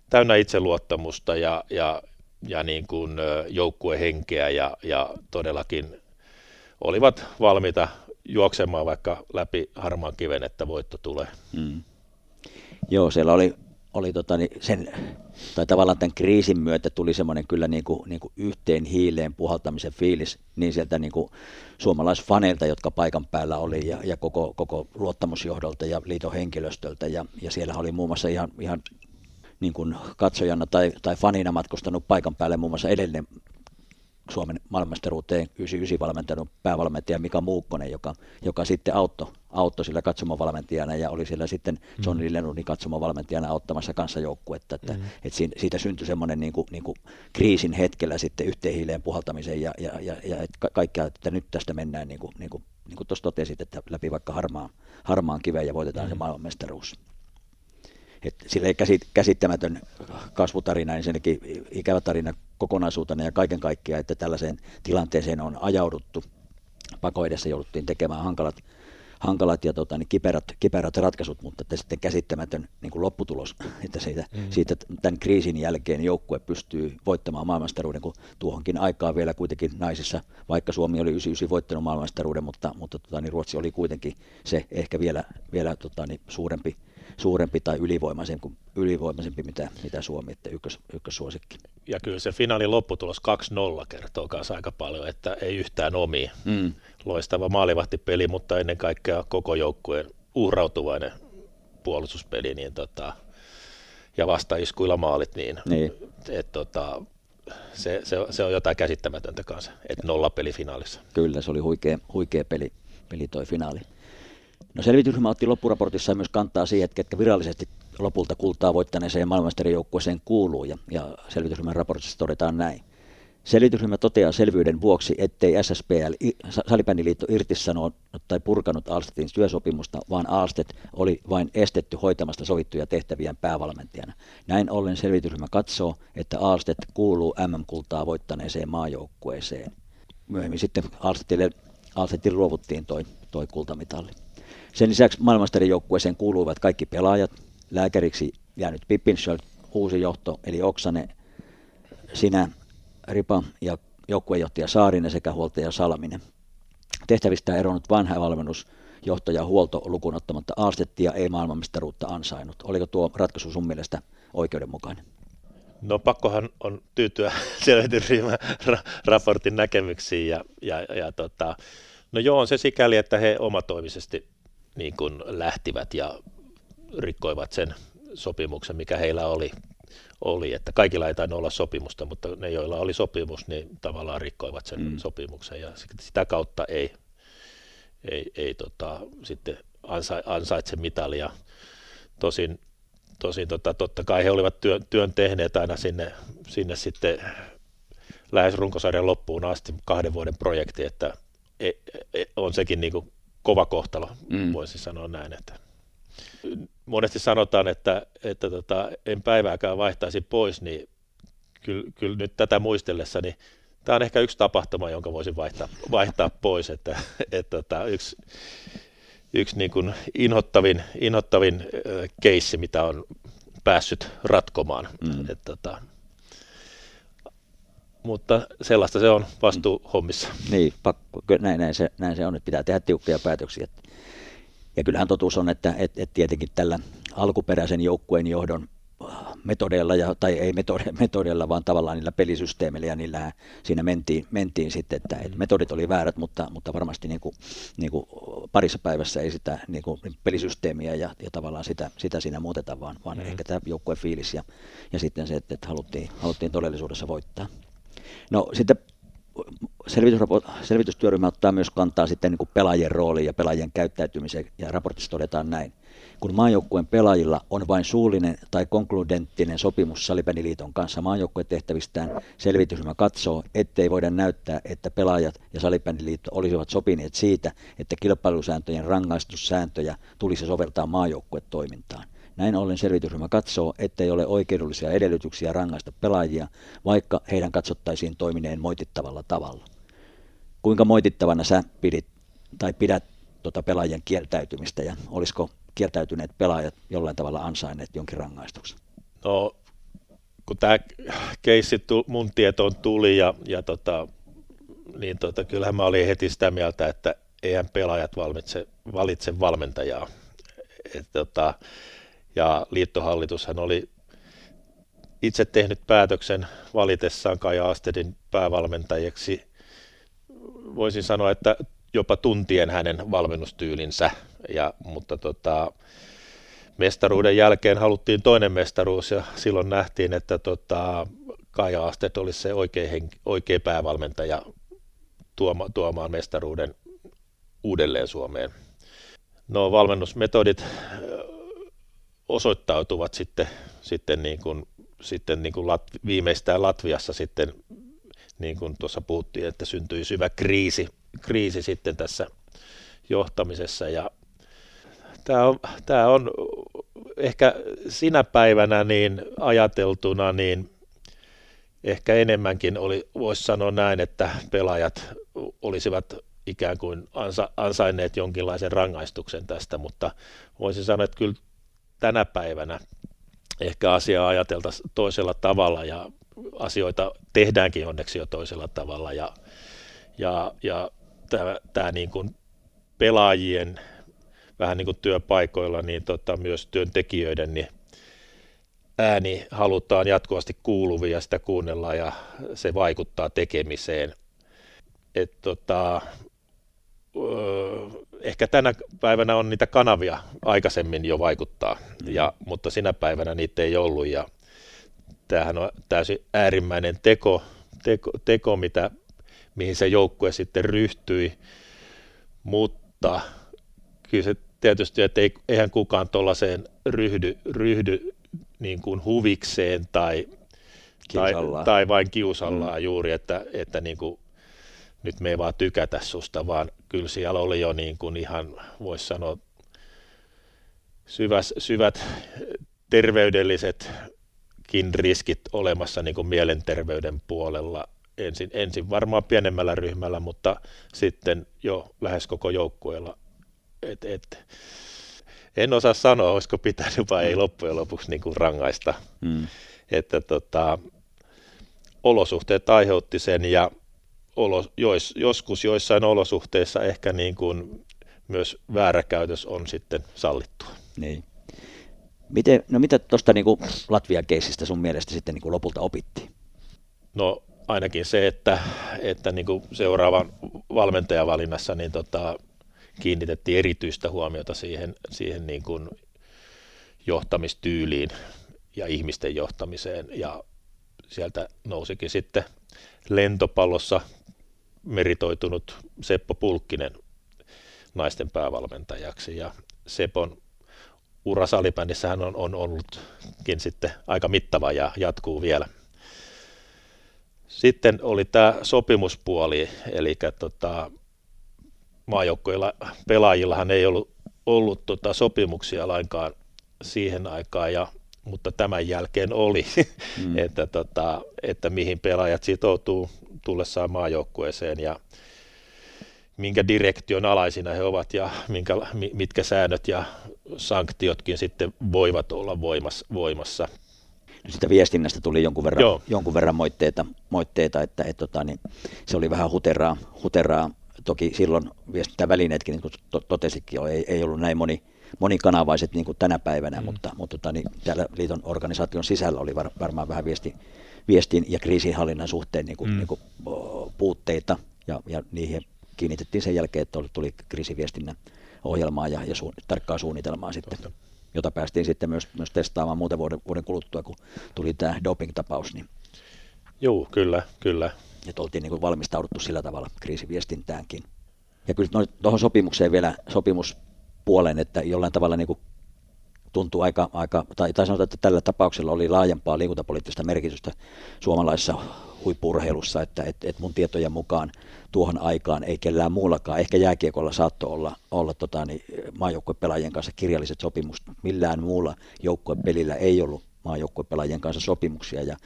täynnä itseluottamusta ja, ja, ja niin kuin joukkuehenkeä ja, ja todellakin olivat valmiita juoksemaan vaikka läpi harmaan kiven, että voitto tulee. Mm. Joo, siellä oli oli tota, niin sen, tai tavallaan tämän kriisin myötä tuli semmoinen kyllä niin kuin, niin kuin yhteen hiileen puhaltamisen fiilis niin sieltä niin kuin suomalaisfaneilta, jotka paikan päällä oli ja, ja koko, koko luottamusjohdolta ja liiton henkilöstöltä. Ja, ja siellä oli muun muassa ihan, ihan niin kuin katsojana tai, tai fanina matkustanut paikan päälle muun muassa edellinen Suomen maailmanmestaruuteen 99 valmentanut päävalmentaja Mika Muukkonen, joka, joka sitten auttoi, auttoi sillä katsomovalmentajana ja oli siellä sitten John mm. Lennontin katsomovalmentajana auttamassa kanssajoukkuetta. Että, mm. että siitä syntyi semmoinen niin kuin, niin kuin kriisin hetkellä sitten yhteen hiileen puhaltamisen ja, ja, ja, ja että kaikkea, että nyt tästä mennään niin kuin, niin kuin, niin kuin tuossa totesit, että läpi vaikka harmaan, harmaan kiveen ja voitetaan mm. se maailmanmestaruus. Et sillä ei käsittämätön kasvutarina, ensinnäkin ikävä tarina kokonaisuutena ja kaiken kaikkiaan, että tällaiseen tilanteeseen on ajauduttu. Pakoidessa jouduttiin tekemään hankalat, hankalat ja tota, niin kiperät, kiperät ratkaisut, mutta että sitten käsittämätön niin kuin lopputulos, että siitä, mm. siitä tämän kriisin jälkeen joukkue pystyy voittamaan maailmanstaruuden, kun tuohonkin aikaa vielä kuitenkin naisissa, vaikka Suomi oli 99 voittanut maailmanstaruuden, mutta, mutta tota, niin Ruotsi oli kuitenkin se ehkä vielä, vielä tota, niin suurempi suurempi tai ylivoimaisempi, ylivoimaisempi mitä, mitä Suomi, että ykkös, ykkössuosikki. Ja kyllä se finaalin lopputulos 2-0 kertoo myös aika paljon, että ei yhtään omi. Mm. Loistava maalivahtipeli, mutta ennen kaikkea koko joukkueen uhrautuvainen puolustuspeli, niin tota, ja vastaiskuilla maalit, niin, niin. Et, tota, se, se, se, on jotain käsittämätöntä kanssa, että nolla peli finaalissa. Kyllä, se oli huikea, huikea peli, peli toi finaali. No selvitysryhmä otti loppuraportissa myös kantaa siihen, että ketkä virallisesti lopulta kultaa voittaneeseen maailmanmestarijoukkueeseen kuuluu, ja, ja selvitysryhmän raportissa todetaan näin. Selvitysryhmä toteaa selvyyden vuoksi, ettei SSPL, Salibändiliitto, irtisanonut tai purkanut Alstetin työsopimusta, vaan Alstet oli vain estetty hoitamasta sovittuja tehtäviä päävalmentajana. Näin ollen selvitysryhmä katsoo, että Alstet kuuluu MM-kultaa voittaneeseen maajoukkueeseen. Myöhemmin sitten Alstetille, Alstetin luovuttiin toi, toi kultamitalli. Sen lisäksi maailmanstarijoukkueeseen kuuluivat kaikki pelaajat, lääkäriksi jäänyt Pippinschöld, uusi johto, eli Oksane, sinä, Ripa ja joukkuejohtaja Saarinen sekä huoltaja Salminen. Tehtävistä eronnut vanha valmennusjohtaja huolto lukuun ottamatta Aastettia ei maailmanmestaruutta ansainnut. Oliko tuo ratkaisu sun mielestä oikeudenmukainen? No pakkohan on tyytyä selvitysryhmän ra- raportin näkemyksiin ja, ja, ja tota, no joo on se sikäli, että he omatoimisesti niin kuin lähtivät ja rikkoivat sen sopimuksen, mikä heillä oli, oli, että kaikilla ei tainnut olla sopimusta, mutta ne, joilla oli sopimus, niin tavallaan rikkoivat sen mm. sopimuksen ja sitä kautta ei, ei, ei tota, sitten ansa, ansaitse mitalia. Tosin, tosin tota, totta kai he olivat työn, työn tehneet aina sinne, sinne sitten lähes runkosarjan loppuun asti kahden vuoden projekti, että e, e, on sekin niin kuin kova kohtalo, mm. voisi sanoa näin. Että monesti sanotaan, että, että tota, en päivääkään vaihtaisi pois, niin kyllä, kyllä nyt tätä muistellessa, niin tämä on ehkä yksi tapahtuma, jonka voisin vaihtaa, vaihtaa pois, että, että, että tota, yksi, yksi niin kuin inhottavin, inhottavin keissi, mitä on päässyt ratkomaan. Mm. Että, tota, mutta sellaista se on vastuuhommissa. Niin, pakko, näin, näin, se, näin se on, että pitää tehdä tiukkoja päätöksiä. Ja kyllähän totuus on, että et, et tietenkin tällä alkuperäisen joukkueen johdon metodeilla, ja, tai ei metodeilla, vaan tavallaan niillä pelisysteemeillä, ja niillä siinä mentiin, mentiin sitten, että, että metodit oli väärät, mutta, mutta varmasti niin kuin, niin kuin parissa päivässä ei sitä niin kuin pelisysteemiä ja, ja tavallaan sitä, sitä siinä muuteta, vaan, vaan mm. ehkä tämä joukkueen fiilis ja, ja sitten se, että, että haluttiin, haluttiin todellisuudessa voittaa. No sitten selvitystyöryhmä ottaa myös kantaa sitten niin kuin pelaajien rooliin ja pelaajien käyttäytymiseen, ja raportissa todetaan näin. Kun maajoukkueen pelaajilla on vain suullinen tai konkludenttinen sopimus Salibändiliiton kanssa maajoukkueen tehtävistään, selvitysryhmä katsoo, ettei voida näyttää, että pelaajat ja Salibändiliitto olisivat sopineet siitä, että kilpailusääntöjen rangaistussääntöjä tulisi soveltaa maajoukkuetoimintaan. Näin ollen selvitysryhmä katsoo, ettei ole oikeudellisia edellytyksiä rangaista pelaajia, vaikka heidän katsottaisiin toimineen moitittavalla tavalla. Kuinka moitittavana sä pidit tai pidät tuota pelaajien kieltäytymistä ja olisiko kieltäytyneet pelaajat jollain tavalla ansainneet jonkin rangaistuksen? No, kun tämä keissi mun tietoon tuli ja, ja tota, niin tota, kyllähän mä olin heti sitä mieltä, että eihän pelaajat valitse, valitse valmentajaa. Et, tota, ja liittohallitushan oli itse tehnyt päätöksen valitessaan Kai Aastedin päävalmentajaksi. Voisin sanoa, että jopa tuntien hänen valmennustyylinsä, ja, mutta tota, mestaruuden jälkeen haluttiin toinen mestaruus ja silloin nähtiin, että tota, Kai Aasted olisi se oikea, henki, oikea päävalmentaja tuoma, tuomaan mestaruuden uudelleen Suomeen. No valmennusmetodit osoittautuvat sitten, sitten, niin kuin, sitten niin kuin Lat, viimeistään Latviassa sitten, niin kuin tuossa puhuttiin, että syntyi syvä kriisi, kriisi sitten tässä johtamisessa. Ja tämä on, tämä on ehkä sinä päivänä niin ajateltuna niin ehkä enemmänkin oli, voisi sanoa näin, että pelaajat olisivat ikään kuin ansa, ansainneet jonkinlaisen rangaistuksen tästä, mutta voisin sanoa, että kyllä tänä päivänä ehkä asiaa ajateltaisiin toisella tavalla ja asioita tehdäänkin onneksi jo toisella tavalla ja, ja, ja tämä, niin kuin pelaajien vähän niin kuin työpaikoilla, niin tota, myös työntekijöiden niin ääni halutaan jatkuvasti kuuluvia ja sitä kuunnellaan ja se vaikuttaa tekemiseen. Et tota, ehkä tänä päivänä on niitä kanavia aikaisemmin jo vaikuttaa, ja, mutta sinä päivänä niitä ei ollut ja tämähän on täysin äärimmäinen teko, teko, teko mitä, mihin se joukkue sitten ryhtyi, mutta kyllä se tietysti, että ei, eihän kukaan tuollaiseen ryhdy, ryhdy niin kuin huvikseen tai, tai, tai vain kiusallaan mm. juuri, että, että niin kuin nyt me ei vaan tykätä susta, vaan kyllä siellä oli jo niin kuin ihan, voisi sanoa, syvät, syvät terveydellisetkin riskit olemassa niin kuin mielenterveyden puolella. Ensin, ensin varmaan pienemmällä ryhmällä, mutta sitten jo lähes koko joukkueella. Et, et, en osaa sanoa, olisiko pitänyt vai ei loppujen lopuksi niin kuin rangaista. Mm. Että tota, olosuhteet aiheutti sen ja olo, jois, joskus joissain olosuhteissa ehkä niin kuin myös vääräkäytös on sitten sallittua. Niin. Miten, no mitä tuosta niin Latvian keisistä sun mielestä sitten niin kuin lopulta opittiin? No ainakin se, että, että niin kuin seuraavan valmentajavalinnassa niin tota, kiinnitettiin erityistä huomiota siihen, siihen niin kuin johtamistyyliin ja ihmisten johtamiseen ja sieltä nousikin sitten lentopallossa meritoitunut Seppo Pulkkinen naisten päävalmentajaksi ja Sepon ura salibändissä hän on, on ollutkin sitten aika mittava ja jatkuu vielä. Sitten oli tämä sopimuspuoli, eli tota, maajoukkoilla pelaajillahan ei ollut, ollut tota sopimuksia lainkaan siihen aikaan, ja, mutta tämän jälkeen oli, mm. että, tota, että mihin pelaajat sitoutuu tullessaan maajoukkueeseen ja minkä direktion alaisina he ovat ja minkä, mitkä säännöt ja sanktiotkin sitten voivat olla voimassa. Sitä viestinnästä tuli jonkun verran, jonkun verran moitteita, moitteita että et, tota, niin se oli vähän huteraa, huteraa. Toki silloin viestintävälineetkin, niin kuin to, totesikin jo, ei, ei ollut näin moni, monikanavaiset niin kuin tänä päivänä, mm. mutta, mutta tota, niin täällä liiton organisaation sisällä oli var, varmaan vähän viesti, viestin ja kriisinhallinnan suhteen niin kuin, mm. niin kuin, puutteita ja, ja niihin kiinnitettiin sen jälkeen, että tuli kriisiviestinnän ohjelmaa ja, ja su, tarkkaa suunnitelmaa sitten, Totta. jota päästiin sitten myös, myös testaamaan muuten vuoden, vuoden kuluttua, kun tuli tämä doping-tapaus. Niin Joo, kyllä, kyllä. Että oltiin niin kuin valmistauduttu sillä tavalla kriisiviestintäänkin. Ja kyllä no, tuohon sopimukseen vielä sopimuspuolen, että jollain tavalla niin kuin tuntuu aika, aika tai, tai sanotaan, että tällä tapauksella oli laajempaa liikuntapoliittista merkitystä suomalaisessa huippurheilussa, että et, et mun tietojen mukaan tuohon aikaan ei kellään muullakaan, ehkä jääkiekolla saattoi olla, olla tota, niin, maajoukkuepelaajien kanssa kirjalliset sopimukset, millään muulla joukkuepelillä ei ollut maajoukkuepelaajien kanssa sopimuksia ja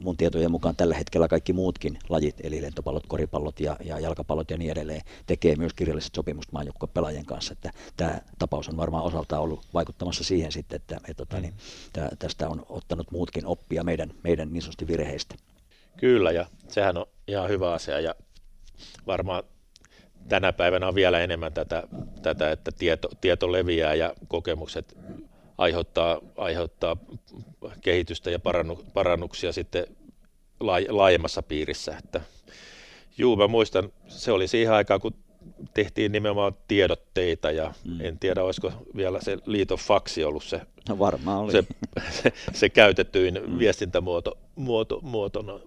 mun tietojen mukaan tällä hetkellä kaikki muutkin lajit, eli lentopallot, koripallot ja, ja jalkapallot ja niin edelleen, tekee myös kirjalliset sopimukset maajoukkuepelaajien kanssa. Että tämä tapaus on varmaan osaltaan ollut vaikuttamassa siihen sitten, että, että, mm. niin, tää, tästä on ottanut muutkin oppia meidän, meidän niin sanotusti virheistä. Kyllä, ja sehän on ihan hyvä asia, ja varmaan tänä päivänä on vielä enemmän tätä, tätä että tieto, tieto leviää ja kokemukset aiheuttaa, aiheuttaa kehitystä ja parannu, parannuksia sitten laajemmassa piirissä. Että, juu, mä muistan, se oli siihen aikaan, kun tehtiin nimenomaan tiedotteita ja mm. en tiedä, olisiko vielä se liiton faksi ollut se, no varmaan oli. se, se, se käytetyin mm. viestintämuoto muoto, muotona.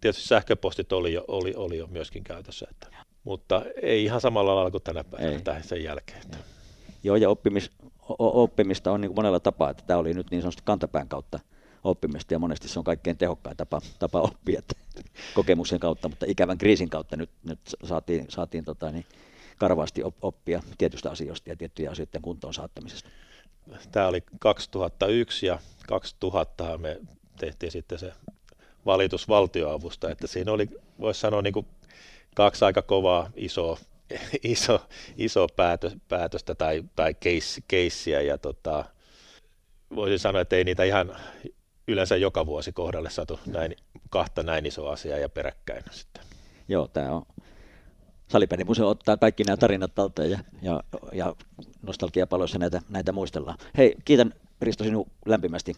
Tietysti sähköpostit oli jo, oli, oli jo myöskin käytössä, että, mutta ei ihan samalla lailla kuin tänä päivänä sen jälkeen. Että. Joo, ja oppimis, oppimista on niin kuin monella tapaa, että tämä oli nyt niin sanotusti kantapään kautta oppimista ja monesti se on kaikkein tehokkain tapa, tapa oppia kokemuksen kautta, mutta ikävän kriisin kautta nyt, nyt saatiin, saatiin tota, niin, karvaasti oppia tietystä asioista ja tiettyjä asioiden kuntoon saattamisesta. Tämä oli 2001 ja 2000 me tehtiin sitten se valitus valtioavusta, että siinä oli, voisi sanoa, niin kuin kaksi aika kovaa isoa iso, iso päätö, päätöstä tai, tai keissiä ja tota, voisin sanoa, että ei niitä ihan yleensä joka vuosi kohdalle saatu näin, kahta näin isoa asiaa ja peräkkäin sitten. Joo, tämä on Salipelimuseo ottaa kaikki nämä tarinat talteen ja, ja, ja nostalgiapaloissa näitä, näitä muistellaan. Hei, kiitän Risto sinun lämpimästi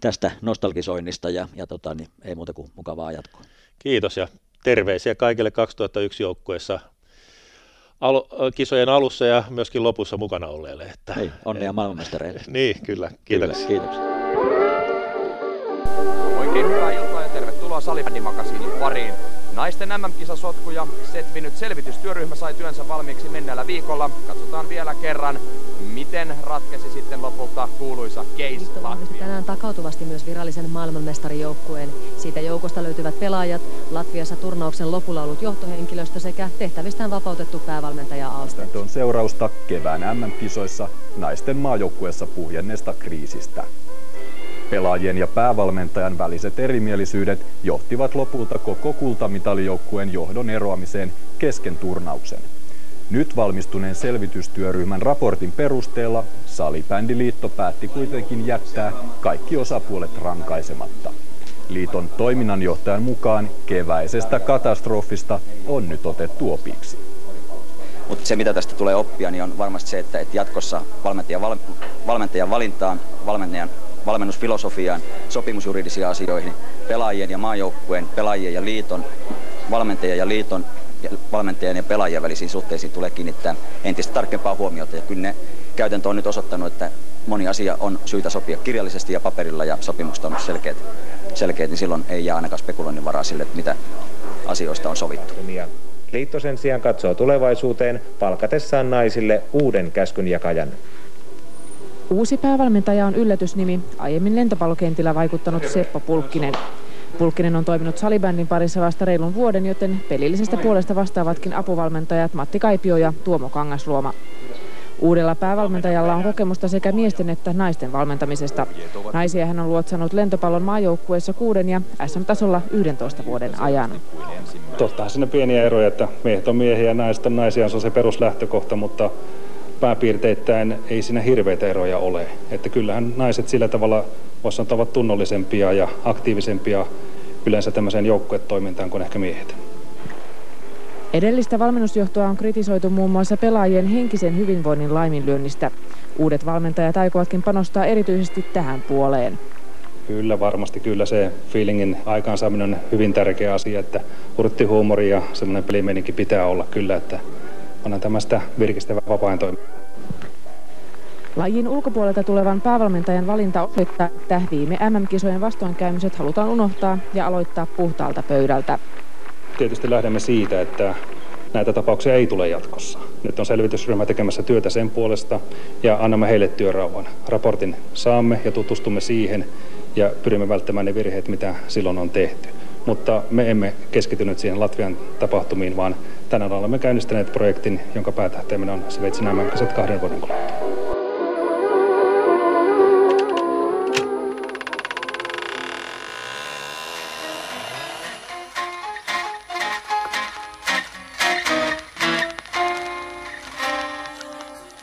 tästä nostalgisoinnista ja, ja tota, niin ei muuta kuin mukavaa jatkoa. Kiitos ja terveisiä kaikille 2001 joukkueessa al- kisojen alussa ja myöskin lopussa mukana olleille. Että, Hei, onnea maailmanmestareille. niin, kyllä. Kiitoksia. Kiitoksia. Oikein hyvää iltaa ja tervetuloa Salibändimakasiinin pariin. Naisten MM-kisasotku ja Setvinyt selvitystyöryhmä sai työnsä valmiiksi menneellä viikolla. Katsotaan vielä kerran, miten ratkesi sitten lopulta kuuluisa Case Latvia. tänään takautuvasti myös virallisen maailmanmestarijoukkueen. Siitä joukosta löytyvät pelaajat, Latviassa turnauksen lopulla ollut johtohenkilöstö sekä tehtävistään vapautettu päävalmentaja Alsted. on seurausta kevään MM-kisoissa naisten maajoukkueessa puhjenneesta kriisistä. Pelaajien ja päävalmentajan väliset erimielisyydet johtivat lopulta koko kultamitalijoukkueen johdon eroamiseen kesken turnauksen. Nyt valmistuneen selvitystyöryhmän raportin perusteella Salibändiliitto päätti kuitenkin jättää kaikki osapuolet rankaisematta. Liiton toiminnanjohtajan mukaan keväisestä katastrofista on nyt otettu opiksi. Mutta se, mitä tästä tulee oppia, niin on varmasti se, että, jatkossa valmentajan, val, valmentajan valintaan valmentajan valmennusfilosofiaan, sopimusjuridisiin asioihin, pelaajien ja maajoukkueen, pelaajien ja liiton, valmentajien ja liiton valmentajien ja pelaajien välisiin suhteisiin tulee kiinnittää entistä tarkempaa huomiota. Ja kyllä ne käytäntö on nyt osoittanut, että moni asia on syytä sopia kirjallisesti ja paperilla ja sopimukset on selkeät, selkeät niin silloin ei jää ainakaan spekuloinnin varaa sille, että mitä asioista on sovittu. Liitto sen sijaan katsoo tulevaisuuteen palkatessaan naisille uuden käskyn jakajan. Uusi päävalmentaja on yllätysnimi, aiemmin lentopallokentillä vaikuttanut Seppo Pulkkinen. Pulkkinen on toiminut salibändin parissa vasta reilun vuoden, joten pelillisestä puolesta vastaavatkin apuvalmentajat Matti Kaipio ja Tuomo Kangasluoma. Uudella päävalmentajalla on kokemusta sekä miesten että naisten valmentamisesta. Naisia hän on luotsannut lentopallon maajoukkueessa kuuden ja SM-tasolla 11 vuoden ajan. Tottahan sinne pieniä eroja, että miehet on miehiä ja naiset on naisia, se on se peruslähtökohta, mutta pääpiirteittäin ei siinä hirveitä eroja ole. Että kyllähän naiset sillä tavalla voisi sanoa, ovat tunnollisempia ja aktiivisempia yleensä tämmöiseen joukkuetoimintaan kuin ehkä miehet. Edellistä valmennusjohtoa on kritisoitu muun muassa pelaajien henkisen hyvinvoinnin laiminlyönnistä. Uudet valmentajat aikovatkin panostaa erityisesti tähän puoleen. Kyllä varmasti, kyllä se feelingin aikaansaaminen on hyvin tärkeä asia, että huumori ja semmoinen pelimeninki pitää olla kyllä, että onhan tämmöistä virkistävää vapaa Lajin ulkopuolelta tulevan päävalmentajan valinta osoittaa, että viime MM-kisojen vastoinkäymiset halutaan unohtaa ja aloittaa puhtaalta pöydältä. Tietysti lähdemme siitä, että näitä tapauksia ei tule jatkossa. Nyt on selvitysryhmä tekemässä työtä sen puolesta ja annamme heille työrauhan. Raportin saamme ja tutustumme siihen ja pyrimme välttämään ne virheet, mitä silloin on tehty. Mutta me emme keskitynyt siihen Latvian tapahtumiin, vaan tänään olemme käynnistäneet projektin, jonka päätähteemme on Sveitsin kahden vuoden kuluttua.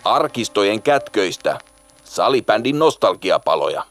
arkistojen kätköistä, salibändin nostalgiapaloja.